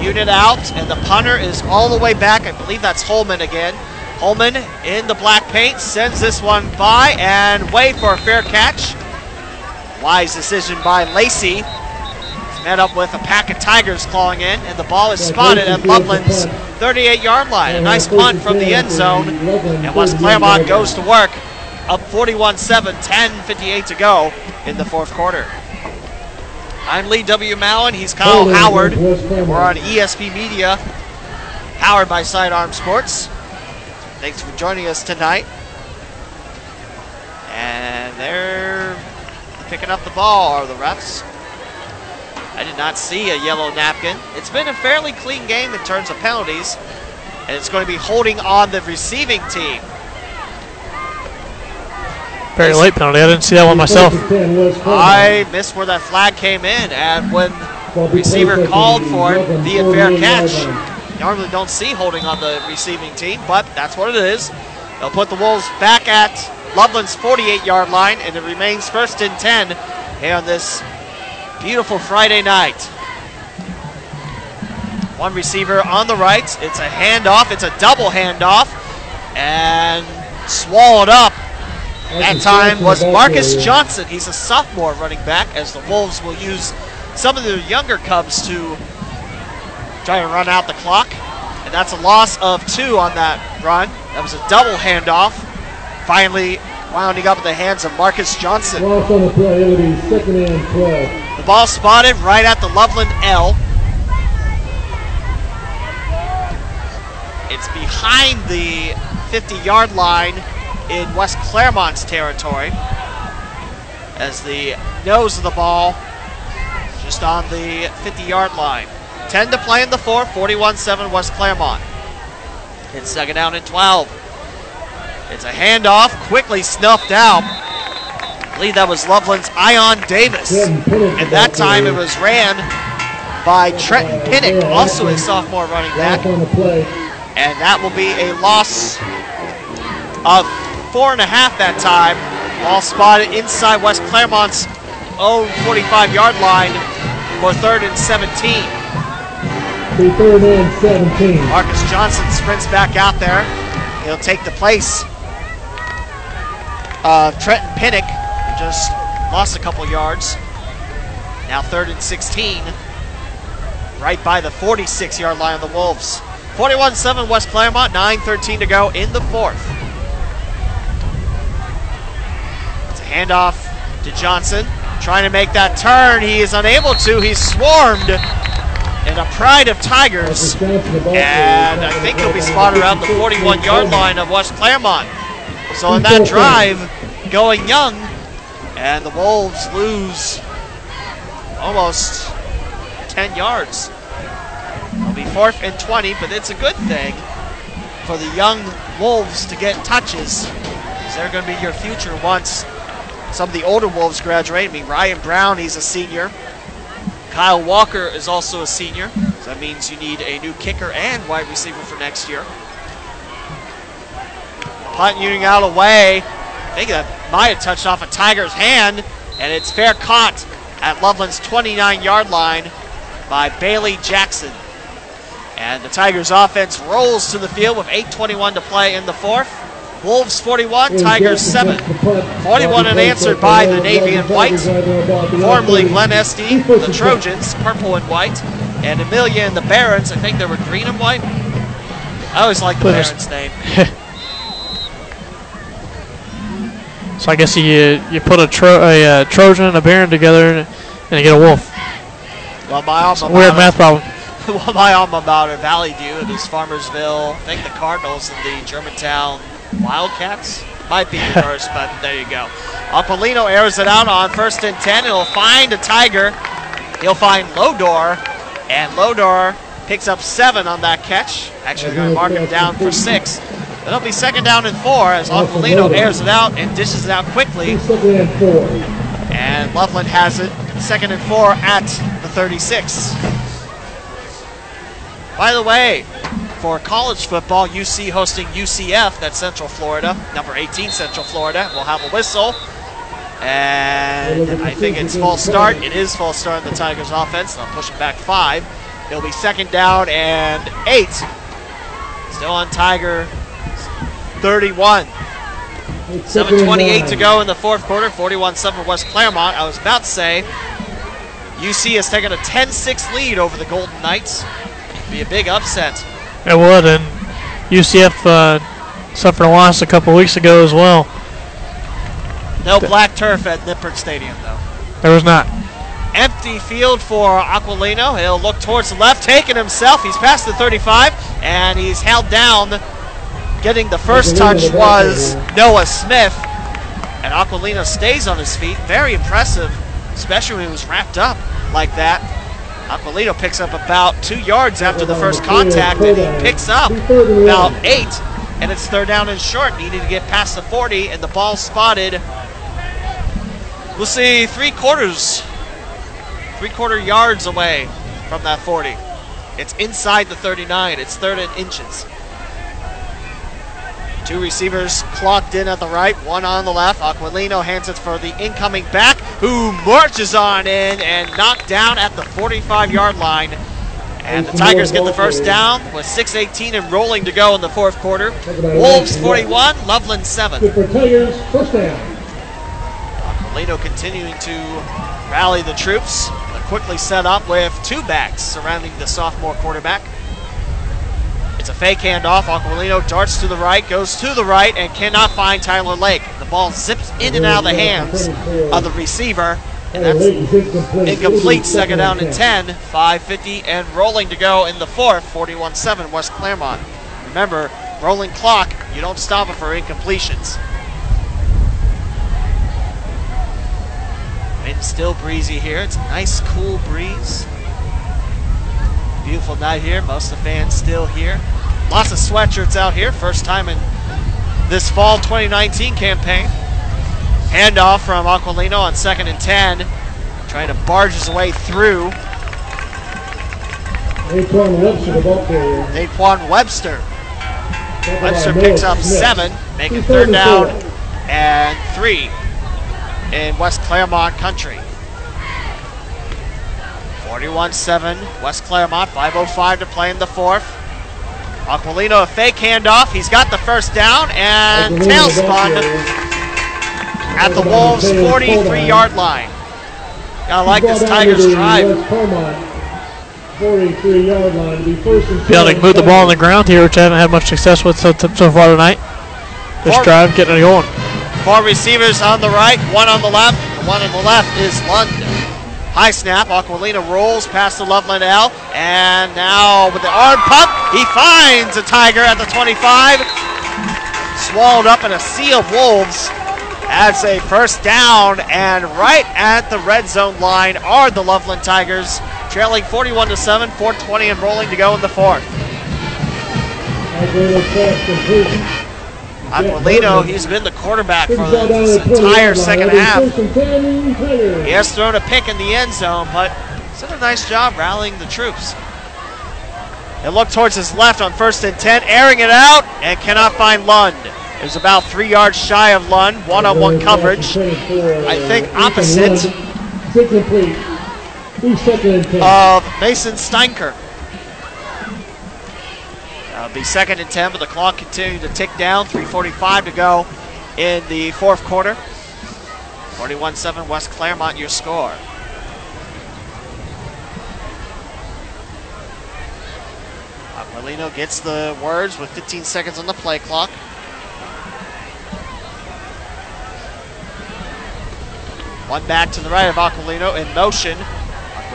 unit out, and the punter is all the way back. I believe that's Holman again. Holman in the black paint sends this one by and way for a fair catch. Wise decision by Lacey. Met up with a pack of Tigers clawing in, and the ball is spotted at Loveland's 38 yard line. A nice punt from the end zone, and West Clermont goes to work. Up 41 7, 10 58 to go in the fourth quarter. I'm Lee W. Mallon. He's Kyle Howard. And we're on ESP Media, powered by Sidearm Sports. Thanks for joining us tonight. And they're picking up the ball, are the refs. I did not see a yellow napkin. It's been a fairly clean game in terms of penalties, and it's going to be holding on the receiving team. Very late penalty. I didn't see that one myself. I missed where that flag came in, and when the receiver called for it, the unfair catch. Normally don't see holding on the receiving team, but that's what it is. They'll put the Wolves back at Loveland's 48-yard line, and it remains first and 10 here on this beautiful Friday night. One receiver on the right. It's a handoff. It's a double handoff, and swallowed up that time was Marcus Johnson. He's a sophomore running back, as the Wolves will use some of the younger Cubs to try to run out the clock. And that's a loss of two on that run. That was a double handoff. Finally wounding up in the hands of Marcus Johnson. Loss on the play, it'll be second and 12. The ball spotted right at the Loveland L. It's behind the 50 yard line in West Clermont's territory as the nose of the ball just on the 50 yard line. 10 to play in the fourth, 41 7 West Clermont. It's second down and 12. It's a handoff, quickly snuffed out. I believe that was Loveland's Ion Davis. And that time it was ran by Trenton Pinnock, also a sophomore running back. And that will be a loss of four and a half that time. All spotted inside West Clermont's own 45 yard line for third and 17. Be third and 17. Marcus Johnson sprints back out there. He'll take the place of Trenton Pinnock, who just lost a couple yards. Now third and 16, right by the 46 yard line of the Wolves. 41 7 West Clermont, 9 13 to go in the fourth. It's a handoff to Johnson, trying to make that turn. He is unable to. He's swarmed in a pride of Tigers. And I think he'll be spotted around the 41 yard line of West Clermont. So in that drive, going young, and the Wolves lose almost 10 yards. It'll be fourth and 20, but it's a good thing for the young Wolves to get touches. 'cause They're going to be your future once some of the older Wolves graduate. I mean, Ryan Brown, he's a senior. Kyle Walker is also a senior. So that means you need a new kicker and wide receiver for next year. Punt unit out away. I think that might have touched off a Tiger's hand, and it's fair caught at Loveland's 29 yard line by Bailey Jackson. And the Tigers offense rolls to the field with 8.21 to play in the fourth. Wolves 41, Tigers 7. 41 unanswered by the Navy and White, formerly Glen Este, the Trojans, purple and white, and Amelia and the Barons, I think they were green and white. I always like the Players. Barons name. So I guess you you put a, tro- a uh, Trojan and a Baron together and, and you get a wolf. Well, my alma a weird mater- math problem. well, my alma mater, Valley View, it is Farmersville. I think the Cardinals and the Germantown Wildcats. Might be first, but there you go. Aquilino airs it out on first and 10. He'll find a Tiger. He'll find Lodor, and Lodor picks up seven on that catch. Actually, going to mark him down for six. It'll be second down and four as Aquilino airs it out and dishes it out quickly. And Loveland has it second and four at the 36. By the way, for college football, UC hosting UCF, that's Central Florida, number 18 Central Florida. We'll have a whistle. And I think it's false start. It is false start in the Tigers offense. I'll push it back five. It'll be second down and eight. Still on Tiger 31. 7.28 to go in the fourth quarter, 41-7 West Clermont. I was about to say, UC has taken a 10-6 lead over the Golden Knights. Be a big upset. It would, and UCF uh, suffered a loss a couple weeks ago as well. No black turf at Nippert Stadium, though. There was not. Empty field for Aquilino. He'll look towards the left, taking himself. He's past the 35, and he's held down. Getting the first touch was Noah Smith. And Aquilino stays on his feet. Very impressive, especially when he was wrapped up like that. Aquilino picks up about two yards after the first contact, and he picks up about eight. And it's third down and short. Needed to get past the 40, and the ball spotted. We'll see three quarters three quarter yards away from that 40. It's inside the 39. It's third and inches. Two receivers clocked in at the right, one on the left. Aquilino hands it for the incoming back, who marches on in and knocked down at the 45 yard line. And the Tigers get the first down with 6.18 and rolling to go in the fourth quarter. Wolves 41, Loveland 7. For Tigers, first down. Leno continuing to rally the troops. They're quickly set up with two backs surrounding the sophomore quarterback. It's a fake handoff. Aquilino darts to the right, goes to the right, and cannot find Tyler Lake. The ball zips in and out of the hands of the receiver. And that's incomplete. Second down and 10. 5.50 and rolling to go in the fourth. 41 7 West Clermont. Remember, rolling clock, you don't stop it for incompletions. Wind still breezy here. It's a nice, cool breeze. Beautiful night here. Most of the fans still here. Lots of sweatshirts out here. First time in this fall 2019 campaign. Handoff from Aquilino on second and 10. Trying to barge his way through. Naquan Webster, the ball carrier. Naquan Webster. Webster picks up seven, making third down and three in West Clermont country. 41-7, West Clermont, 5.05 to play in the fourth. Aquilino a fake handoff. He's got the first down and Aquilino, the ball tailspun carrier. at the Wolves' 43-yard line. Gotta like this Tigers drive. West 43-yard line. Be first and Be able to move the ball on the ground here, which I haven't had much success with so, so far tonight. This Four- drive getting it going. Four receivers on the right, one on the left. The one on the left is London. High snap. Aquilino rolls past the Loveland L. And now with the arm pump, he finds a Tiger at the 25. Swallowed up in a sea of wolves. That's a first down. And right at the red zone line are the Loveland Tigers, trailing 41 to 7, 420 and rolling to go in the fourth. Aquilino he's been the quarterback for Brings ball down to this the entire second half. First and ten, Tigers. He has thrown a pick in the end zone, but he's done a nice job rallying the troops. He'll look towards his left on first and 10, airing it out, and cannot find Lund. It was about three yards shy of Lund, one on one coverage. I think opposite Six complete. Be second and ten. of Mason Steinker. That'll be second and 10, but the clock continued to tick down. 3.45 to go in the fourth quarter. 41 7 West Clermont, your score. Uh, Aquilino gets the words with 15 seconds on the play clock. One back to the right of Aquilino in motion.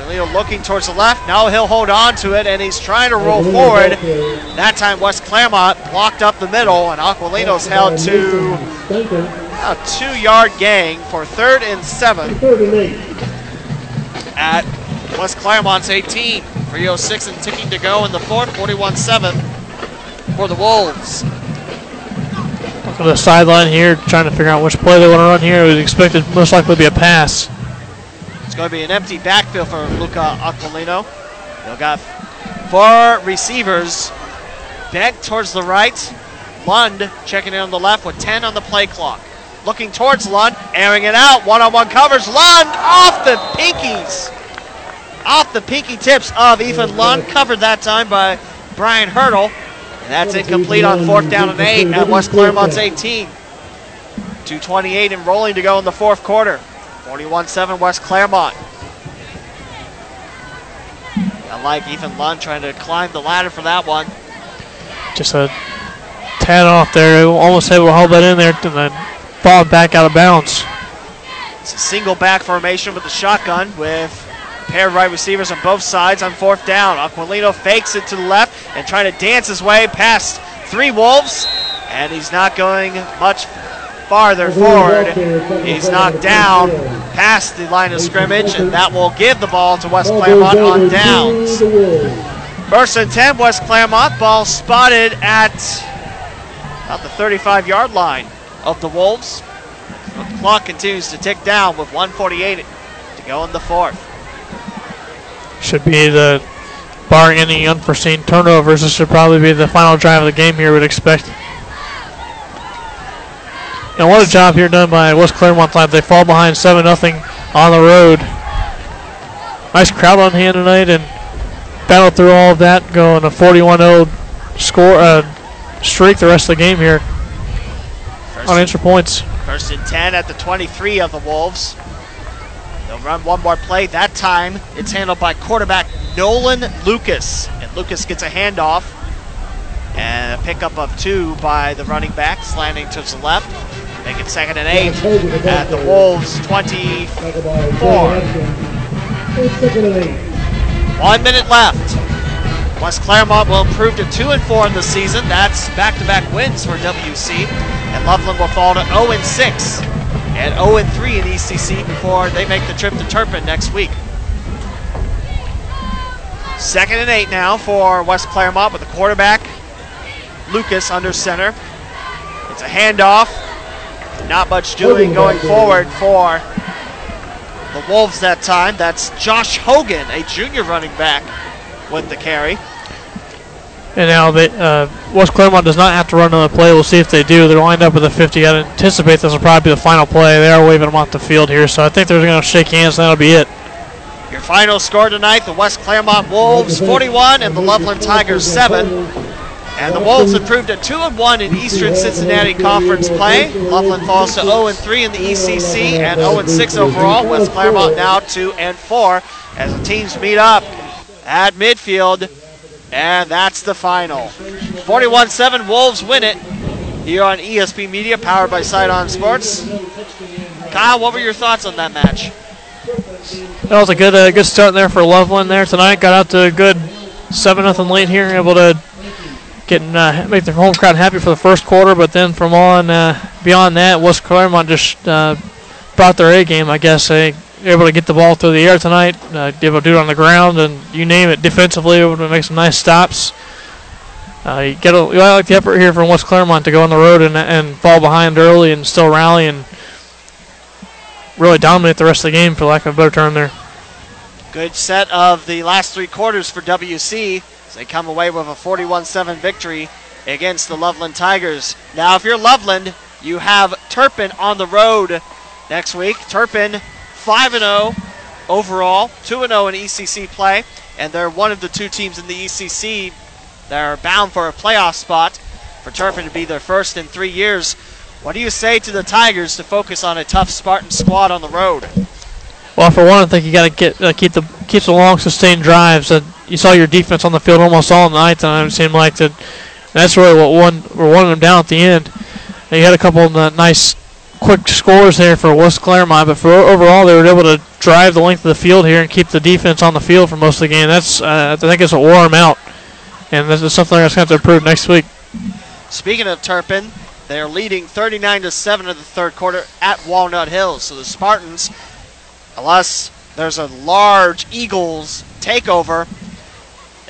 Aquilino looking towards the left. Now he'll hold on to it, and he's trying to roll forward. That time West Clermont blocked up the middle, and Aquilino's held to a two-yard gain for third and seven at West Clermont's 18. 306 and ticking to go in the fourth, 41-7 for the Wolves. Looking to the sideline here, trying to figure out which play they want to run here. It was expected most likely to be a pass. It's going to be an empty backfield for Luca Aquilino. They'll got four receivers bent towards the right. Lund checking in on the left with 10 on the play clock. Looking towards Lund, airing it out. One on one covers. Lund off the pinkies. Off the pinky tips of Ethan Lund. Covered that time by Brian Hurdle. And that's incomplete on fourth down and eight at West Clermont's 18. 2.28 and rolling to go in the fourth quarter. 41-7 West Clermont. I like Ethan Lund trying to climb the ladder for that one. Just a tad off there. Almost able to hold that in there and then ball back out of bounds. It's a single back formation with the shotgun with a pair of right receivers on both sides on fourth down. Aquilino fakes it to the left and trying to dance his way past three Wolves, and he's not going much farther forward. He's knocked down past the line of scrimmage, and that will give the ball to West Ball Clermont on downs. First and 10, West Clermont. Ball spotted at about the 35 yard line of the Wolves. The clock continues to tick down with 148 to go in the fourth. Should be the, barring any unforeseen turnovers, this should probably be the final drive of the game here, we'd expect. And what a job here done by West Clermont Lab. They fall behind 7 0 on the road. Nice crowd on hand tonight and battled through all of that, going a 41 0 score uh, streak the rest of the game here First on extra points. First and 10 at the 23 of the Wolves. They'll run one more play. That time it's handled by quarterback Nolan Lucas. And Lucas gets a handoff. And a pickup of two by the running back, slanting to the left. Make it second and eight at the Wolves 24. Tackle by Joey Atkins. It's second and eight. One minute left. West Clermont will improve to 2 and 4 in the season. That's back to back wins for WC. And Loveland will fall to 0 and 6 and 0 and 3 in ECC before they make the trip to Turpin next week. Second and 8 now for West Clermont with the quarterback Lucas under center. It's a handoff. Not much doing going forward for the Wolves that time. That's Josh Hogan, a junior running back, with the carry. And now they, uh, West Clermont does not have to run another play. We'll see if they do. They're lined up with a 50. I anticipate this will probably be the final play. They are waving them off the field here, so I think they're going to shake hands, and that'll be it. Your final score tonight, the West Clermont Wolves 41 and the Loveland Tigers 7. And the Wolves improved to 2 and 1 in Eastern Cincinnati Conference play. Loveland falls to 0 and 3 in the ECC and 0 and 6 overall. West Clermont now 2 and 4 as the teams meet up at midfield. And that's the final. 41 7 Wolves win it here on ESP Media, powered by Sidearm Sports. Kyle, what were your thoughts on that match? That was a good uh, good start there for Loveland there tonight. Got out to a good 7 nothing lead here, able to get uh, make the home crowd happy for the first quarter, but then from on uh, beyond that, West Clermont just uh, brought their A game, I guess. They able to get the ball through the air tonight, uh, able to do it on the ground, and you name it, defensively, able to make some nice stops. Uh, you get a, you like the effort here from West Clermont to go on the road and, and fall behind early and still rally and really dominate the rest of the game, for lack of a better term there. Good set of the last three quarters for WC as they come away with a 41 7 victory against the Loveland Tigers. Now, if you're Loveland, you have Turpin on the road next week. Turpin 5 0 overall, 2 0 in ECC play, and they're one of the two teams in the ECC that are bound for a playoff spot for Turpin to be their first in three years. What do you say to the Tigers to focus on a tough Spartan squad on the road? Well, for one, I think you got to get uh, keep the keep the long sustained drives. Uh, you saw your defense on the field almost all night, and it seemed like that. That's really what won. We're one them down at the end. And you had a couple of uh, nice, quick scores there for West Clermont, but for overall, they were able to drive the length of the field here and keep the defense on the field for most of the game. That's uh, I think it's a warm out, and this is something that's going to have to improve next week. Speaking of Turpin, they're leading 39 to 7 in the third quarter at Walnut Hills. So the Spartans, unless there's a large Eagles takeover,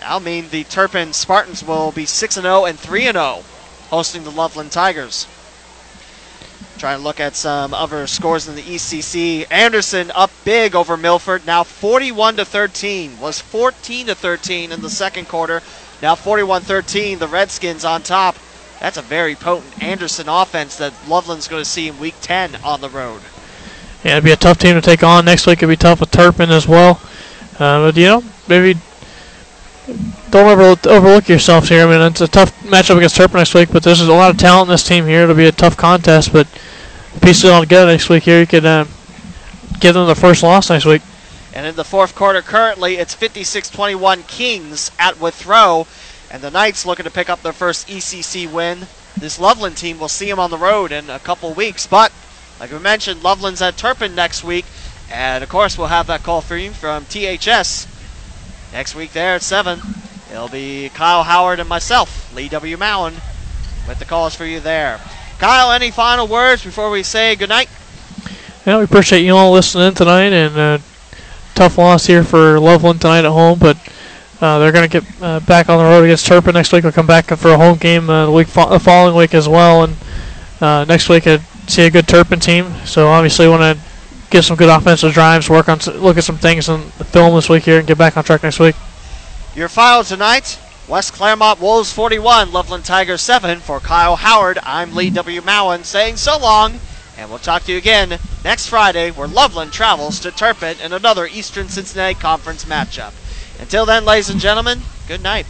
I mean the Turpin Spartans will be 6 0 and 3 0 hosting the Loveland Tigers. Trying to look at some other scores in the ECC. Anderson up big over Milford, now 41 to 13. Was 14 to 13 in the second quarter. Now 41-13. The Redskins on top. That's a very potent Anderson offense that Loveland's going to see in Week 10 on the road. Yeah, it'd be a tough team to take on next week. It'd be tough with Turpin as well. Uh, but you know, maybe don't ever overlook yourselves here. I mean, it's a tough matchup against Turpin next week, but there's a lot of talent in this team here. It'll be a tough contest, but piece it all together next week here, you could uh, give them the first loss next week. And in the fourth quarter, currently it's 56-21 Kings at Withrow, and the Knights looking to pick up their first ECC win. This Loveland team will see them on the road in a couple weeks, but like we mentioned, Loveland's at Turpin next week, and of course we'll have that call for you from THS next week there at 7. It'll be Kyle Howard and myself, Lee W. Mowen, with the calls for you there. Kyle, any final words before we say goodnight? Yeah, we appreciate you all listening tonight, and uh, tough loss here for Loveland tonight at home, but uh, they're going to get uh, back on the road against Turpin next week. They'll come back for a home game uh, the week fo- the following week as well, and uh, next week I see a good Turpin team. So obviously want to get some good offensive drives, work on look at some things on the film this week here, and get back on track next week. Your final tonight. West Clermont Wolves 41, Loveland Tigers 7. For Kyle Howard, I'm Lee W. Mowen saying so long, and we'll talk to you again next Friday where Loveland travels to Turpin in another Eastern Cincinnati Conference matchup. Until then, ladies and gentlemen, good night.